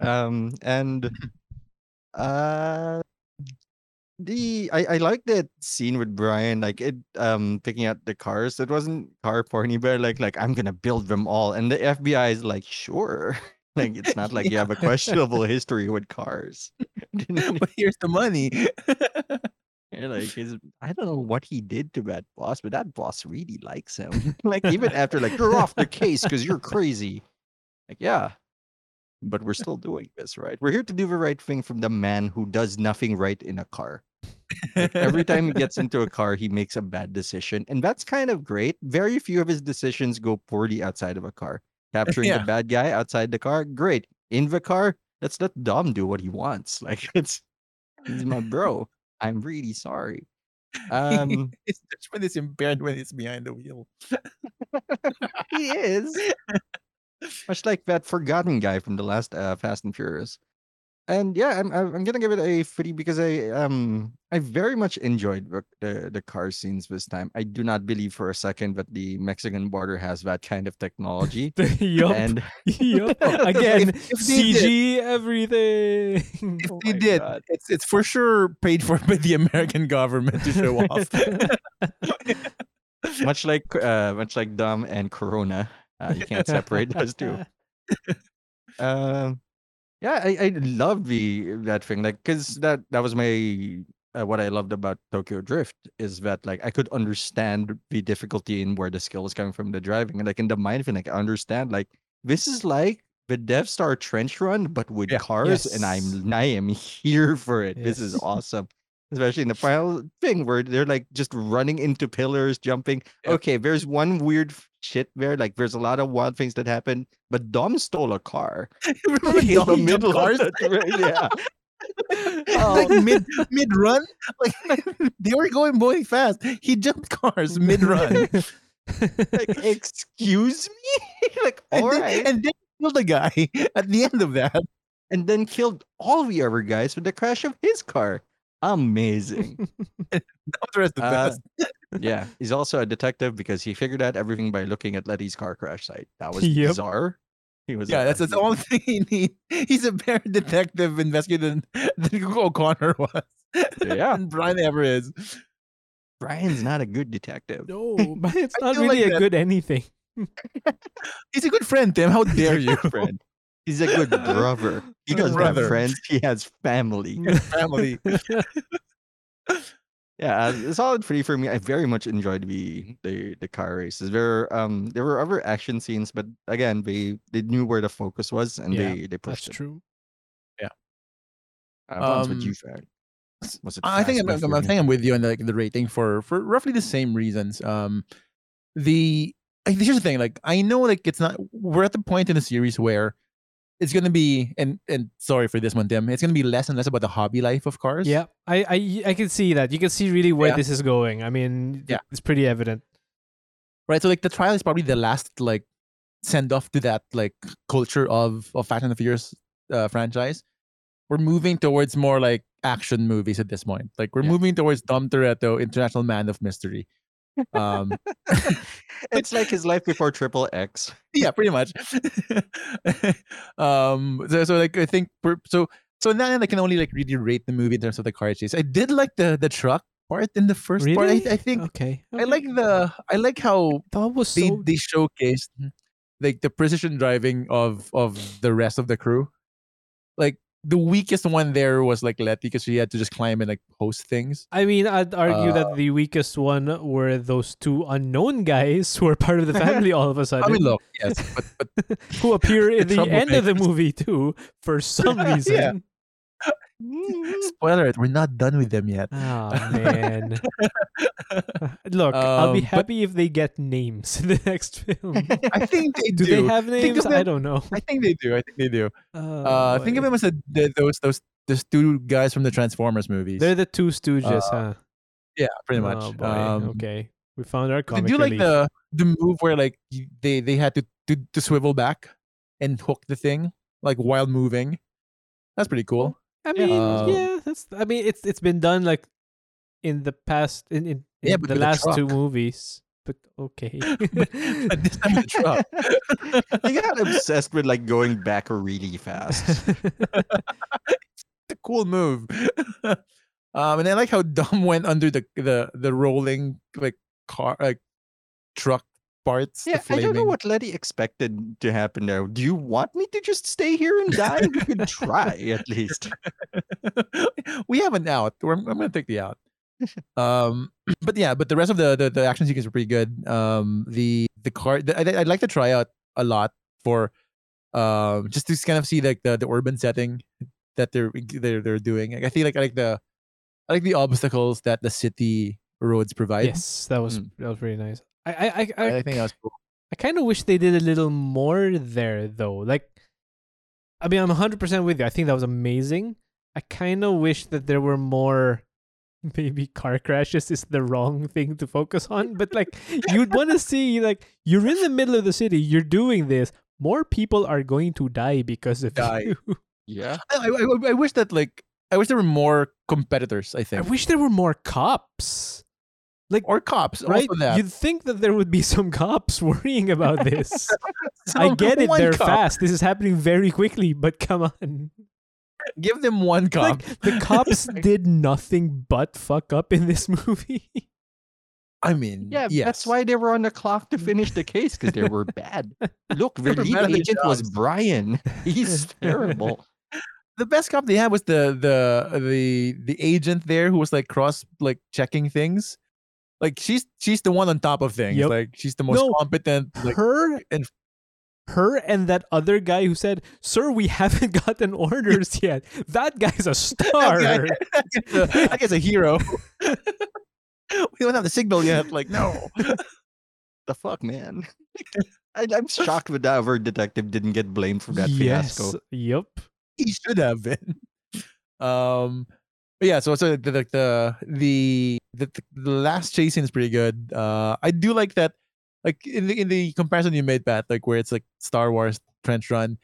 Speaker 1: Um and uh the I, I like that scene with Brian, like it um picking out the cars. It wasn't car porny, but like like I'm gonna build them all. And the FBI is like, sure. Like it's not like you have a questionable history with cars.
Speaker 3: but here's the money.
Speaker 1: And like his, I don't know what he did to that boss, but that boss really likes him. like even after like you're off the case because you're crazy. Like yeah, but we're still doing this right. We're here to do the right thing from the man who does nothing right in a car. Every time he gets into a car, he makes a bad decision, and that's kind of great. Very few of his decisions go poorly outside of a car. Capturing
Speaker 3: Yeah.
Speaker 1: the bad guy outside the car, great. In the car, let's let Dom do what he wants. Like it's he's my bro. I'm really sorry. Um,
Speaker 3: his judgment is impaired when he's behind the wheel.
Speaker 1: he is much like that forgotten guy from the last uh, Fast and Furious. And yeah, I'm I'm gonna give it a three because I um I very much enjoyed the, the car scenes this time. I do not believe for a second that the Mexican border has that kind of technology.
Speaker 2: yup.
Speaker 1: and
Speaker 2: yup. Again,
Speaker 3: if they did-
Speaker 2: CG everything.
Speaker 3: If
Speaker 1: Oh
Speaker 3: they did,
Speaker 1: God.
Speaker 3: it's it's for sure paid for by the American government to show off.
Speaker 1: much like uh much like Dom and Corona, uh, you can't separate those two. Um, yeah, I I love the that thing like because that that was my uh, what I loved about Tokyo Drift is that like I could understand the difficulty in where the skill is coming from the driving and like in the mind thing like I understand like this is like the Death Star trench run but with
Speaker 3: Yeah,
Speaker 1: cars and. I'm I am here for it. This is awesome. Especially in the final thing where they're like just running into pillars, jumping.
Speaker 3: Yep.
Speaker 1: Okay, there's one weird shit there. Like there's a lot of wild things that happen, but Dom stole a car.
Speaker 3: Remember
Speaker 1: in the
Speaker 3: Dom jumped
Speaker 1: middle of ra- yeah.
Speaker 3: like mid mid run, like they were going going fast. He jumped cars mid run,
Speaker 1: like, excuse me? like,
Speaker 3: and, then,
Speaker 1: right.
Speaker 3: and then killed the guy at the end of that.
Speaker 1: And then killed all the other guys with the crash of his car. Amazing.
Speaker 3: That was the the
Speaker 1: Uh,
Speaker 3: best.
Speaker 1: Yeah. He's also a detective because he figured out everything by looking at Letty's car crash site. That was
Speaker 2: Yep.
Speaker 1: bizarre. He was
Speaker 3: Yeah, that's the only thing he needs. He's a better detective investigator than, than O'Connor was.
Speaker 1: Yeah.
Speaker 3: and Brian ever is.
Speaker 1: Brian's not a good detective.
Speaker 2: no, but it's not really
Speaker 3: like
Speaker 2: a good anything.
Speaker 3: He's a good friend, Tim. How dare you?
Speaker 1: friend. He's a good brother. He doesn't
Speaker 3: Brother.
Speaker 1: have friends. He has family.
Speaker 3: Family.
Speaker 1: Yeah, uh, a solid three for me. I very much enjoyed the the the car races. There um there were other action scenes, but again, they they knew where the focus was and
Speaker 2: Yeah,
Speaker 1: they they
Speaker 2: That's
Speaker 1: pushed it.
Speaker 2: That's true.
Speaker 1: Uh, Vance, what
Speaker 3: Um,
Speaker 1: you? Was it?
Speaker 3: I think I'm, I'm, I think I'm with you on the, like, the rating for for roughly the same reasons. Um, the here's the thing. Like I know, like it's not. We're at the point in the series where it's gonna be and and sorry for this one, Tim. It's gonna be less and less about the hobby life of cars.
Speaker 2: Yeah, I, I I can see that. You can see really where
Speaker 3: Yeah.
Speaker 2: this is going. I mean,
Speaker 3: Yeah.
Speaker 2: it's pretty evident.
Speaker 3: right. So like the trial is probably the last like send off to that like culture of of Fast and the Furious uh, franchise. We're moving towards more like action movies at this point. Like we're
Speaker 1: Yeah.
Speaker 3: moving towards Dom Toretto, International Man of Mystery. Um,
Speaker 1: It's like his life before Triple X.
Speaker 3: yeah, pretty much. um, so, so like I think so so now I can only like really rate the movie in terms of the car chase. I did like the the truck part in the first part. I, I think
Speaker 2: Okay.
Speaker 3: I like the I like how
Speaker 2: That was
Speaker 3: they
Speaker 2: so.
Speaker 3: they showcased like the precision driving of of the rest of the crew. Like the weakest one there was like Letty because she had to just climb and like post things.
Speaker 2: I mean, I'd argue
Speaker 3: Uh,
Speaker 2: that the weakest one were those two unknown guys who are part of the family all of a sudden,
Speaker 3: I mean, look, yes, but but
Speaker 2: who appear in the end of the movie too for some
Speaker 3: Yeah.
Speaker 2: Reason.
Speaker 3: spoiler we're not done with them yet.
Speaker 2: Oh man! Look, I'll be
Speaker 3: Um, but-
Speaker 2: happy if they get names in the next film.
Speaker 3: I think they
Speaker 2: Do
Speaker 3: do.
Speaker 2: they have names?
Speaker 3: of
Speaker 2: I don't know.
Speaker 3: I think they do. I think they do.
Speaker 2: Oh,
Speaker 3: Uh, think of
Speaker 2: boy.
Speaker 3: them as the, the, those those those two guys from the Transformers movies.
Speaker 2: They're the two Stooges, huh?
Speaker 3: yeah, pretty much.
Speaker 2: Oh boy.
Speaker 3: Um,
Speaker 2: okay, we found our Comic
Speaker 3: They
Speaker 2: comic
Speaker 3: do like
Speaker 2: relief.
Speaker 3: the the move where like they they had to, to to swivel back and hook the thing like while moving. That's pretty cool.
Speaker 2: I mean,
Speaker 3: Um,
Speaker 2: yeah, that's. I mean, it's it's been done like in the past in in, in
Speaker 3: Yeah,
Speaker 2: the
Speaker 3: with a
Speaker 2: last two movies. But okay.
Speaker 3: But this time with a truck.
Speaker 1: they got obsessed with like going back really fast.
Speaker 3: It's a cool move. um, and I like how Dom went under the the the rolling like car like truck parts. the
Speaker 1: Yeah, I don't know what Letty expected to happen there. Do you want me to just stay here and die? We could try at least.
Speaker 3: we have an out. We're, I'm gonna take the out. Um, but yeah, but the rest of the the, the action sequence are pretty good. Um, the the car, the, I I'd like to try out a lot for, um, just to kind of see like the the urban setting that they're they're they're doing. Like, I feel like I like the I like the obstacles that the city roads provide.
Speaker 2: yes, that was
Speaker 1: Mm.
Speaker 2: that was really nice. I I I,
Speaker 3: I,
Speaker 2: I,
Speaker 3: I think that was cool.
Speaker 2: I kind of wish they did a little more there though. Like, I mean, I'm 100 percent with you. I think that was amazing. I kind of wish that there were more. Maybe car crashes is the wrong thing to focus on, but like you'd want to see like you're in the middle of the city, you're doing this. More people are going to die because of
Speaker 3: Die.
Speaker 2: you.
Speaker 1: Yeah.
Speaker 3: I, I, I wish that like I wish there were more competitors. I think I
Speaker 2: wish there were more cops. Like
Speaker 3: or cops.
Speaker 2: right?
Speaker 3: Also that.
Speaker 2: You'd think that there would be some cops worrying about this. I get it, they're
Speaker 3: cop.
Speaker 2: fast. This is happening very quickly, but come on.
Speaker 3: Give them one cop.
Speaker 2: Like the cops did nothing but fuck up in this movie.
Speaker 3: I mean,
Speaker 1: Yeah,
Speaker 3: yes.
Speaker 1: that's why they were on the clock to finish the case because they were bad. Look,
Speaker 3: They
Speaker 1: the lead
Speaker 3: bad
Speaker 1: agent was. Brian. He's terrible.
Speaker 3: the best cop they had was the the the the agent there who was like cross like checking things. Like she's she's the one on top of things.
Speaker 2: Yep.
Speaker 3: Like she's the most
Speaker 2: No,
Speaker 3: competent. Like,
Speaker 2: her
Speaker 3: and-
Speaker 2: her and that other guy who said, "Sir, we haven't gotten orders yet." That guy's a star.
Speaker 3: that guy's a, that guy's a hero. we don't have the signal yet. Like no.
Speaker 1: The fuck, man. I, I'm shocked that our detective didn't get blamed for that fiasco.
Speaker 2: Yep.
Speaker 3: he should have been. Um, but yeah. So so the the the the, the, the last chase scene is pretty good. Uh, I do like that. Like in the in the comparison you made, Pat, like where it's like Star Wars Trench Run,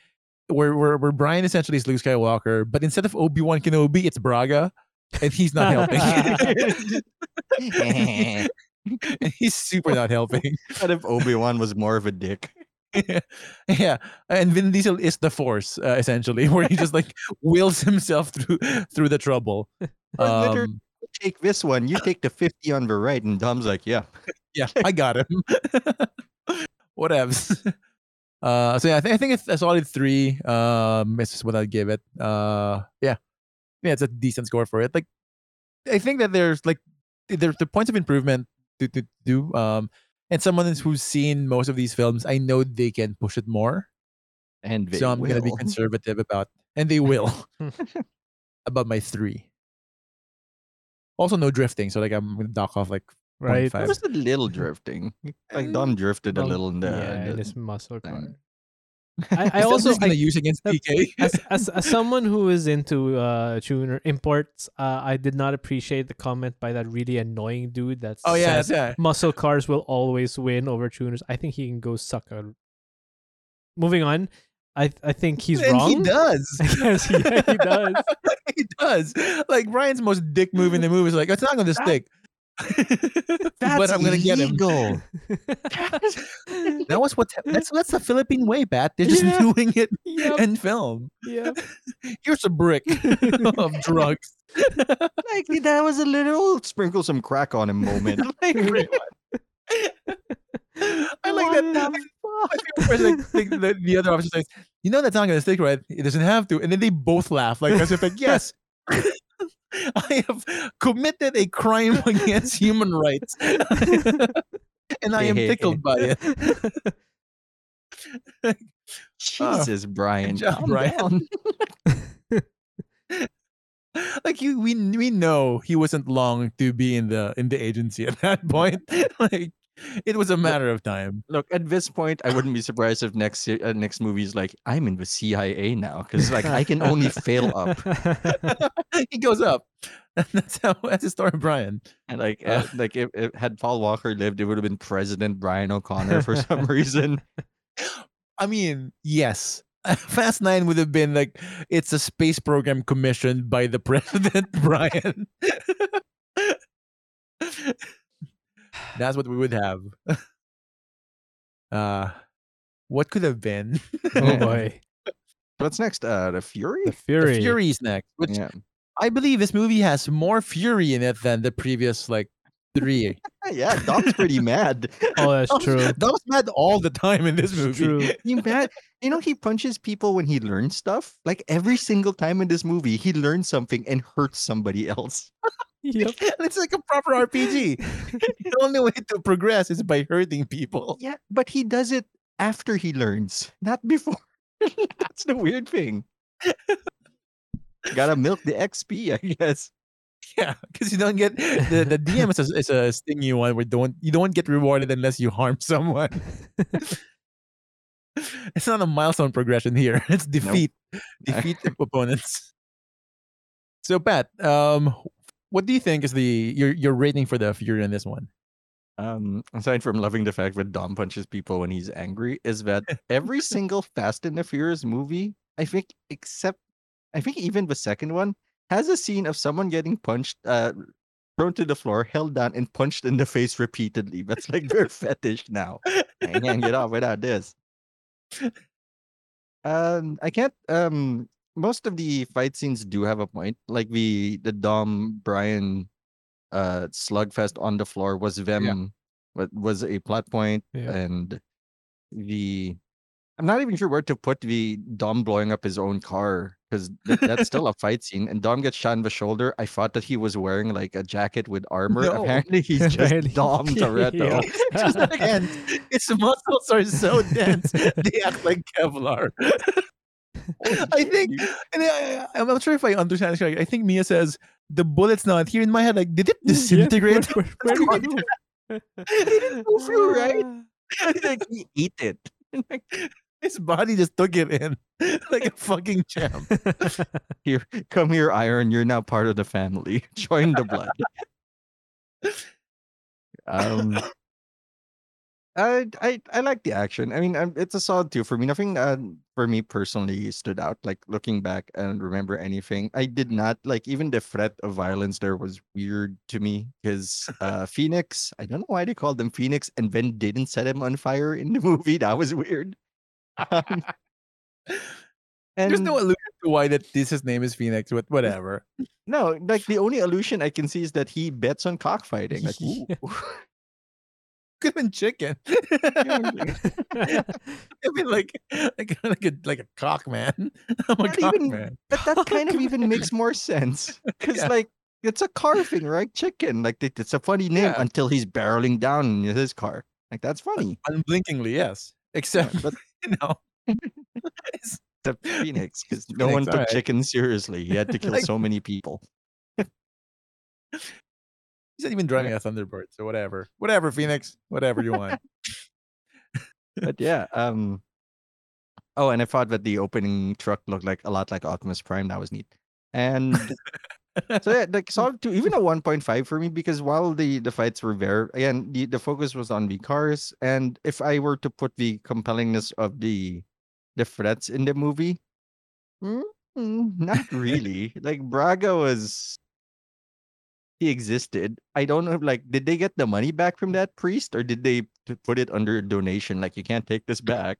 Speaker 3: where where where Brian essentially is Luke Skywalker, but instead of Obi Wan Kenobi, it's Braga, and he's not helping. And he's super not helping.
Speaker 1: What if Obi Wan was more of a dick?
Speaker 3: Yeah, yeah, and Vin Diesel is the Force uh, essentially, where he just like wills himself through through the trouble. Um,
Speaker 1: Take this one. You take the 50 on the right. And Dom's like, yeah.
Speaker 3: yeah, I got him. Whatevs. Uh, so yeah, I think I think it's a solid three. Um, it's what I'd give it. Uh, yeah, yeah, it's a decent score for it. Like, I think that there's like there's the points of improvement to to do. Um, and someone who's seen most of these films, I know they can push it more.
Speaker 1: And they
Speaker 3: so I'm gonna be conservative about, and they will about my three. Also, no drifting, so like I'm gonna dock off like
Speaker 2: Right.
Speaker 3: five.
Speaker 1: Was a little drifting. Like Dom drifted a little in the,
Speaker 2: yeah,
Speaker 1: the-
Speaker 2: in his muscle car. I, I
Speaker 3: Is that what
Speaker 2: also I,
Speaker 3: use against PK.
Speaker 2: as, as as someone who is into uh tuner imports, uh, I did not appreciate the comment by that really annoying dude that
Speaker 3: oh yeah,
Speaker 2: says
Speaker 3: yeah.
Speaker 2: muscle cars will always win over tuners. I think he can go suck a. Moving on, I I think he's
Speaker 3: and
Speaker 2: wrong.
Speaker 3: he does.
Speaker 2: yes, yeah, he does.
Speaker 3: he does. Like Ryan's most dick move in the movie is like, it's not gonna stick. but I'm gonna get him.
Speaker 1: illegal.
Speaker 3: That was what that's that's the Philippine way, Pat. They're just
Speaker 2: Yeah.
Speaker 3: doing it
Speaker 2: Yep.
Speaker 3: in film.
Speaker 2: Yeah.
Speaker 3: Here's a brick of drugs.
Speaker 1: like that was a literal oh, sprinkle some crack on him moment. like,
Speaker 3: I like that.
Speaker 1: What
Speaker 3: My favorite like, like, the, the other officer says, "You know that's not gonna stick, right? It doesn't have to." And then they both laugh, like as if like, "Yes, I have committed a crime against human rights, and I am tickled by it."
Speaker 1: Ah, Jesus, Brian.
Speaker 3: job,
Speaker 1: calm
Speaker 3: Brian.
Speaker 1: down.
Speaker 3: like you, we we know he wasn't long to be in the in the agency at that point. like it was a matter of time.
Speaker 1: Look, at this point, I wouldn't be surprised if next uh, next movie is like, I'm in the CIA now because like I can only fail up.
Speaker 3: he goes up. That's how that's the story of Brian.
Speaker 1: And like, uh, like if, if had Paul Walker lived, it would have been President Brian O'Connor for some reason.
Speaker 3: I mean, yes. Fast Nine would have been like it's a space program commissioned by the president, Brian. That's what we would have. Uh what could have been?
Speaker 2: oh boy,
Speaker 1: What's next? Uh, the Fury.
Speaker 2: the Fury.
Speaker 3: The Fury's next. Which
Speaker 1: Yeah,
Speaker 3: I believe this movie has more fury in it than the previous like three.
Speaker 1: yeah. Dom's pretty mad.
Speaker 2: Oh, that's
Speaker 3: Dom's-
Speaker 2: true.
Speaker 3: Dom's mad all the time in this movie.
Speaker 2: true.
Speaker 1: He mad. You know, he punches people when he learns stuff. Like every single time in this movie, he learns something and hurts somebody else.
Speaker 2: Yep.
Speaker 3: it's like a proper RPG. the only way to progress is by hurting people.
Speaker 1: Yeah, but he does it after he learns, not before. That's the weird thing. Gotta milk the XP, I guess.
Speaker 3: Yeah, because you don't get the, the DM is a, is a stingy one where don't you don't get rewarded unless you harm someone. it's not a milestone progression here. It's defeat defeat opponents. So Pat, um, what do you think is the your your rating for the Fury in this one?
Speaker 1: Um, aside from loving the fact that Dom punches people when he's angry, is that every single Fast and the Furious movie, I think, except I think even the second one, has a scene of someone getting punched, uh, thrown to the floor, held down, and punched in the face repeatedly. That's like their fetish now. I can't get off without this. Um, I can't. Um, most of the fight scenes do have a point. Like the the Dom Brian, uh, slugfest on the floor was them. What was a plot point,
Speaker 2: Yeah.
Speaker 1: and the I'm not even sure where to put the Dom blowing up his own car because that's still a fight scene. And Dom gets shot in the shoulder. I thought that he was wearing like a jacket with armor.
Speaker 3: No.
Speaker 1: Apparently, he's just
Speaker 2: Apparently,
Speaker 1: Dom Toretto.
Speaker 2: yeah.
Speaker 3: Just like dense. Its muscles are so dense they act like Kevlar. I think, and I, I'm not sure if I understand. this correctly. I think Mia says the bullet's not here in my head. Like, did it disintegrate?
Speaker 2: Where, where, where did it go?
Speaker 1: It didn't go through, right? like he ate it. Like,
Speaker 3: His body just took it in like a fucking champ.
Speaker 1: here, come here, Iron. You're now part of the family. Join the blood. um, I, I I like the action. I mean, it's a solid two for me. Nothing uh, for me personally stood out. Like looking back and remember anything, I did not like. Even the threat of violence there was weird to me because uh, Phoenix. I don't know why they called him Phoenix, and then didn't set him on fire in the movie. That was weird. Um,
Speaker 3: There's no allusion to why that this his name is Phoenix, but whatever.
Speaker 1: No, like the only allusion I can see is that he bets on cockfighting. Like.
Speaker 3: Could have been chicken. I mean, like, like, like a like a cock man. I'm a
Speaker 1: Not
Speaker 3: cock
Speaker 1: even-
Speaker 3: man.
Speaker 1: but that kind of even makes more sense because,
Speaker 3: Yeah.
Speaker 1: like, it's a carving, right? Chicken. Like, it's a funny name
Speaker 3: Yeah.
Speaker 1: until he's barreling down in his car. Like, that's funny.
Speaker 3: Unblinkingly, yes.
Speaker 1: Yeah,
Speaker 3: Except,
Speaker 1: but
Speaker 3: you know, it's-
Speaker 1: except Phoenix, because no
Speaker 3: Phoenix,
Speaker 1: one took
Speaker 3: alright.
Speaker 1: chicken seriously. He had to kill
Speaker 3: Like-
Speaker 1: so many people.
Speaker 3: He's not even driving a Thunderbird, so whatever. Whatever, Phoenix. Whatever you want.
Speaker 1: But yeah, um, Oh, and I thought that the opening truck looked like a lot like Optimus Prime. That was neat. And so yeah, like solid two, even a one point five for me because while the the fights were there, again the the focus was on the cars, and if I were to put the compellingness of the the threats in the movie, mm, not really. like Braga was he existed. I don't know. Like, did they get the money back from that priest, or did they put it under donation? Like, you can't take this back,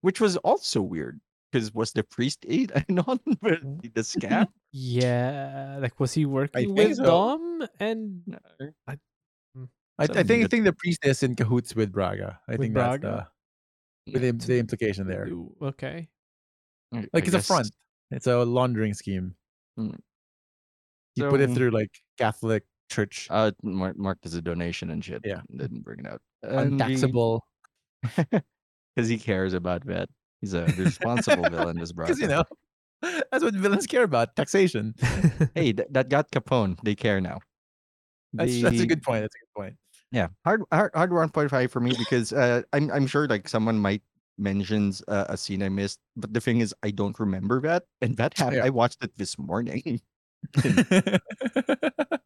Speaker 1: which was also weird. Because was the priest aid and on the the scam?
Speaker 2: Yeah, like was he working with
Speaker 3: so.
Speaker 2: Dom and
Speaker 1: No.
Speaker 3: I, hmm,
Speaker 1: Some
Speaker 3: I think I think the priest is in cahoots with Braga. I
Speaker 2: With
Speaker 3: think
Speaker 2: Braga?
Speaker 3: that's the with the, the implication there.
Speaker 2: Okay.
Speaker 3: Like
Speaker 1: I
Speaker 3: it's a front. It's a laundering scheme.
Speaker 1: Hmm.
Speaker 3: You put it through like Catholic church,
Speaker 1: Uh, marked, marked as a donation and shit.
Speaker 3: Yeah.
Speaker 1: didn't bring it out.
Speaker 3: Untaxable.
Speaker 1: because he cares about that. He's a responsible villain, this Braga.
Speaker 3: Because you know, that's what villains care about: taxation.
Speaker 1: hey, th- that got Capone. They care now.
Speaker 3: That's, that's a good point. That's a good point.
Speaker 1: Yeah, hard hard hard one point five for me because uh, I'm I'm sure like someone might mentions uh, a scene I missed, but the thing is I don't remember that, and that happened.
Speaker 3: Yeah.
Speaker 1: I watched it this morning.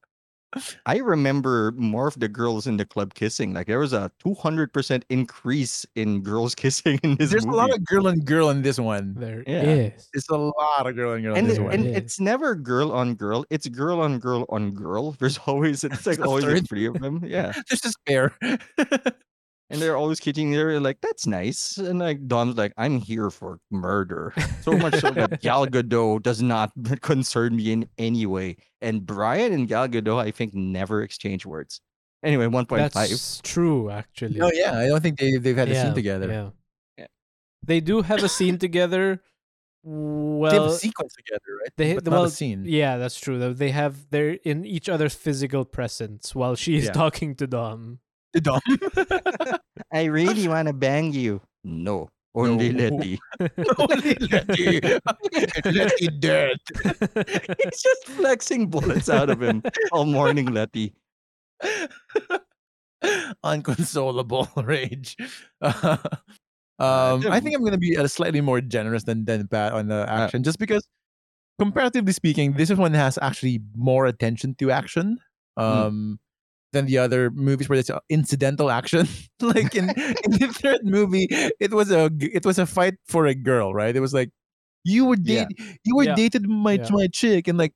Speaker 1: I remember more of the girls in the club kissing. Like there was a two hundred percent increase in girls kissing in this
Speaker 3: There's
Speaker 1: movie.
Speaker 3: a lot of girl and girl in this one.
Speaker 2: There is.
Speaker 1: Yeah.
Speaker 3: It's a lot of girl and girl in
Speaker 1: and
Speaker 3: this
Speaker 1: it-
Speaker 3: one.
Speaker 1: and
Speaker 2: Yeah.
Speaker 1: it's never girl on girl. It's girl on girl on girl. There's always it's like always three of them. Yeah.
Speaker 3: There's a spare.
Speaker 1: And they're always kicking there like that's nice and like dom's like i'm here for murder so much so that gal gadot does not concern me in any way and brian and gal gadot i think never exchange words anyway 1.5
Speaker 2: That's true, actually.
Speaker 3: oh yeah, I don't think they they've had a scene together.
Speaker 2: Yeah.
Speaker 1: Yeah.
Speaker 2: They do have a scene together.
Speaker 3: Well, they have a sequence together, right?
Speaker 2: they
Speaker 3: but not
Speaker 2: well,
Speaker 3: a scene.
Speaker 2: yeah, that's true. They have they're in each other's physical presence while she is
Speaker 3: Yeah.
Speaker 2: talking to Dom.
Speaker 3: The Dom.
Speaker 1: i really want to bang you no only
Speaker 3: No.
Speaker 1: letty
Speaker 3: Only Letty. Letty dead.
Speaker 1: he's just flexing bullets out of him all morning letty
Speaker 3: Unconsolable rage. um, I think I'm gonna be uh, slightly more generous than than Pat on the action, just because comparatively speaking, this one has actually more attention to action. Um, than the other movies where it's incidental action. like in, in the third movie, it was a it was a fight for a girl, right? It was like you were
Speaker 1: Yeah.
Speaker 3: you were
Speaker 2: Yeah.
Speaker 3: dated my
Speaker 2: Yeah.
Speaker 3: my chick, and like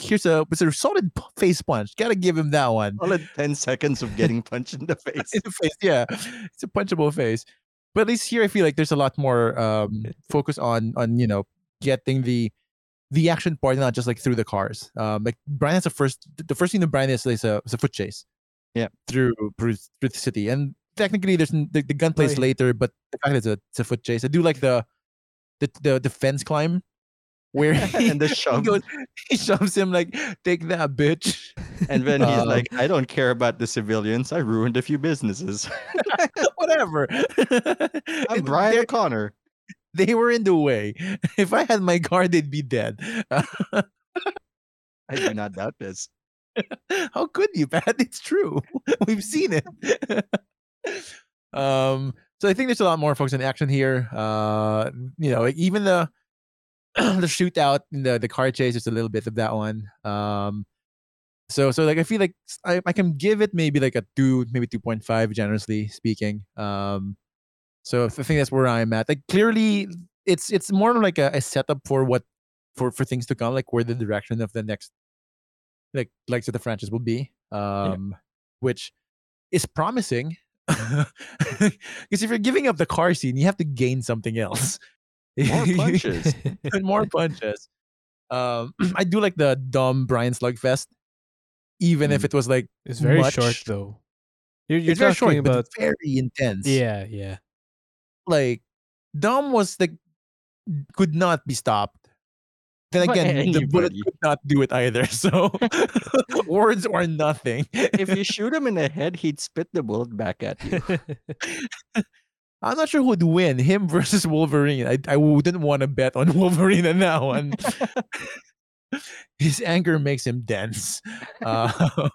Speaker 3: here's a it's a solid face punch. Gotta give him that one.
Speaker 1: all in 10 seconds of getting punched in the face
Speaker 3: In the face, yeah, it's a punchable face. But at least here, I feel like there's a lot more um, focus on on you know getting the the action part, not just like through the cars. Um, like Brian has the first the first thing that Brian is is a, is a foot chase.
Speaker 1: Yeah.
Speaker 3: through through, through the city, and technically there's the, the gunplay is later, but the fact it's a it's a foot chase. I do like the the the, the fence climb where he,
Speaker 1: and the
Speaker 3: he goes he shoves him like take that bitch.
Speaker 1: And then he's
Speaker 3: Um,
Speaker 1: like, I don't care about the civilians. I ruined a few businesses.
Speaker 3: Whatever.
Speaker 1: I'm Brian O'Connor.
Speaker 3: they were in the way. If I had my car they'd be dead.
Speaker 1: I do not doubt this.
Speaker 3: How could you, Pat? It's true. We've seen it. um, so I think there's a lot more folks in action here. Uh, you know, even the the shootout the the car chase just a little bit of that one. Um, so so like I feel like I, I can give it maybe like a two, maybe two point five, generously speaking. Um, so I think that's where I'm at. Like clearly, it's it's more like a, a setup for what for for things to come, like where the direction of the next like legs of the franchise will be. Um, which is promising. Because if you're giving up the car scene, you have to gain something else.
Speaker 1: More punches.
Speaker 3: and more punches. Um, I do like the Dom Brian Slugfest, even if
Speaker 1: Mm.
Speaker 3: it was like
Speaker 2: it's very short though. You're, you're
Speaker 3: it's very short,
Speaker 2: about
Speaker 3: but very intense.
Speaker 2: yeah, yeah.
Speaker 3: like Dom was like could not be stopped. Then again, the bullet could not do it either. So words are nothing.
Speaker 1: if you shoot him in the head, he'd spit the bullet back at you.
Speaker 3: I'm not sure who'd win, him versus Wolverine. I, I wouldn't want to bet on Wolverine in that one. His anger makes him dense. Uh,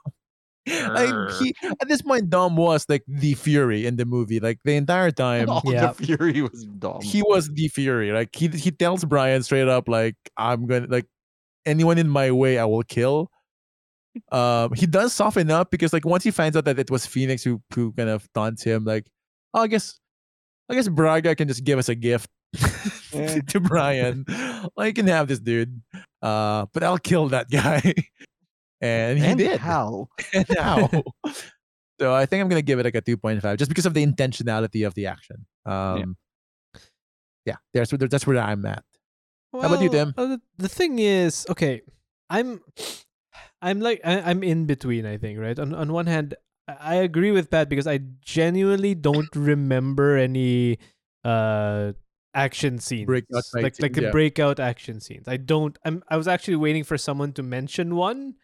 Speaker 3: like he at this point Dom was like the Fury in the movie. Like the entire time
Speaker 1: All
Speaker 2: Yeah.
Speaker 1: the fury was Dom.
Speaker 3: he was the Fury. Like he he tells Brian straight up like I'm gonna like anyone in my way I will kill. Um he does soften up because like once he finds out that it was Phoenix who who kind of taunts him, like, oh I guess I guess Braga can just give us a gift
Speaker 1: Yeah.
Speaker 3: to Brian. Like you can have this dude. Uh but I'll kill that guy. and he
Speaker 1: and
Speaker 3: did.
Speaker 1: how?
Speaker 3: And now. so I think I'm gonna give it like a 2.5 just because of the intentionality of the action. Um yeah, there's where that's where I'm at. How about you, Tim?
Speaker 2: uh, the thing is, okay, I'm, I'm like, I, I'm in between. I think, right? On on one hand, I agree with Pat because I genuinely don't remember any uh action scenes,
Speaker 3: Breakout
Speaker 2: like like the
Speaker 3: yeah.
Speaker 2: breakout action scenes. I don't. I'm. I was actually waiting for someone to mention one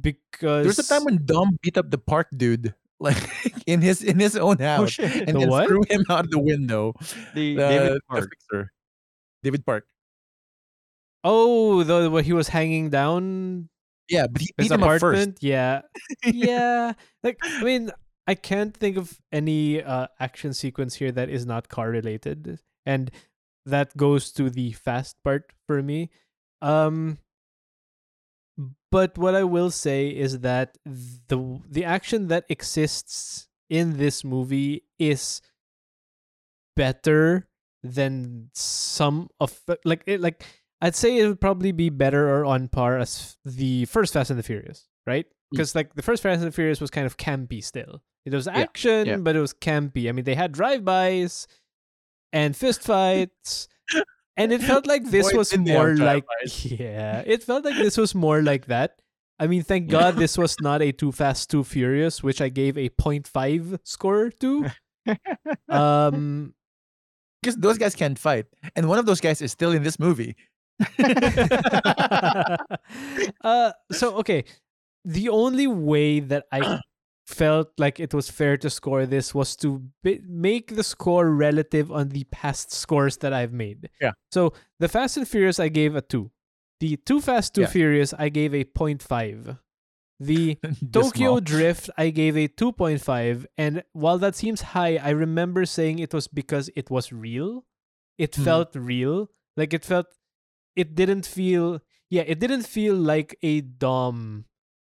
Speaker 2: because
Speaker 3: there's a time when Dom beat up the park dude, like in his in his own house,
Speaker 1: Oh shit!
Speaker 3: and
Speaker 2: The
Speaker 3: then
Speaker 2: what?
Speaker 3: threw him out of the window.
Speaker 1: The
Speaker 3: The,
Speaker 1: David
Speaker 3: the
Speaker 1: Park.
Speaker 3: fixer, David Park.
Speaker 2: oh, the what he was hanging down
Speaker 3: Yeah, but he
Speaker 2: his
Speaker 3: beat him up first.
Speaker 2: apartment. Yeah, yeah. Like I mean, I can't think of any uh, action sequence here that is not car related, and that goes to the fast part for me. Um, but what I will say is that the the action that exists in this movie is better than some of like it like I'd say it would probably be better or on par as the first Fast and the Furious, right? Mm. Because like the first Fast and the Furious was kind of campy still. It was action,
Speaker 3: yeah.
Speaker 2: but it was campy. I mean, they had drive-bys and fist fights, and it felt like this
Speaker 3: Boy,
Speaker 2: was
Speaker 3: didn't they have
Speaker 2: more like yeah, it felt like this was more like that. I mean, thank God this was not a Too Fast, Too Furious, which I gave a 0.5 score to. Um,
Speaker 3: because those guys can't fight, and one of those guys is still in this movie.
Speaker 2: uh, so okay, the only way that I felt like it was fair to score this was to make the score relative on the past scores that I've made.
Speaker 3: Yeah.
Speaker 2: So the Fast and Furious I gave a two. The Too Fast Too
Speaker 3: Yeah.
Speaker 2: Furious I gave a 0.5. The Tokyo
Speaker 3: small.
Speaker 2: Drift, I gave a 2.5. And while that seems high, I remember saying it was because it was real. It
Speaker 3: Mhm.
Speaker 2: felt real. Like it felt, it didn't feel, yeah, it didn't feel like a Dom.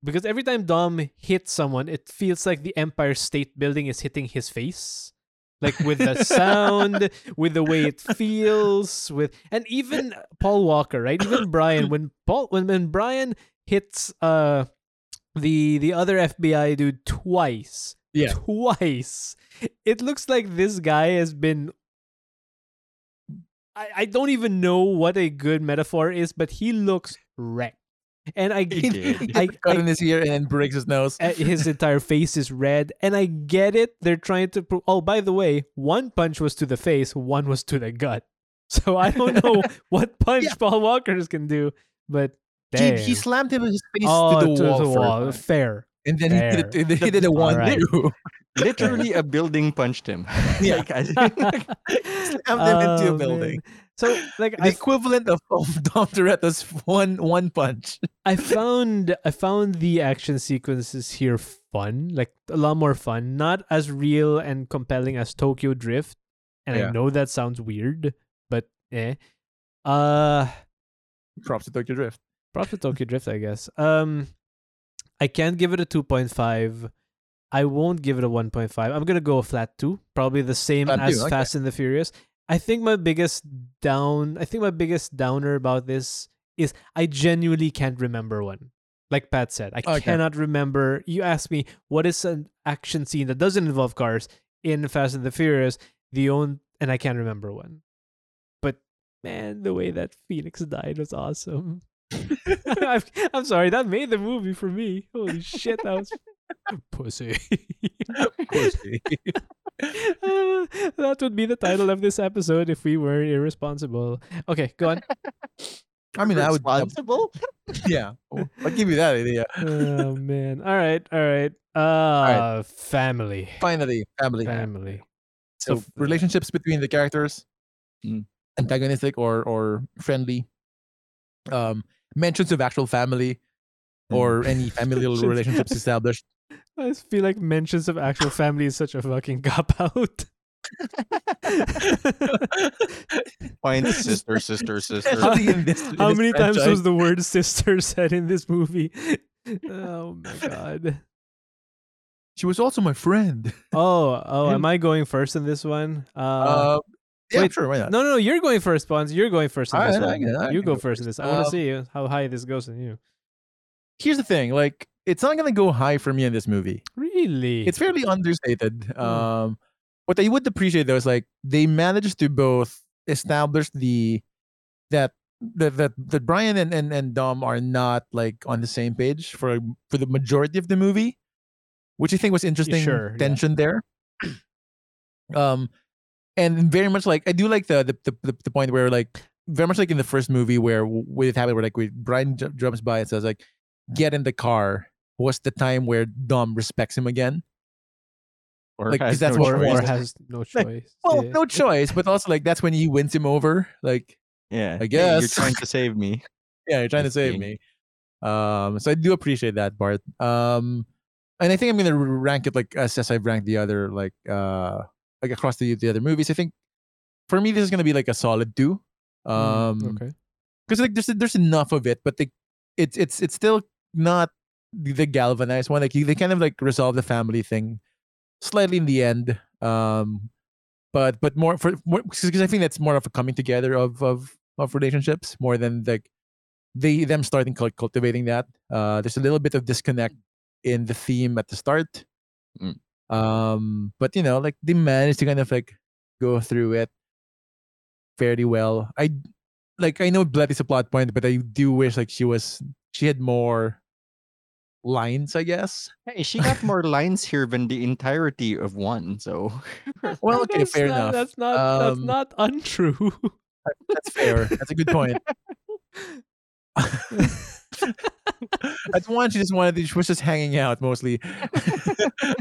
Speaker 2: Because every time Dom hits someone, it feels like the Empire State Building is hitting his face. Like with the sound, with the way it feels, with and even Paul Walker, right? Even Brian, when Paul when, when Brian hits uh the the other FBI dude twice.
Speaker 3: Yeah.
Speaker 2: Twice. It looks like this guy has been I, I don't even know what a good metaphor is, but he looks wrecked. And I
Speaker 1: He did.
Speaker 2: I,
Speaker 3: cut
Speaker 2: I
Speaker 3: in his ear and then breaks his nose.
Speaker 2: uh, his entire face is red and i get it they're trying to pro- oh by the way one punch was to the face one was to the gut so i don't know what punch
Speaker 3: Yeah.
Speaker 2: paul walker's can do but
Speaker 3: He,
Speaker 2: damn.
Speaker 3: he slammed him in his face
Speaker 2: oh,
Speaker 3: to the wall, first,
Speaker 2: fair
Speaker 3: and then he did, it, he did a one
Speaker 2: Alright.
Speaker 3: too.
Speaker 1: Literally, a building punched him.
Speaker 3: Yeah.
Speaker 1: Like, I-
Speaker 3: Slammed him into
Speaker 2: Oh,
Speaker 3: a building.
Speaker 2: man. So like
Speaker 3: The
Speaker 2: I,
Speaker 3: equivalent of, of Dom Toretto's one one punch.
Speaker 2: I found i found the action sequences here fun like a lot more fun not as real and compelling as tokyo drift and i know that sounds weird but eh uh
Speaker 3: Props to Tokyo Drift.
Speaker 2: Props to Tokyo Drift, I guess. Um, I can't give it a 2.5. I won't give it a 1.5. I'm gonna go a flat two, probably the same
Speaker 3: Flat
Speaker 2: as
Speaker 3: two, okay.
Speaker 2: Fast and the Furious. I think my biggest down, I think my biggest downer about this is I genuinely can't remember one. Like Pat said, I
Speaker 3: Okay.
Speaker 2: cannot remember. You asked me what is an action scene that doesn't involve cars in Fast and the Furious. The own and I can't remember one. But man, the way that Phoenix died was awesome. I'm, I'm sorry, that made the movie for me. Holy shit, that was pussy.
Speaker 3: Pussy.
Speaker 2: Uh, that would be the title of this episode if we were irresponsible. Okay, go on.
Speaker 3: I mean, I would. uh,
Speaker 1: responsible.
Speaker 3: yeah, I'll give you that idea.
Speaker 2: Oh man. All right, all right. Uh family.
Speaker 3: Finally, family.
Speaker 2: Family.
Speaker 3: So
Speaker 2: So-
Speaker 3: relationships between the characters,
Speaker 1: Mm.
Speaker 3: antagonistic or or friendly. Um, mentions of actual family. or any familial relationships established.
Speaker 2: I just feel like mentions of actual family is such a fucking cop out.
Speaker 1: Point sister, sister, sister.
Speaker 3: Especially in this- in
Speaker 2: How many times
Speaker 3: franchise.
Speaker 2: was the word sister said in this movie? Oh my god.
Speaker 3: She was also my friend.
Speaker 2: Oh, oh, am I going first in this one? Uh,
Speaker 3: Uh, yeah,
Speaker 2: wait,
Speaker 3: sure, why not?
Speaker 2: no, no, no, you're going first, Pons. You're going first in this
Speaker 3: Alright, I
Speaker 2: one.
Speaker 3: can- I
Speaker 2: you
Speaker 3: can
Speaker 2: go
Speaker 3: go
Speaker 2: first in this. I want to
Speaker 3: Um,
Speaker 2: see how high this goes in you.
Speaker 3: Here's the thing: like, it's not gonna go high for me in this movie.
Speaker 2: Really?
Speaker 3: It's fairly understated.
Speaker 2: Hmm.
Speaker 3: Um, what I would appreciate though is like they managed to both establish the that that that, that Brian and, and and Dom are not like on the same page for for the majority of the movie, which I think was interesting
Speaker 2: sure, yeah.
Speaker 3: tension there. Um, and very much like I do like the the, the the point where like very much like in the first movie where with it happened where like where Brian j- jumps by and says like get in the car was the time where Dom respects him again.
Speaker 1: Or
Speaker 3: Like, 'cause
Speaker 1: has
Speaker 3: that's
Speaker 1: no
Speaker 3: what
Speaker 2: or,
Speaker 3: Warren
Speaker 2: or
Speaker 1: choice.
Speaker 2: has no
Speaker 3: Like,
Speaker 2: choice.
Speaker 3: Well,
Speaker 2: yeah.
Speaker 3: no choice, but also like that's when he wins him over. Like,
Speaker 1: Yeah,
Speaker 3: I
Speaker 1: hey, you're trying to save me.
Speaker 3: yeah, you're trying to save
Speaker 1: being-
Speaker 3: me. Um, so I do appreciate that part. Um, and I think I'm gonna rank it like as, as I've ranked the other like uh like across the the other movies. I think for me this is gonna be like a solid two. Um,
Speaker 2: Mm, okay.
Speaker 3: because like there's there's enough of it, but the, it's it's it's still not the, galvanized one. Like they kind of like resolve the family thing slightly in the end. Um, but but more for because I think that's more of a coming together of of of relationships more than like they them starting cultivating that. Uh, there's a little bit of disconnect in the theme at the start.
Speaker 1: Mm.
Speaker 3: Um, but you know, like they managed to kind of like go through it fairly well. I like I know blood is a plot point, but I do wish like she was she had more lines, I guess.
Speaker 1: Hey, she got more lines here than the entirety of one. So
Speaker 3: Well, okay,
Speaker 2: That's
Speaker 3: fair
Speaker 2: not-
Speaker 3: enough.
Speaker 2: That's not that's
Speaker 3: Um,
Speaker 2: not untrue.
Speaker 3: That's fair. That's a good point. At one, she just wanted to, she was just hanging out mostly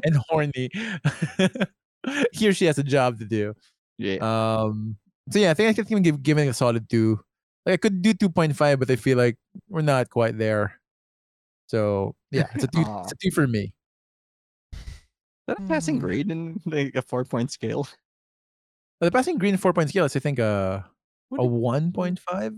Speaker 3: and horny. Here she has a job to do.
Speaker 1: yeah,
Speaker 3: Um so yeah, I think I can I'm give, giving it a solid two. Like I could do two point five, but I feel like we're not quite there. So yeah, it's a two it's a two for me.
Speaker 1: that a passing
Speaker 2: Mm.
Speaker 1: grade in like a four point scale.
Speaker 3: But the passing grade in four point scale is I think a a one point five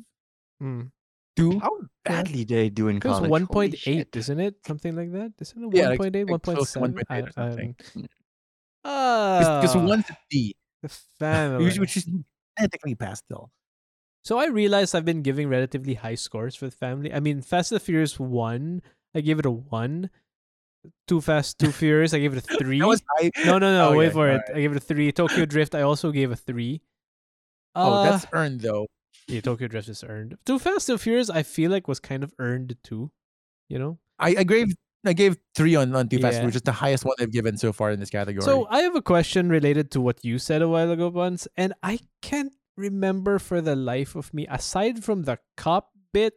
Speaker 2: Hmm.
Speaker 3: two.
Speaker 1: How badly did I do in
Speaker 2: It was
Speaker 1: college?
Speaker 2: one
Speaker 1: Holy
Speaker 2: point isn't it? Something like that. Isn't it
Speaker 3: Yeah,
Speaker 2: one
Speaker 3: like-
Speaker 2: point eight,
Speaker 3: like
Speaker 2: one point
Speaker 3: to
Speaker 2: seven?
Speaker 3: 1.8 or something.
Speaker 2: Ah,
Speaker 3: Because one's a D,
Speaker 2: the family.
Speaker 3: which, which is technically passed still.
Speaker 2: So I realized I've been giving relatively high scores for the family. I mean, Fast and the Furious one, I gave it a one. Too Fast, Too Furious, I gave it a three.
Speaker 3: That was high.
Speaker 2: No, no, no.
Speaker 3: Oh,
Speaker 2: wait
Speaker 3: yeah,
Speaker 2: for it.
Speaker 3: alright.
Speaker 2: I gave it a three. Tokyo Drift, I also gave a three.
Speaker 3: Oh,
Speaker 2: Uh,
Speaker 3: that's earned though.
Speaker 2: yeah. Tokyo Drift is earned. Too Fast, Too Furious, I feel like was kind of earned too. You know.
Speaker 3: I, I gave I gave three on on Too Fast,
Speaker 2: Yeah.
Speaker 3: which is the highest one I've given so far in this category.
Speaker 2: So I have a question related to what you said a while ago, Buns, and I can't remember for the life of me. Aside from the cop bit,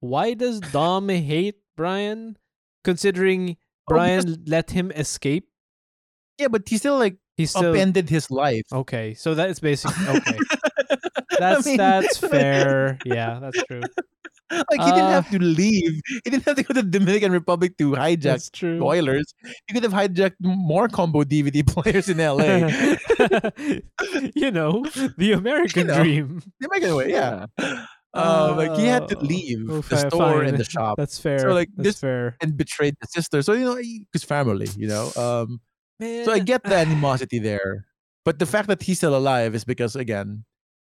Speaker 2: why does Dom hate Brian? Considering
Speaker 3: Oh, because-
Speaker 2: Brian let him escape,
Speaker 3: yeah, but he still like
Speaker 2: he still
Speaker 3: upended his life.
Speaker 2: okay. So that is basically okay.
Speaker 3: I
Speaker 2: That's
Speaker 3: mean,
Speaker 2: that's fair. Yeah, that's true.
Speaker 3: Like he didn't
Speaker 2: Uh,
Speaker 3: have to leave. He didn't have to go to the Dominican Republic to hijack
Speaker 2: true.
Speaker 3: spoilers. He could have hijacked more combo DVD players in LA.
Speaker 2: you know, the American
Speaker 3: know.
Speaker 2: dream.
Speaker 3: the American way, yeah. Uh, like he had to
Speaker 2: Oh,
Speaker 3: leave
Speaker 2: oh,
Speaker 3: the
Speaker 2: fi-
Speaker 3: store
Speaker 2: fine.
Speaker 3: and the shop
Speaker 2: That's fair.
Speaker 3: like,
Speaker 2: that's
Speaker 3: this-
Speaker 2: fair.
Speaker 3: and betrayed the sister. So you know, his family. You know, um, so I get the animosity there. But the fact that he's still alive is because again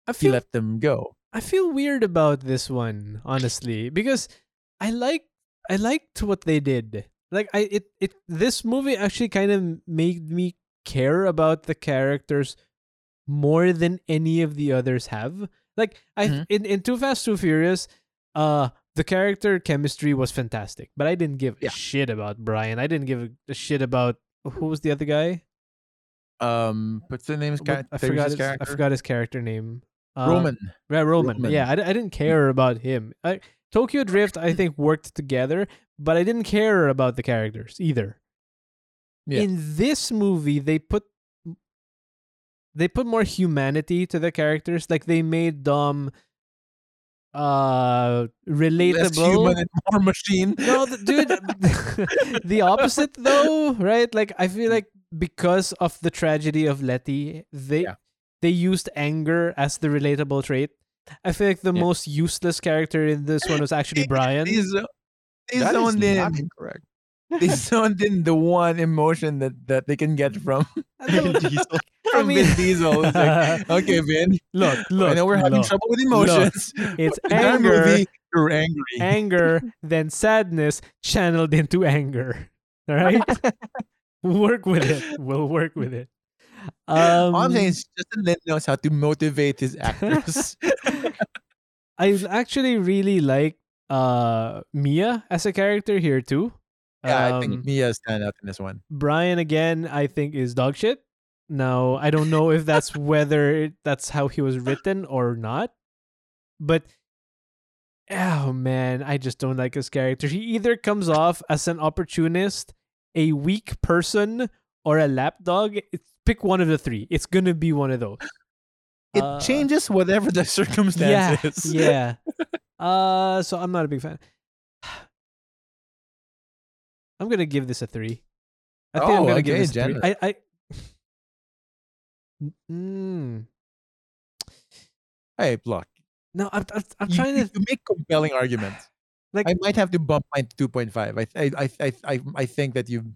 Speaker 2: I
Speaker 3: he let them go.
Speaker 2: I feel weird about this one, honestly, because I like I liked what they did. Like I it it this movie actually kind of made me care about the characters more than any of the others have. Like I
Speaker 3: Mhm.
Speaker 2: in in Too Fast Too Furious, uh the character chemistry was fantastic, but I didn't give a shit about Brian. I didn't give a, shit about who was the other guy?
Speaker 3: Um, what's the name? Of
Speaker 2: What-
Speaker 3: char-
Speaker 2: I forgot his,
Speaker 3: character?
Speaker 2: I forgot his character name. Uh,
Speaker 3: Roman.
Speaker 2: Yeah, Roman.
Speaker 3: Roman.
Speaker 2: Yeah, I didn't care about him. I, Tokyo Drift, I think, worked together, but I didn't care about the characters either.
Speaker 3: Yeah.
Speaker 2: In this movie, they put they put more humanity to the characters. Like they made Dom uh
Speaker 3: Less human and more machine.
Speaker 2: No, th- dude, the opposite though, right? Like I feel like because of the tragedy of Letty, they
Speaker 3: Yeah.
Speaker 2: they used anger as the relatable trait. I feel like the
Speaker 1: Yeah.
Speaker 2: most useless character in this one was actually Brian.
Speaker 3: They, zo- they
Speaker 1: That is
Speaker 3: zoned
Speaker 1: not incorrect.
Speaker 3: They zoned in the one emotion that, that they can get from,
Speaker 1: Vin Diesel.
Speaker 3: from
Speaker 2: mean-
Speaker 3: Vin Diesel. It's like, okay, Vin.
Speaker 2: look, look,
Speaker 3: I know we're having
Speaker 2: look.
Speaker 3: trouble with emotions.
Speaker 2: It's anger,
Speaker 3: movie, you're angry.
Speaker 2: anger, then sadness channeled into anger. All right, work with it. We'll work with it. Um,
Speaker 3: All I'm saying is Justin Lin knows how to motivate his actors.
Speaker 2: I actually really like uh Mia as a character here too.
Speaker 3: Yeah, I
Speaker 2: Um,
Speaker 3: think Mia stand out in this one.
Speaker 2: Brian again, I think is dog shit. Now I don't know if that's whether that's how he was written or not, but oh man, I just don't like his character. He either comes off as an opportunist, a weak person, or a lapdog. It's, pick one of the three. It's gonna be one of those.
Speaker 3: It
Speaker 2: Uh,
Speaker 3: changes whatever the circumstances.
Speaker 2: Yeah, yeah. Uh, so I'm not a big fan. I'm gonna give this a three. I think I'm
Speaker 3: Oh,
Speaker 2: gonna give this a three. I, I, mm,
Speaker 3: Hey, look.
Speaker 2: no, I'm, I'm, I'm
Speaker 3: you,
Speaker 2: trying
Speaker 3: you
Speaker 2: to
Speaker 3: make compelling arguments.
Speaker 2: like.
Speaker 3: I might have to bump mine to 2.5. I I I I I, I think that you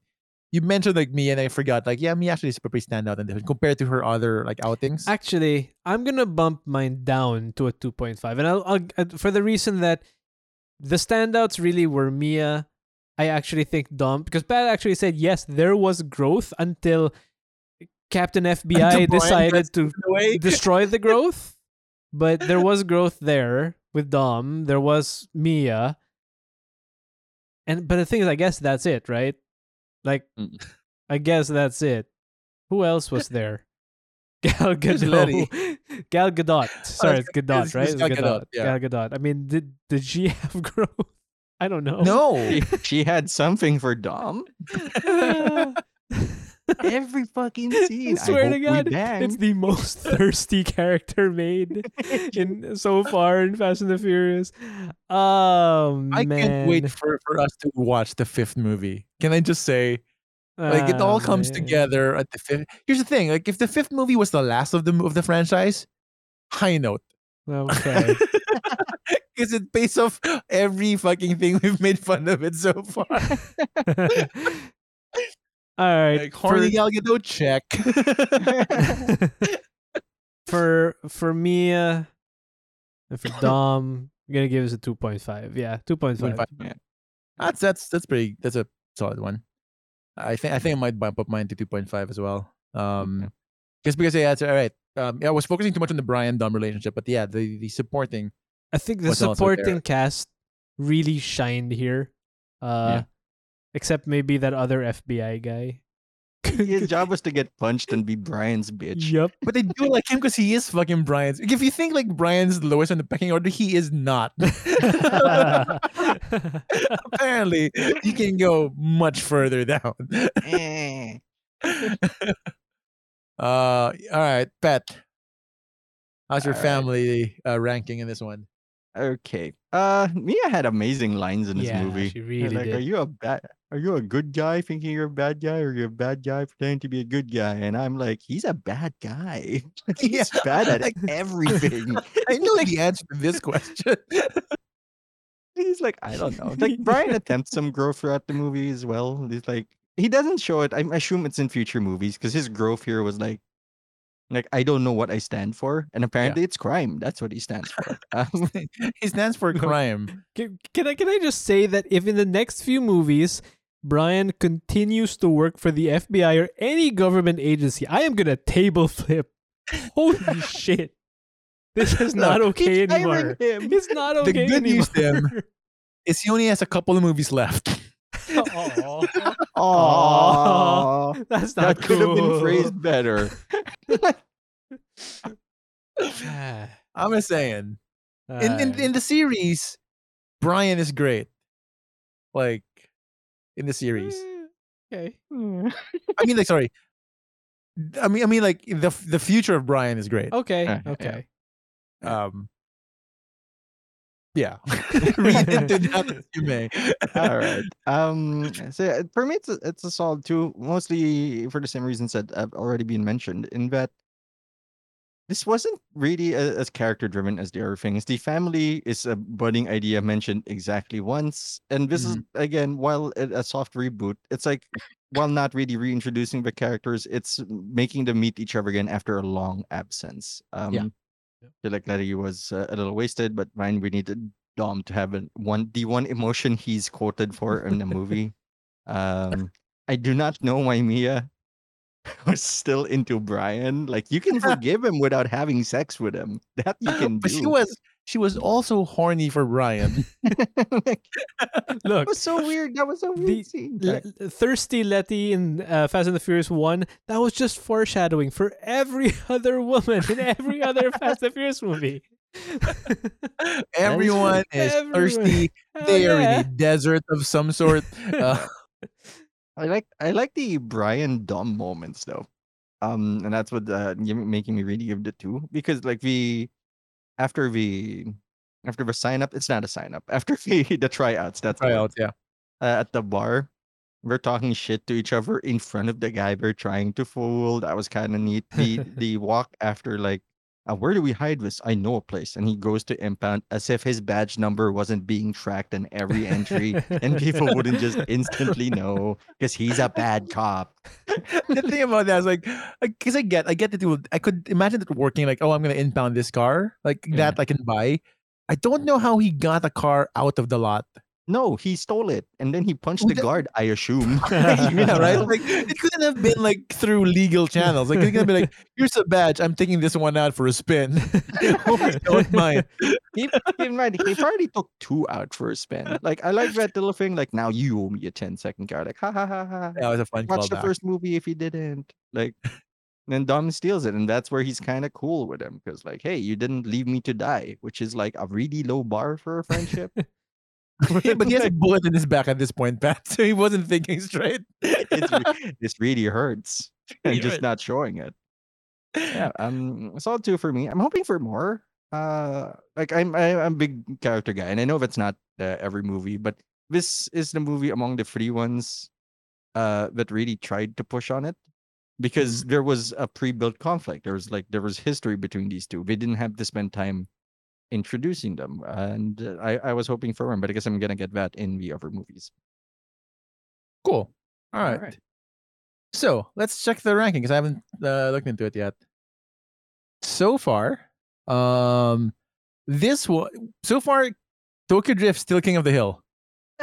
Speaker 3: you mentioned like Mia and I forgot. Like, yeah, Mia actually is pretty stand out in this compared to her other like outings.
Speaker 2: Actually, I'm gonna bump mine down to a 2.5, and I'll, I'll uh, for the reason that the standouts really were Mia. I actually think Dom because Pat actually said yes, there was growth until Captain FBI
Speaker 3: Brian
Speaker 2: decided to
Speaker 3: In a way,
Speaker 2: destroy the growth, but there was growth there with Dom. There was Mia, and but the thing is, I guess that's it, right? Like,
Speaker 1: Mm.
Speaker 2: I guess that's it. Who else was there? Gal Gadot. Gal Gadot. Sorry,
Speaker 3: it's-
Speaker 2: it's Gadot,
Speaker 3: it's-
Speaker 2: right?
Speaker 3: it's
Speaker 2: It's
Speaker 3: Gal
Speaker 2: Gadot.
Speaker 3: Gadot, yeah.
Speaker 2: Gal Gadot. I mean, did did she have growth? I don't know.
Speaker 3: no.
Speaker 1: She, she had something for Dom. Every fucking scene.
Speaker 2: I swear
Speaker 1: hope
Speaker 2: to God,
Speaker 1: bang.
Speaker 2: it's the most thirsty character made in so far in Fast and the Furious. Oh
Speaker 3: I
Speaker 2: man!
Speaker 3: can't wait for, for us to watch the fifth movie. Can I just say, like, it all ah, comes
Speaker 2: man.
Speaker 3: together at the fifth. Here's the thing: like, if the fifth movie was the last of the of the franchise, high note,
Speaker 2: Okay.
Speaker 3: Because it pays off every fucking thing we've made fun of it so far.
Speaker 2: all right.
Speaker 3: like, horny Gal Gadot, check.
Speaker 2: for for me uh, and for Dom, I'm gonna give us a two point five. Yeah, two point five.
Speaker 3: 2.5. that's that's that's pretty. That's a solid one. I think I think I might bump up mine to two point five as well. Um, just because yeah, it's all right. Um, yeah, I was focusing too much on the Brian Dom relationship, but yeah, the the supporting.
Speaker 2: I think the
Speaker 3: Was also there.
Speaker 2: supporting cast really shined here. Uh
Speaker 1: Yeah.
Speaker 2: except maybe that other FBI guy.
Speaker 1: His job was to get punched and be Brian's bitch.
Speaker 2: Yup.
Speaker 3: But they do like him because he is fucking Brian's. If you think like Brian's the lowest on the pecking order, he is not. Apparently, he can go much further down. Uh, all right, Pat. How's your
Speaker 1: All right.
Speaker 3: family uh, ranking in this one?
Speaker 1: Okay. Uh, Mia had amazing lines in this
Speaker 2: yeah,
Speaker 1: movie.
Speaker 2: she really
Speaker 1: like, are you a bad? Are you a good guy thinking you're a bad guy, or you're a bad guy pretending to be a good guy? And I'm like, he's a bad guy. He's
Speaker 3: Yeah,
Speaker 1: bad at
Speaker 3: like-
Speaker 1: everything.
Speaker 3: I know the answer to this question.
Speaker 1: he's like, I don't know. Like Brian attempts some growth throughout the movie as well. He's like, he doesn't show it. I assume it's in future movies because his growth here was like, like I don't know what I stand for, and apparently it's crime. That's what he stands for. Um,
Speaker 3: he stands for crime.
Speaker 2: Can, can I can I just say that if in the next few movies Brian continues to work for the FBI or any government agency, I am gonna table flip. Holy shit. This is not
Speaker 3: Look,
Speaker 2: okay anymore.
Speaker 1: him.
Speaker 2: It's not okay.
Speaker 3: The good news,
Speaker 2: anymore.
Speaker 3: Tim, is he only has a couple of movies left.
Speaker 2: Aw.
Speaker 1: Aw,
Speaker 2: That's not
Speaker 1: that could have been phrased better.
Speaker 3: I'm just saying. In, in in the series, Brian is great. Like in the series.
Speaker 2: okay.
Speaker 3: I mean, like, sorry. I mean, I mean, like the the future of Brian is great.
Speaker 2: Okay.
Speaker 1: Yeah, yeah.
Speaker 2: Okay.
Speaker 3: Um, Yeah. Read into that as you may.
Speaker 1: All right. Um. So yeah, for me, it's a, it's a solid two, mostly for the same reasons that have already been mentioned. In that this wasn't really a, as character driven as the other things. The family is a budding idea mentioned exactly once, and this is again while a, a soft reboot, it's like while not really reintroducing the characters, it's making them meet each other again after a long absence. Um,
Speaker 3: Yeah.
Speaker 1: Feel like Letty was uh, a little wasted, but fine. We needed Dom to have an, one the one emotion he's quoted for in the movie. Um, I do not know why Mia was still into Brian. Like you can forgive him without having sex with him. That you can
Speaker 3: But
Speaker 1: do.
Speaker 3: she was she was also horny for Brian.
Speaker 1: like,
Speaker 2: Look,
Speaker 1: that was so weird. That was so weird
Speaker 2: The-
Speaker 1: scene.
Speaker 2: Le- thirsty Letty in uh, Fast and the Furious One. That was just foreshadowing for every other woman in every other Fast and the Furious movie.
Speaker 3: Everyone is
Speaker 2: Everyone.
Speaker 3: thirsty.
Speaker 2: Hell
Speaker 3: They are
Speaker 2: yeah.
Speaker 3: in a desert of some sort. Uh,
Speaker 1: I like I like the Brian Dom moments though. Um, and that's what uh, making me really give the two because like we after the after the sign up, it's not a sign up. After the the tryouts, that's
Speaker 3: tryouts, yeah.
Speaker 1: uh, at the bar. We're talking shit to each other in front of the guy we're trying to fool. That was kind of neat. The the walk after like, uh, where do we hide this? I know a place, and he goes to impound as if his badge number wasn't being tracked in every entry, and people wouldn't just instantly know because he's a bad cop.
Speaker 3: the thing about that is like, because I get, I get that it would, I could imagine it working. Like, oh, I'm gonna impound this car, like
Speaker 1: Yeah.
Speaker 3: that I can buy. I don't know how he got a car out of the lot.
Speaker 1: No, he stole it, and then he punched
Speaker 3: Oh,
Speaker 1: the guard. I assume.
Speaker 3: yeah, right. Like, it couldn't have been like through legal channels. Like, it could have been like, here's a badge. I'm taking this one out for a spin. Oh, don't mind.
Speaker 1: Keep in mind, he probably took two out for a spin. Like I like that little thing. Like now you owe me a 10 second card. Like ha ha ha ha.
Speaker 3: That was a fun
Speaker 1: Watch the first movie if you didn't. Like then Dom steals it, and that's where he's kind of cool with him because like, hey, you didn't leave me to die, which is like a really low bar for a friendship.
Speaker 3: But he has a bullet in his back at this point, Pat. So he wasn't thinking straight.
Speaker 1: it's, this really hurts, and just not showing it. Yeah, um, solid two for me. I'm hoping for more. Uh, like I'm, I, I'm a big character guy, and I know that's not uh, every movie, but this is the movie among the three ones, uh, that really tried to push on it, because there was a pre-built conflict. There was like there was history between these two. They didn't have to spend time introducing them, and uh, I, I was hoping for one, but I guess I'm gonna get that in the other movies.
Speaker 3: Cool. All right.
Speaker 1: right.
Speaker 3: So let's check the ranking because I haven't uh, looked into it yet. So far, um, this was so far Tokyo Drift still king of the hill.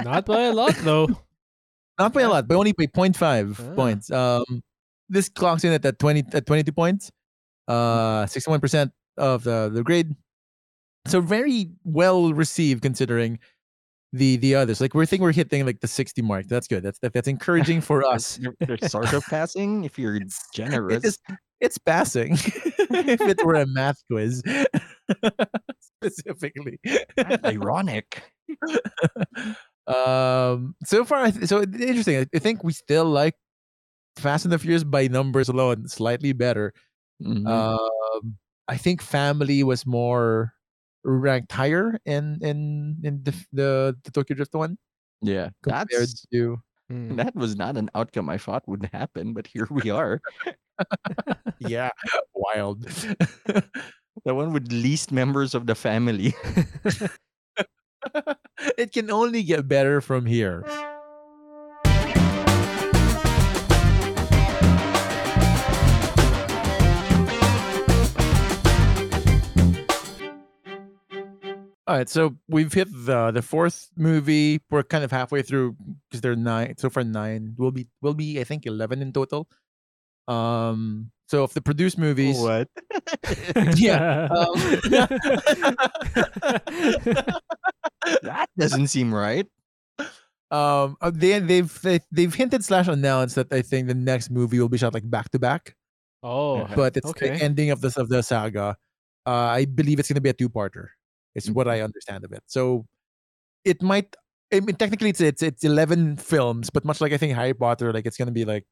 Speaker 2: Not by a lot, though.
Speaker 3: Not by a lot, but only by 0.5
Speaker 2: Ah.
Speaker 3: points. Um, this clocks in at that 20 at 22 points. Uh, 61% of the the grade. So very well received considering the the others. Like we're think we're hitting like the 60 mark. That's good. That's that's encouraging for us.
Speaker 1: You're, you're sort of passing if you're generous.
Speaker 3: It is, it's passing. if it were a math quiz, specifically.
Speaker 1: ironic.
Speaker 3: um. So far, I so interesting. I- think we still like Fast and the Furious by numbers alone, slightly better.
Speaker 1: Mhm.
Speaker 3: Um. I think Family was more ranked higher in in in the the, the Tokyo Drift one
Speaker 1: yeah,
Speaker 3: compared
Speaker 1: that's
Speaker 3: to
Speaker 2: Hmm.
Speaker 1: that was not an outcome I thought would happen, but here we are.
Speaker 3: yeah wild.
Speaker 1: The one with least members of the family.
Speaker 3: it can only get better from here. All right, so we've hit the the fourth movie. We're kind of halfway through because there are nine so far. Nine will be will be I think eleven in total. Um, so of the produced movies,
Speaker 1: What?
Speaker 3: Yeah, um,
Speaker 1: that doesn't seem right.
Speaker 3: um, uh, they they've they, they've hinted slash announced that I think the next movie will be shot like back to back,
Speaker 2: oh,
Speaker 3: but it's
Speaker 2: okay.
Speaker 3: the ending of this of the saga. Uh, I believe it's going to be a two parter. It's what I understand of it. So it might. I mean, technically, it's it's it's eleven films, but much like I think Harry Potter, like it's going to be like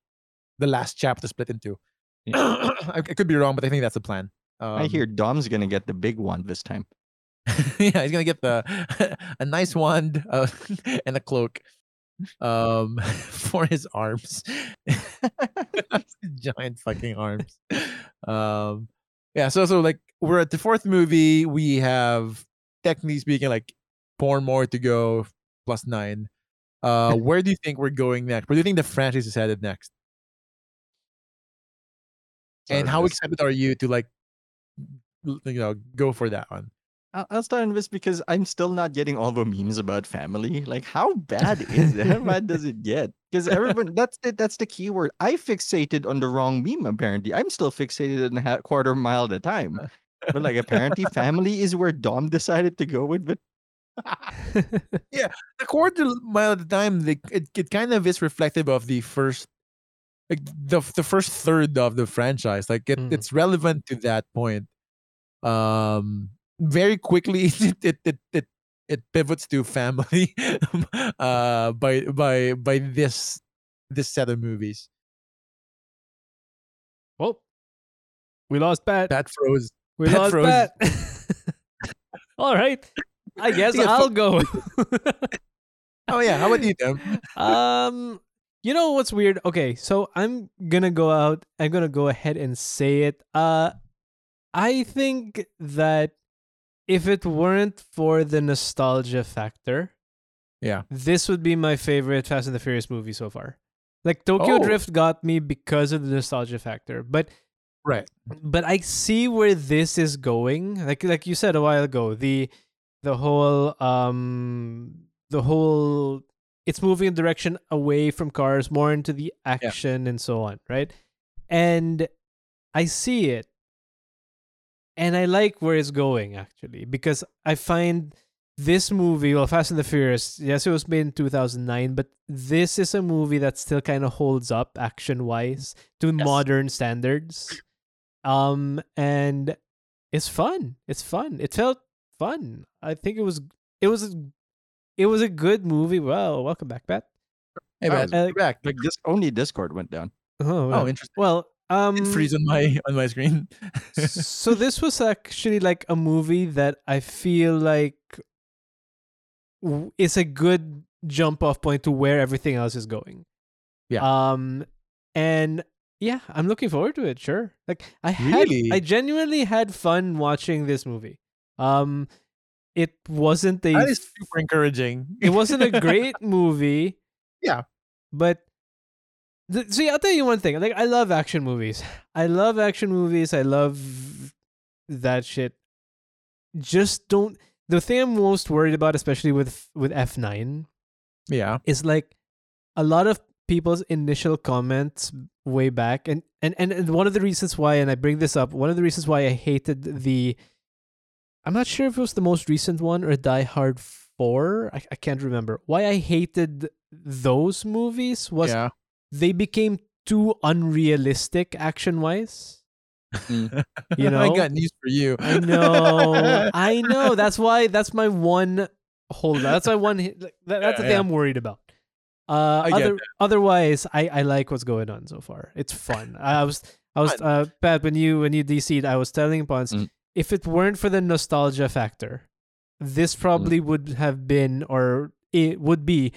Speaker 3: the last chapter split into. I, I could be wrong, but I think that's the plan. Um,
Speaker 1: I hear Dom's gonna get the big one this time.
Speaker 3: yeah, he's gonna get the a nice wand uh, and a cloak um for his arms giant fucking arms um yeah so so like we're at the fourth movie we have technically speaking like four more to go plus nine uh where do you think we're going next where do you think the franchise is headed next and how excited are you to like you know go for that one
Speaker 1: I'll, start on this because I'm still not getting all the memes about family. Like, how bad is it? How bad does it get? Because everyone, that's the, that's the key word. I fixated on the wrong meme. Apparently, I'm still fixated on a quarter mile at a time. But like, apparently, family is where Dom decided to go with. But yeah,
Speaker 3: the quarter mile at the time they, it, it kind of is reflective of the first like the the first third of the franchise like it,
Speaker 2: Mhm.
Speaker 3: it's relevant to that point um very quickly it it it, it, it pivots to family uh by by by this this set of movies
Speaker 2: well, we lost Pat.
Speaker 3: that froze
Speaker 2: we
Speaker 3: Pat
Speaker 2: lost
Speaker 3: froze.
Speaker 2: Pat. All right. I guess I'll go.
Speaker 3: oh yeah how about you Tim?
Speaker 2: um, you know what's weird? Okay, so I'm gonna go out. I'm gonna go ahead and say it. Uh, I think that if it weren't for the nostalgia factor,
Speaker 3: Yeah.
Speaker 2: this would be my favorite Fast and the Furious movie so far. Like Tokyo
Speaker 3: Oh.
Speaker 2: Drift got me because of the nostalgia factor, but
Speaker 3: right
Speaker 2: but I see where this is going. Like like you said a while ago, the the whole um the whole it's moving in direction away from cars, more into the action and so on, right? And I see it. And I like where it's going actually because I find this movie, well, Fast and the Furious, yes, it was made in 2009, but this is a movie that still kind of holds up action wise to modern standards. Um, and it's fun. It's fun. It felt fun. I think it was. It was. It was a good movie. Well, welcome back, Pat.
Speaker 3: hey man
Speaker 2: uh,
Speaker 3: back
Speaker 1: like, this only Discord went down.
Speaker 2: Oh,
Speaker 3: oh interesting
Speaker 2: well um,
Speaker 3: it freeze on my on my screen
Speaker 2: so this was actually like a movie that I feel like w- it's a good jump off point to where everything else is going.
Speaker 3: Yeah.
Speaker 2: Um and yeah, I'm looking forward to it, sure. Like I had I genuinely had fun watching this movie. Um it wasn't a
Speaker 3: that is super encouraging
Speaker 2: it wasn't a great movie.
Speaker 3: Yeah.
Speaker 2: But th- see, I'll tell you one thing. Like, I love action movies. I love action movies. I love that shit. Just don't. The thing I'm most worried about, especially with with F9,
Speaker 3: yeah
Speaker 2: is like a lot of people's initial comments way back, and and and, and one of the reasons why, and I bring this up, one of the reasons why I hated the. I'm not sure if it was the most recent one or Die Hard 4. I, I can't remember. Why I hated those movies was
Speaker 3: yeah
Speaker 2: they became too unrealistic action wise.
Speaker 1: Mm.
Speaker 2: You
Speaker 3: I got news for you.
Speaker 2: I know. I know. That's why that's my one hold That's my one that, that's the
Speaker 3: Yeah,
Speaker 2: thing
Speaker 3: yeah.
Speaker 2: I'm worried about. Uh
Speaker 3: I
Speaker 2: other, otherwise I I like what's going on so far. It's fun. I was I was uh Pat when you when you DC'd I was telling Pons
Speaker 1: Mm.
Speaker 2: if it weren't for the nostalgia factor, this probably would have been or it would be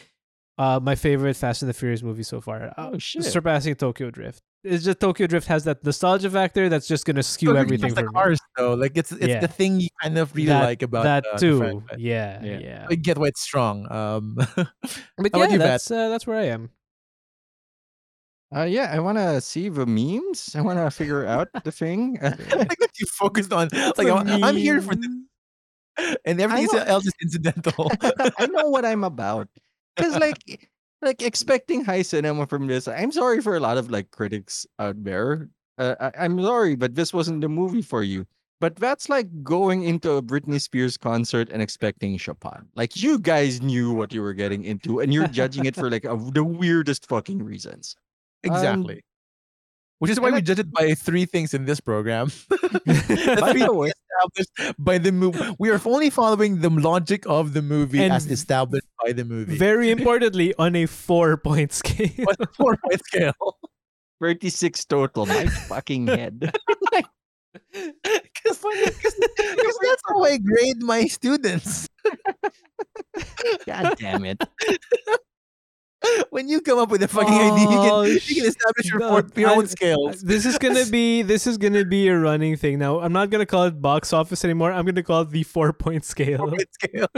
Speaker 2: uh my favorite Fast and the Furious movie so far. Uh,
Speaker 1: Oh shit!
Speaker 2: surpassing Tokyo Drift. It's just Tokyo Drift has that nostalgia factor that's just gonna skew
Speaker 3: Look,
Speaker 2: everything
Speaker 3: it's the
Speaker 2: for me.
Speaker 3: cars though. Like it's it's
Speaker 2: Yeah.
Speaker 3: the thing you kind of really
Speaker 2: That-
Speaker 3: like about
Speaker 2: that
Speaker 3: uh,
Speaker 2: too.
Speaker 3: franchise.
Speaker 2: yeah, yeah,
Speaker 1: Yeah.
Speaker 3: I get why it's strong. Um,
Speaker 2: But yeah,
Speaker 3: you,
Speaker 2: that's uh, that's where I am.
Speaker 1: Uh, yeah, I want to see the memes. I want to figure out the thing.
Speaker 3: I think that you focused on like I'm, I'm here for this, and everything else is incidental.
Speaker 1: I know what I'm about. Because like like expecting high cinema from this, I'm sorry for a lot of like critics out there. Uh, I, I'm sorry, but this wasn't the movie for you. But that's like going into a Britney Spears concert and expecting Chopin. Like you guys knew what you were getting into, and you're judging it for like a, the weirdest fucking reasons.
Speaker 3: exactly. Which is why we
Speaker 1: I-
Speaker 3: judge it by three things in this program. the three
Speaker 1: the way-
Speaker 3: established by the movie. We are only following the logic of the movie
Speaker 2: And
Speaker 3: as established by the movie.
Speaker 2: Very importantly, on a four point scale.
Speaker 3: on a four point scale.
Speaker 1: 36 total. My fucking head.
Speaker 3: Because because that's how I grade my students.
Speaker 1: God damn it.
Speaker 3: when you come up with a fucking idea, you
Speaker 2: Oh,
Speaker 3: can, you can establish your,
Speaker 2: God,
Speaker 3: four, your
Speaker 2: I-
Speaker 3: own scales.
Speaker 2: This is gonna be this is gonna be a running thing. Now I'm not gonna call it box office anymore. I'm gonna call it the four point scale.
Speaker 3: Four-point scale.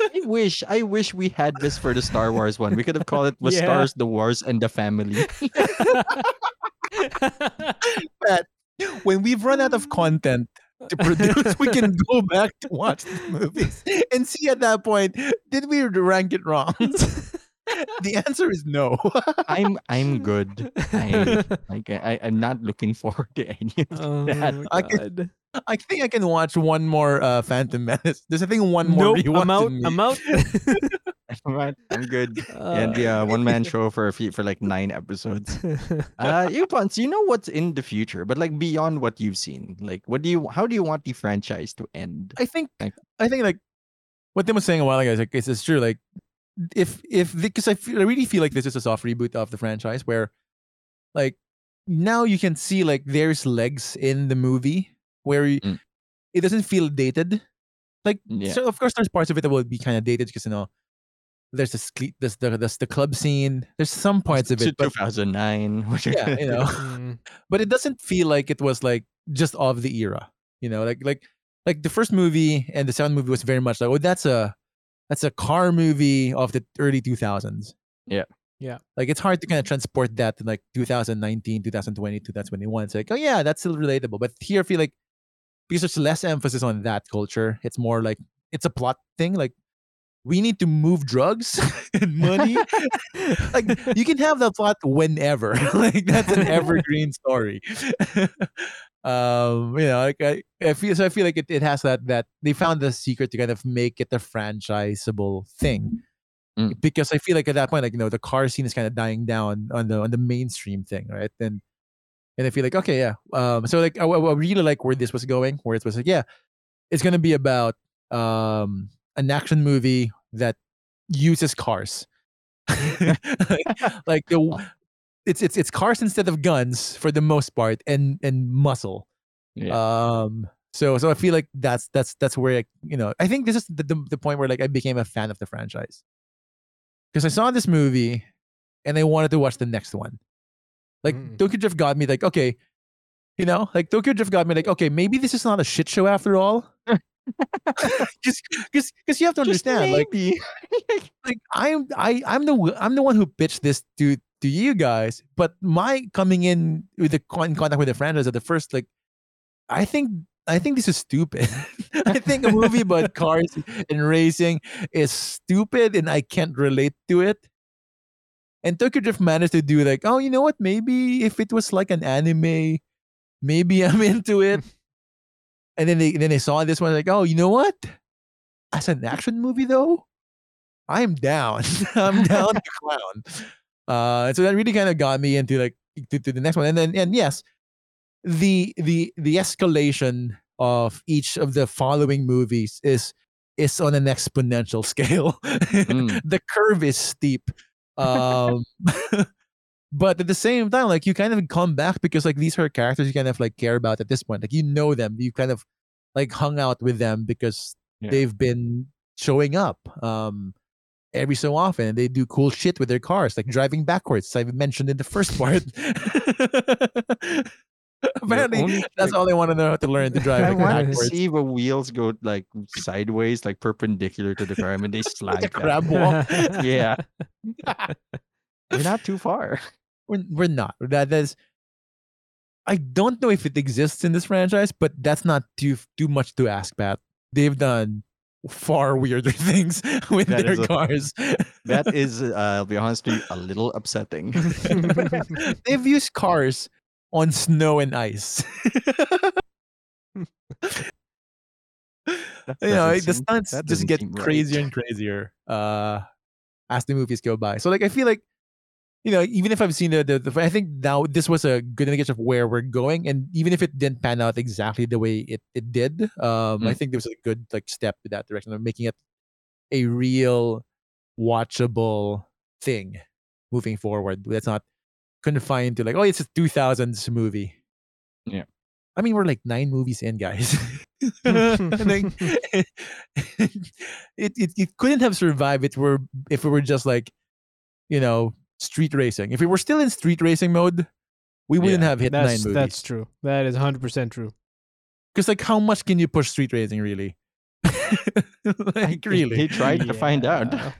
Speaker 1: I wish, I wish we had this for the Star Wars one. We could have called it "Was
Speaker 2: Yeah.
Speaker 1: Stars, the Wars, and the Family."
Speaker 3: But when we've run out of content to produce, we can go back to watch the movies and see at that point did we rank it wrong? The answer is no.
Speaker 1: I'm, I'm good. I, like, I, I'm not looking forward to any of
Speaker 2: oh
Speaker 1: that.
Speaker 2: my
Speaker 3: I can- I think I can watch one more uh, Phantom Menace. There's I think one more.
Speaker 2: Nope, I'm out.
Speaker 3: in me.
Speaker 2: I'm out.
Speaker 1: I'm good. and the uh, one man show for a few, for like nine episodes. Uh, you Ponce, you know what's in the future, but like beyond what you've seen, like what do you, how do you want the franchise to end?
Speaker 3: I think
Speaker 1: Like-
Speaker 3: I think like what Tim was saying a while ago is like it's, it's true. Like if if because I, feel, I really feel like this is a soft reboot of the franchise where like now you can see like there's legs in the movie where you,
Speaker 1: Mm.
Speaker 3: it doesn't feel dated. Like
Speaker 1: Yeah.
Speaker 3: so of course there's parts of it that will be kind of dated because you know there's the cle- there's the there's the club scene. There's some parts of
Speaker 1: To
Speaker 3: it, but
Speaker 1: 2009. which-
Speaker 3: yeah, you know
Speaker 2: Mm.
Speaker 3: but it doesn't feel like it was like just of the era you know like like like the first movie and the second movie was very much like oh that's a that's a car movie of the early 2000s
Speaker 1: Yeah.
Speaker 2: Yeah.
Speaker 3: like it's hard to kind of transport that to like 2019 2020 2021 it's like oh yeah that's still relatable. But here i feel like because there's less emphasis on that culture it's more like it's a plot thing like we need to move drugs and money. Like you can have that plot whenever. Like that's an evergreen story um you know like I, I feel so i feel like it, it has that that they found the secret to kind of make it a franchisable thing.
Speaker 1: Mm.
Speaker 3: because i feel like at that point like you know the car scene is kind of dying down on the on the mainstream thing right? And and i feel like okay yeah um so like i, I really like where this was going where it was like yeah it's gonna be about um an action movie that uses cars. Like the it's it's it's cars instead of guns for the most part and and muscle
Speaker 1: Yeah.
Speaker 3: um so so i feel like that's that's that's where like, you know i think this is the, the, the point where like i became a fan of the franchise because i saw this movie and i wanted to watch the next one like
Speaker 2: Mm.
Speaker 3: tokyo drift got me like okay you know like tokyo drift got me like okay maybe this is not a shit show after all because because you have to
Speaker 1: Just
Speaker 3: understand like
Speaker 1: maybe.
Speaker 3: like I'm I I'm the I'm the one who pitched this to to you guys, but my coming in with the in contact with the franchise at the first like, I think I think this is stupid. I think a movie about cars and racing is stupid, and I can't relate to it. And Tokyo Drift managed to do like, oh, you know what? Maybe if it was like an anime, maybe I'm into it. and then they then they saw this one like, oh, you know what? As an action movie though, I'm down. I'm down to clown. Uh, so that really kind of got me into like to, to the next one, and then and yes, the the the escalation of each of the following movies is is on an exponential scale.
Speaker 1: Mm.
Speaker 3: the curve is steep. Um, but at the same time, like you kind of come back because like these are characters you kind of like care about at this point. Like you know them, you kind of like hung out with them because
Speaker 1: Yeah.
Speaker 3: they've been showing up um every so often they do cool shit with their cars like driving backwards i've mentioned in the first part. Apparently
Speaker 1: only
Speaker 3: that's
Speaker 1: trick-
Speaker 3: all they want to know how to learn to drive
Speaker 1: I
Speaker 3: like,
Speaker 1: want to
Speaker 3: backwards.
Speaker 1: see the wheels go like sideways, like perpendicular to the car, and they slide.
Speaker 3: like crab walk
Speaker 1: Yeah, we're not too far.
Speaker 3: we're, we're not. That is i don't know if it exists in this franchise but that's not too too much to ask pat. They've done far weirder things with
Speaker 1: That
Speaker 3: their
Speaker 1: is a-
Speaker 3: cars
Speaker 1: That is, uh, I'll be honest with you, a little upsetting.
Speaker 3: they've used cars on snow and ice you know, the stunts just get
Speaker 1: seem right.
Speaker 3: crazier and crazier uh, as the movies go by. So, like, I feel like, you know, even if I've seen the, the, the I think now this was a good indication of where we're going, and even if it didn't pan out exactly the way it it did, um, I
Speaker 1: Mm.
Speaker 3: think there was a good like step in that direction of making it a real watchable thing moving forward. That's not confined to like, oh, it's a two thousands movie.
Speaker 1: Yeah.
Speaker 3: I mean, we're like nine movies in, guys. like, it, it it couldn't have survived if we're if we were just like, you know, street racing. If we were still in street racing mode, we wouldn't
Speaker 1: Yeah,
Speaker 3: have hit
Speaker 2: That's
Speaker 3: nine movies.
Speaker 2: that's true. That is 100% true.
Speaker 3: Because like, how much can you push street racing really? like really,
Speaker 1: He tried to find out.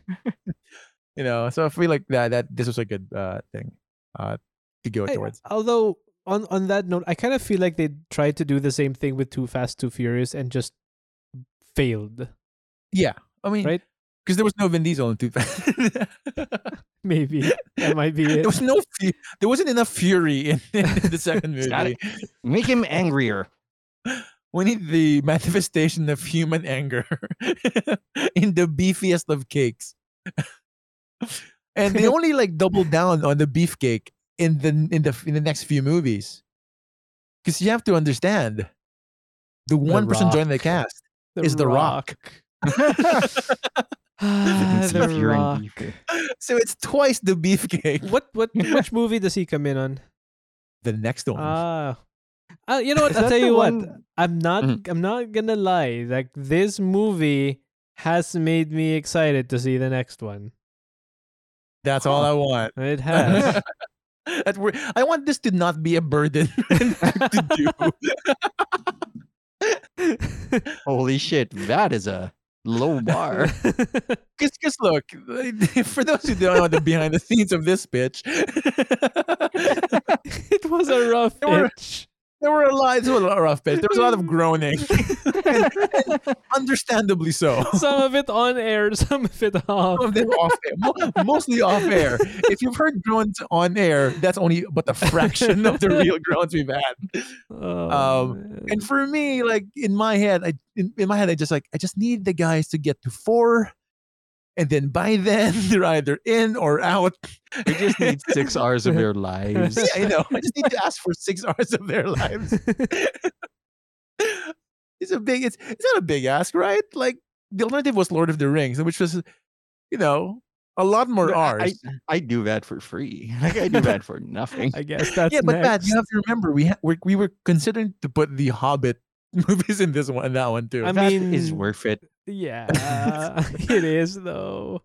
Speaker 3: You know. So I feel like that that this was a good uh thing uh to go
Speaker 2: I-
Speaker 3: towards.
Speaker 2: although on on that note, I kind of feel like they tried to do the same thing with Too Fast, Too Furious, and just failed.
Speaker 3: Yeah, I mean,
Speaker 2: Right?
Speaker 3: Because there was no Vin Diesel in Too Fast.
Speaker 2: Maybe that might be it.
Speaker 3: there was no, fu- there wasn't enough fury in, in the second movie.
Speaker 1: Make him angrier.
Speaker 3: We need the manifestation of human anger in the beefiest of cakes. and they only like double down on the beefcake in the in the in the next few movies. Because you have to understand, the one person joining the
Speaker 2: Rock.
Speaker 3: cast is The Rock.
Speaker 1: Vin
Speaker 2: the
Speaker 1: Diesel
Speaker 2: Rock.
Speaker 1: beef.
Speaker 3: so it's twice the beefcake.
Speaker 2: What what which movie does he come in on?
Speaker 3: The next one.
Speaker 2: Ah. Uh, you know what?
Speaker 1: Is
Speaker 2: I'll tell
Speaker 1: the
Speaker 2: you what. I'm not.
Speaker 1: Mhm.
Speaker 2: I'm not gonna lie. Like this movie has made me excited to see the next one.
Speaker 3: That's all I want.
Speaker 2: It has.
Speaker 3: That we're, I want this to not be a burden to do.
Speaker 1: Holy shit, that is a low bar.
Speaker 3: Because look, for those who don't know the behind the scenes of this bitch,
Speaker 2: it was a rough
Speaker 3: There were-
Speaker 2: pitch.
Speaker 3: There were a lot, it was a lot of rough pitch. There was a lot of groaning, and, and understandably so.
Speaker 2: Some of it on air, some of it off.
Speaker 3: Some of them off air, mostly off air. If you've heard groans on air, that's only but a fraction of the real groans we've had.
Speaker 2: Oh,
Speaker 3: Um. And for me, like in my head, I in, in my head, I just like I just need the guys to get to four, and then by then they're either in or out.
Speaker 1: We just need six hours of their lives.
Speaker 3: Yeah, you know, I just need to ask for six hours of their lives. it's a big. It's it's not a big ask, right? Like the alternative was Lord of the Rings, which was, you know, a lot more
Speaker 1: But I-
Speaker 3: hours.
Speaker 1: I, I do that for free. Like I do that for nothing.
Speaker 2: I guess that's
Speaker 3: yeah, but Matt, you have to remember we ha- we we were considering to put the Hobbit movies in this one, and that one too.
Speaker 2: I
Speaker 1: that
Speaker 2: mean-
Speaker 1: is worth it.
Speaker 2: Yeah, it is though.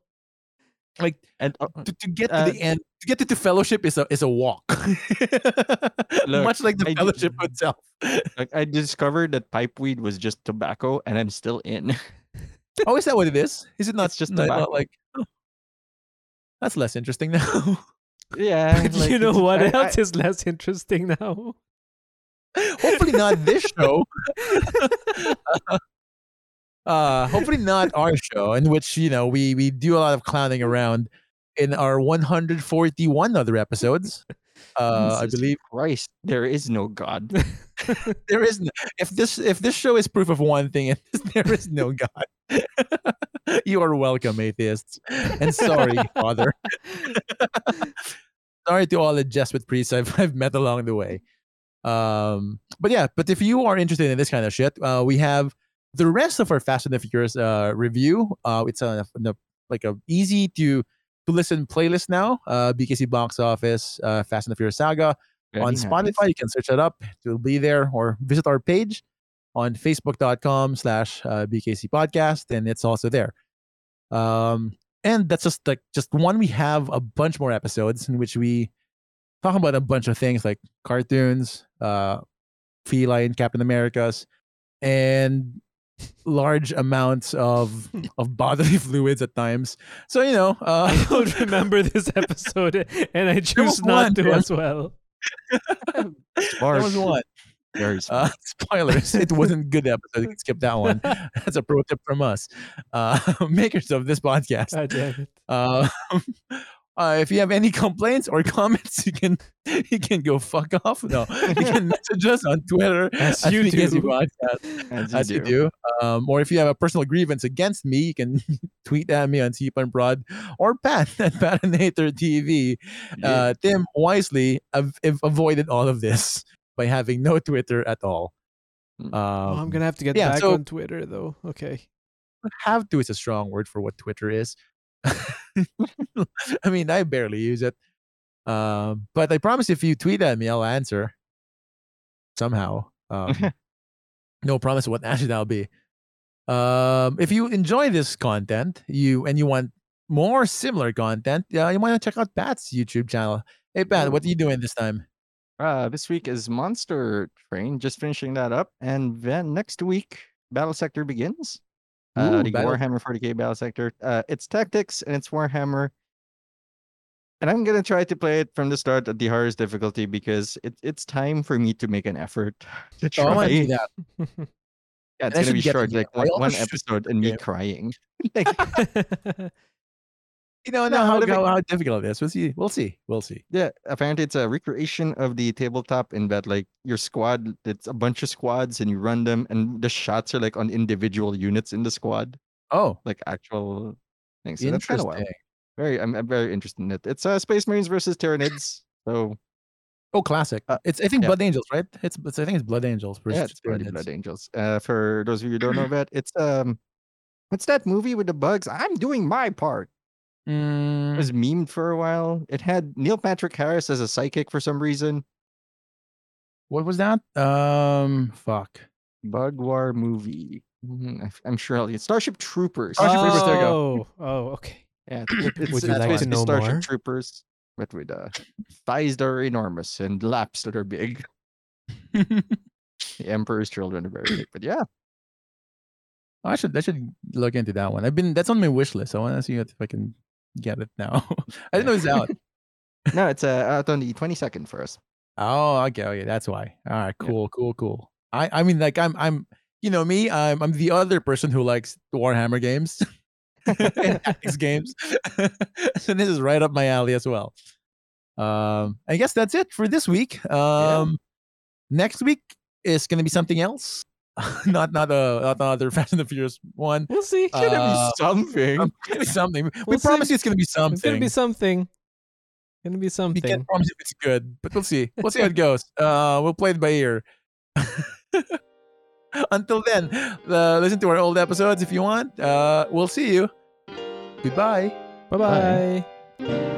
Speaker 3: like
Speaker 1: And uh,
Speaker 3: to, to get to
Speaker 1: Uh,
Speaker 3: the end, to get to the fellowship is a is a walk, much like the
Speaker 1: I d-
Speaker 3: fellowship itself.
Speaker 1: like, I discovered that pipe weed was just tobacco, and I'm still in.
Speaker 3: Oh, is that what it is? Is it not
Speaker 1: It's just
Speaker 3: not- not like? oh, that's less interesting now.
Speaker 1: yeah,
Speaker 2: But
Speaker 1: like,
Speaker 2: you know what
Speaker 1: I- I-
Speaker 2: else is less interesting now?
Speaker 3: Hopefully not this show. uh, hopefully not our show, in which you know we we do a lot of clowning around in our 141 other episodes. Uh, I believe
Speaker 1: Christ, there is no God.
Speaker 3: there is. No, if this if this show is proof of one thing, there is no God. you are welcome, atheists, and sorry, Father. sorry to all the Jesuit priests I've, I've met along the way. Um, but yeah, but if you are interested in this kind of shit, uh, we have the rest of our Fast and the Furious uh, review. Uh, it's a, a like a easy to to listen playlist now. Uh, BKC Box Office, uh, Fast and the Furious Saga
Speaker 1: Very
Speaker 3: on
Speaker 1: nice.
Speaker 3: Spotify. You can search it up. It will be there, or visit our page on Facebook.com slash uh, BKC Podcast, and it's also there. Um, and that's just like just one. We have a bunch more episodes in which we talk about a bunch of things like cartoons, uh, feline Captain Americas, and large amounts of of bodily fluids at times. So you know, uh,
Speaker 2: I don't remember this episode, and I choose not
Speaker 3: one,
Speaker 2: to
Speaker 3: man.
Speaker 2: as well.
Speaker 3: that was one.
Speaker 1: Very smart.
Speaker 3: Uh, spoilers. It wasn't a good episode. Skip that one. That's a pro tip from us, uh, makers of this podcast.
Speaker 2: God damn it.
Speaker 3: Uh, if you have any complaints or comments, you can you can go fuck off. No, you can message us on Twitter
Speaker 2: As you
Speaker 3: BKC
Speaker 2: do.
Speaker 3: Podcast,
Speaker 1: As
Speaker 3: as you do. Um, or if you have a personal grievance against me, you can tweet at me on Seep and Broad or Pat at Patinator TV.
Speaker 1: Yeah.
Speaker 3: Uh, Tim wisely av- av- avoided all of this by having no Twitter at all.
Speaker 1: Mm.
Speaker 3: Um,
Speaker 2: Oh, I'm gonna have to get
Speaker 3: yeah,
Speaker 2: back
Speaker 3: so-
Speaker 2: on Twitter though. Okay.
Speaker 3: have to is a strong word for what Twitter is. I mean, I barely use it. Um, but I promise if you tweet at me, I'll answer somehow. Um, no promise what answer that'll be. Um, if you enjoy this content, you and you want more similar content, uh, you want to check out Pat's YouTube channel. Hey Pat, what are you doing this time?
Speaker 1: Uh, this week is Monster Train, just finishing that up, and then next week Battle Sector begins. Uh,
Speaker 3: Ooh,
Speaker 1: the
Speaker 3: Battle-
Speaker 1: Warhammer 40k Battle Sector. Uh, it's tactics and it's Warhammer, and I'm gonna try to play it from the start at the hardest difficulty because it, it's time for me to make an effort to try.
Speaker 3: Oh, I want to do that.
Speaker 1: Yeah, it's
Speaker 3: I
Speaker 1: gonna be short, like one, one episode and me crying. Like,
Speaker 3: You know,
Speaker 1: No,
Speaker 3: know how, how, how difficult it is. We'll see. We'll see. We'll see.
Speaker 1: yeah, apparently it's a recreation of the tabletop in that like your squad, it's a bunch of squads and you run them, and the shots are like on individual units in the squad,
Speaker 3: Oh,
Speaker 1: like actual things. So that's kind of
Speaker 3: interesting.
Speaker 1: Very, I'm, I'm very interested in it. It's uh, Space Marines versus Tyranids. So
Speaker 3: Oh, classic.
Speaker 1: Uh,
Speaker 3: it's I think
Speaker 1: yeah.
Speaker 3: Blood Angels, right? It's, it's I think it's Blood Angels versus
Speaker 1: yeah, it's
Speaker 3: Tyranids.
Speaker 1: Blood Angels. Uh, for those of you who don't know that, it's um, what's that movie with the bugs? I'm doing my part. It
Speaker 3: Mm,
Speaker 1: was memed for a while. It had Neil Patrick Harris as a psychic for some reason.
Speaker 3: what was that? Um, fuck.
Speaker 1: Bug War movie. Mhm, I f- I'm sure I'll Starship Troopers.
Speaker 3: Starship Troopers, there you go.
Speaker 2: Oh, oh, okay.
Speaker 1: Yeah, it, it's,
Speaker 2: Would you
Speaker 1: it's
Speaker 2: like to
Speaker 1: basically
Speaker 2: know
Speaker 1: Starship
Speaker 2: more?
Speaker 1: Troopers, but with uh, thighs that are enormous and laps that are big. The Emperor's children are very big, but yeah,
Speaker 3: I should I should look into that one. I've been that's on my wish list. I want to see if I can get it now. I didn't know it's out.
Speaker 1: no, it's uh, out on the 22nd for us.
Speaker 3: Oh, okay, okay, that's why. All right,
Speaker 1: Yeah.
Speaker 3: cool, cool, cool. I I mean, like I'm I'm you know me. I'm I'm the other person who likes Warhammer games and tactics games. so this is right up my alley as well. Um, I guess that's it for this week. Um, next week is gonna be something else. not not a not another Fast and the Furious one.
Speaker 2: We'll see.
Speaker 3: Uh,
Speaker 1: Should something.
Speaker 3: It's gonna be something. We
Speaker 2: We'll see.
Speaker 3: promise you it's gonna be something.
Speaker 2: It's gonna be something. Gonna be something.
Speaker 3: we can't promise if it's good, but we'll see. We'll see how it goes. Uh, we'll play it by ear. Until then, uh, listen to our old episodes if you want. Uh, we'll see you. Goodbye.
Speaker 2: Bye bye.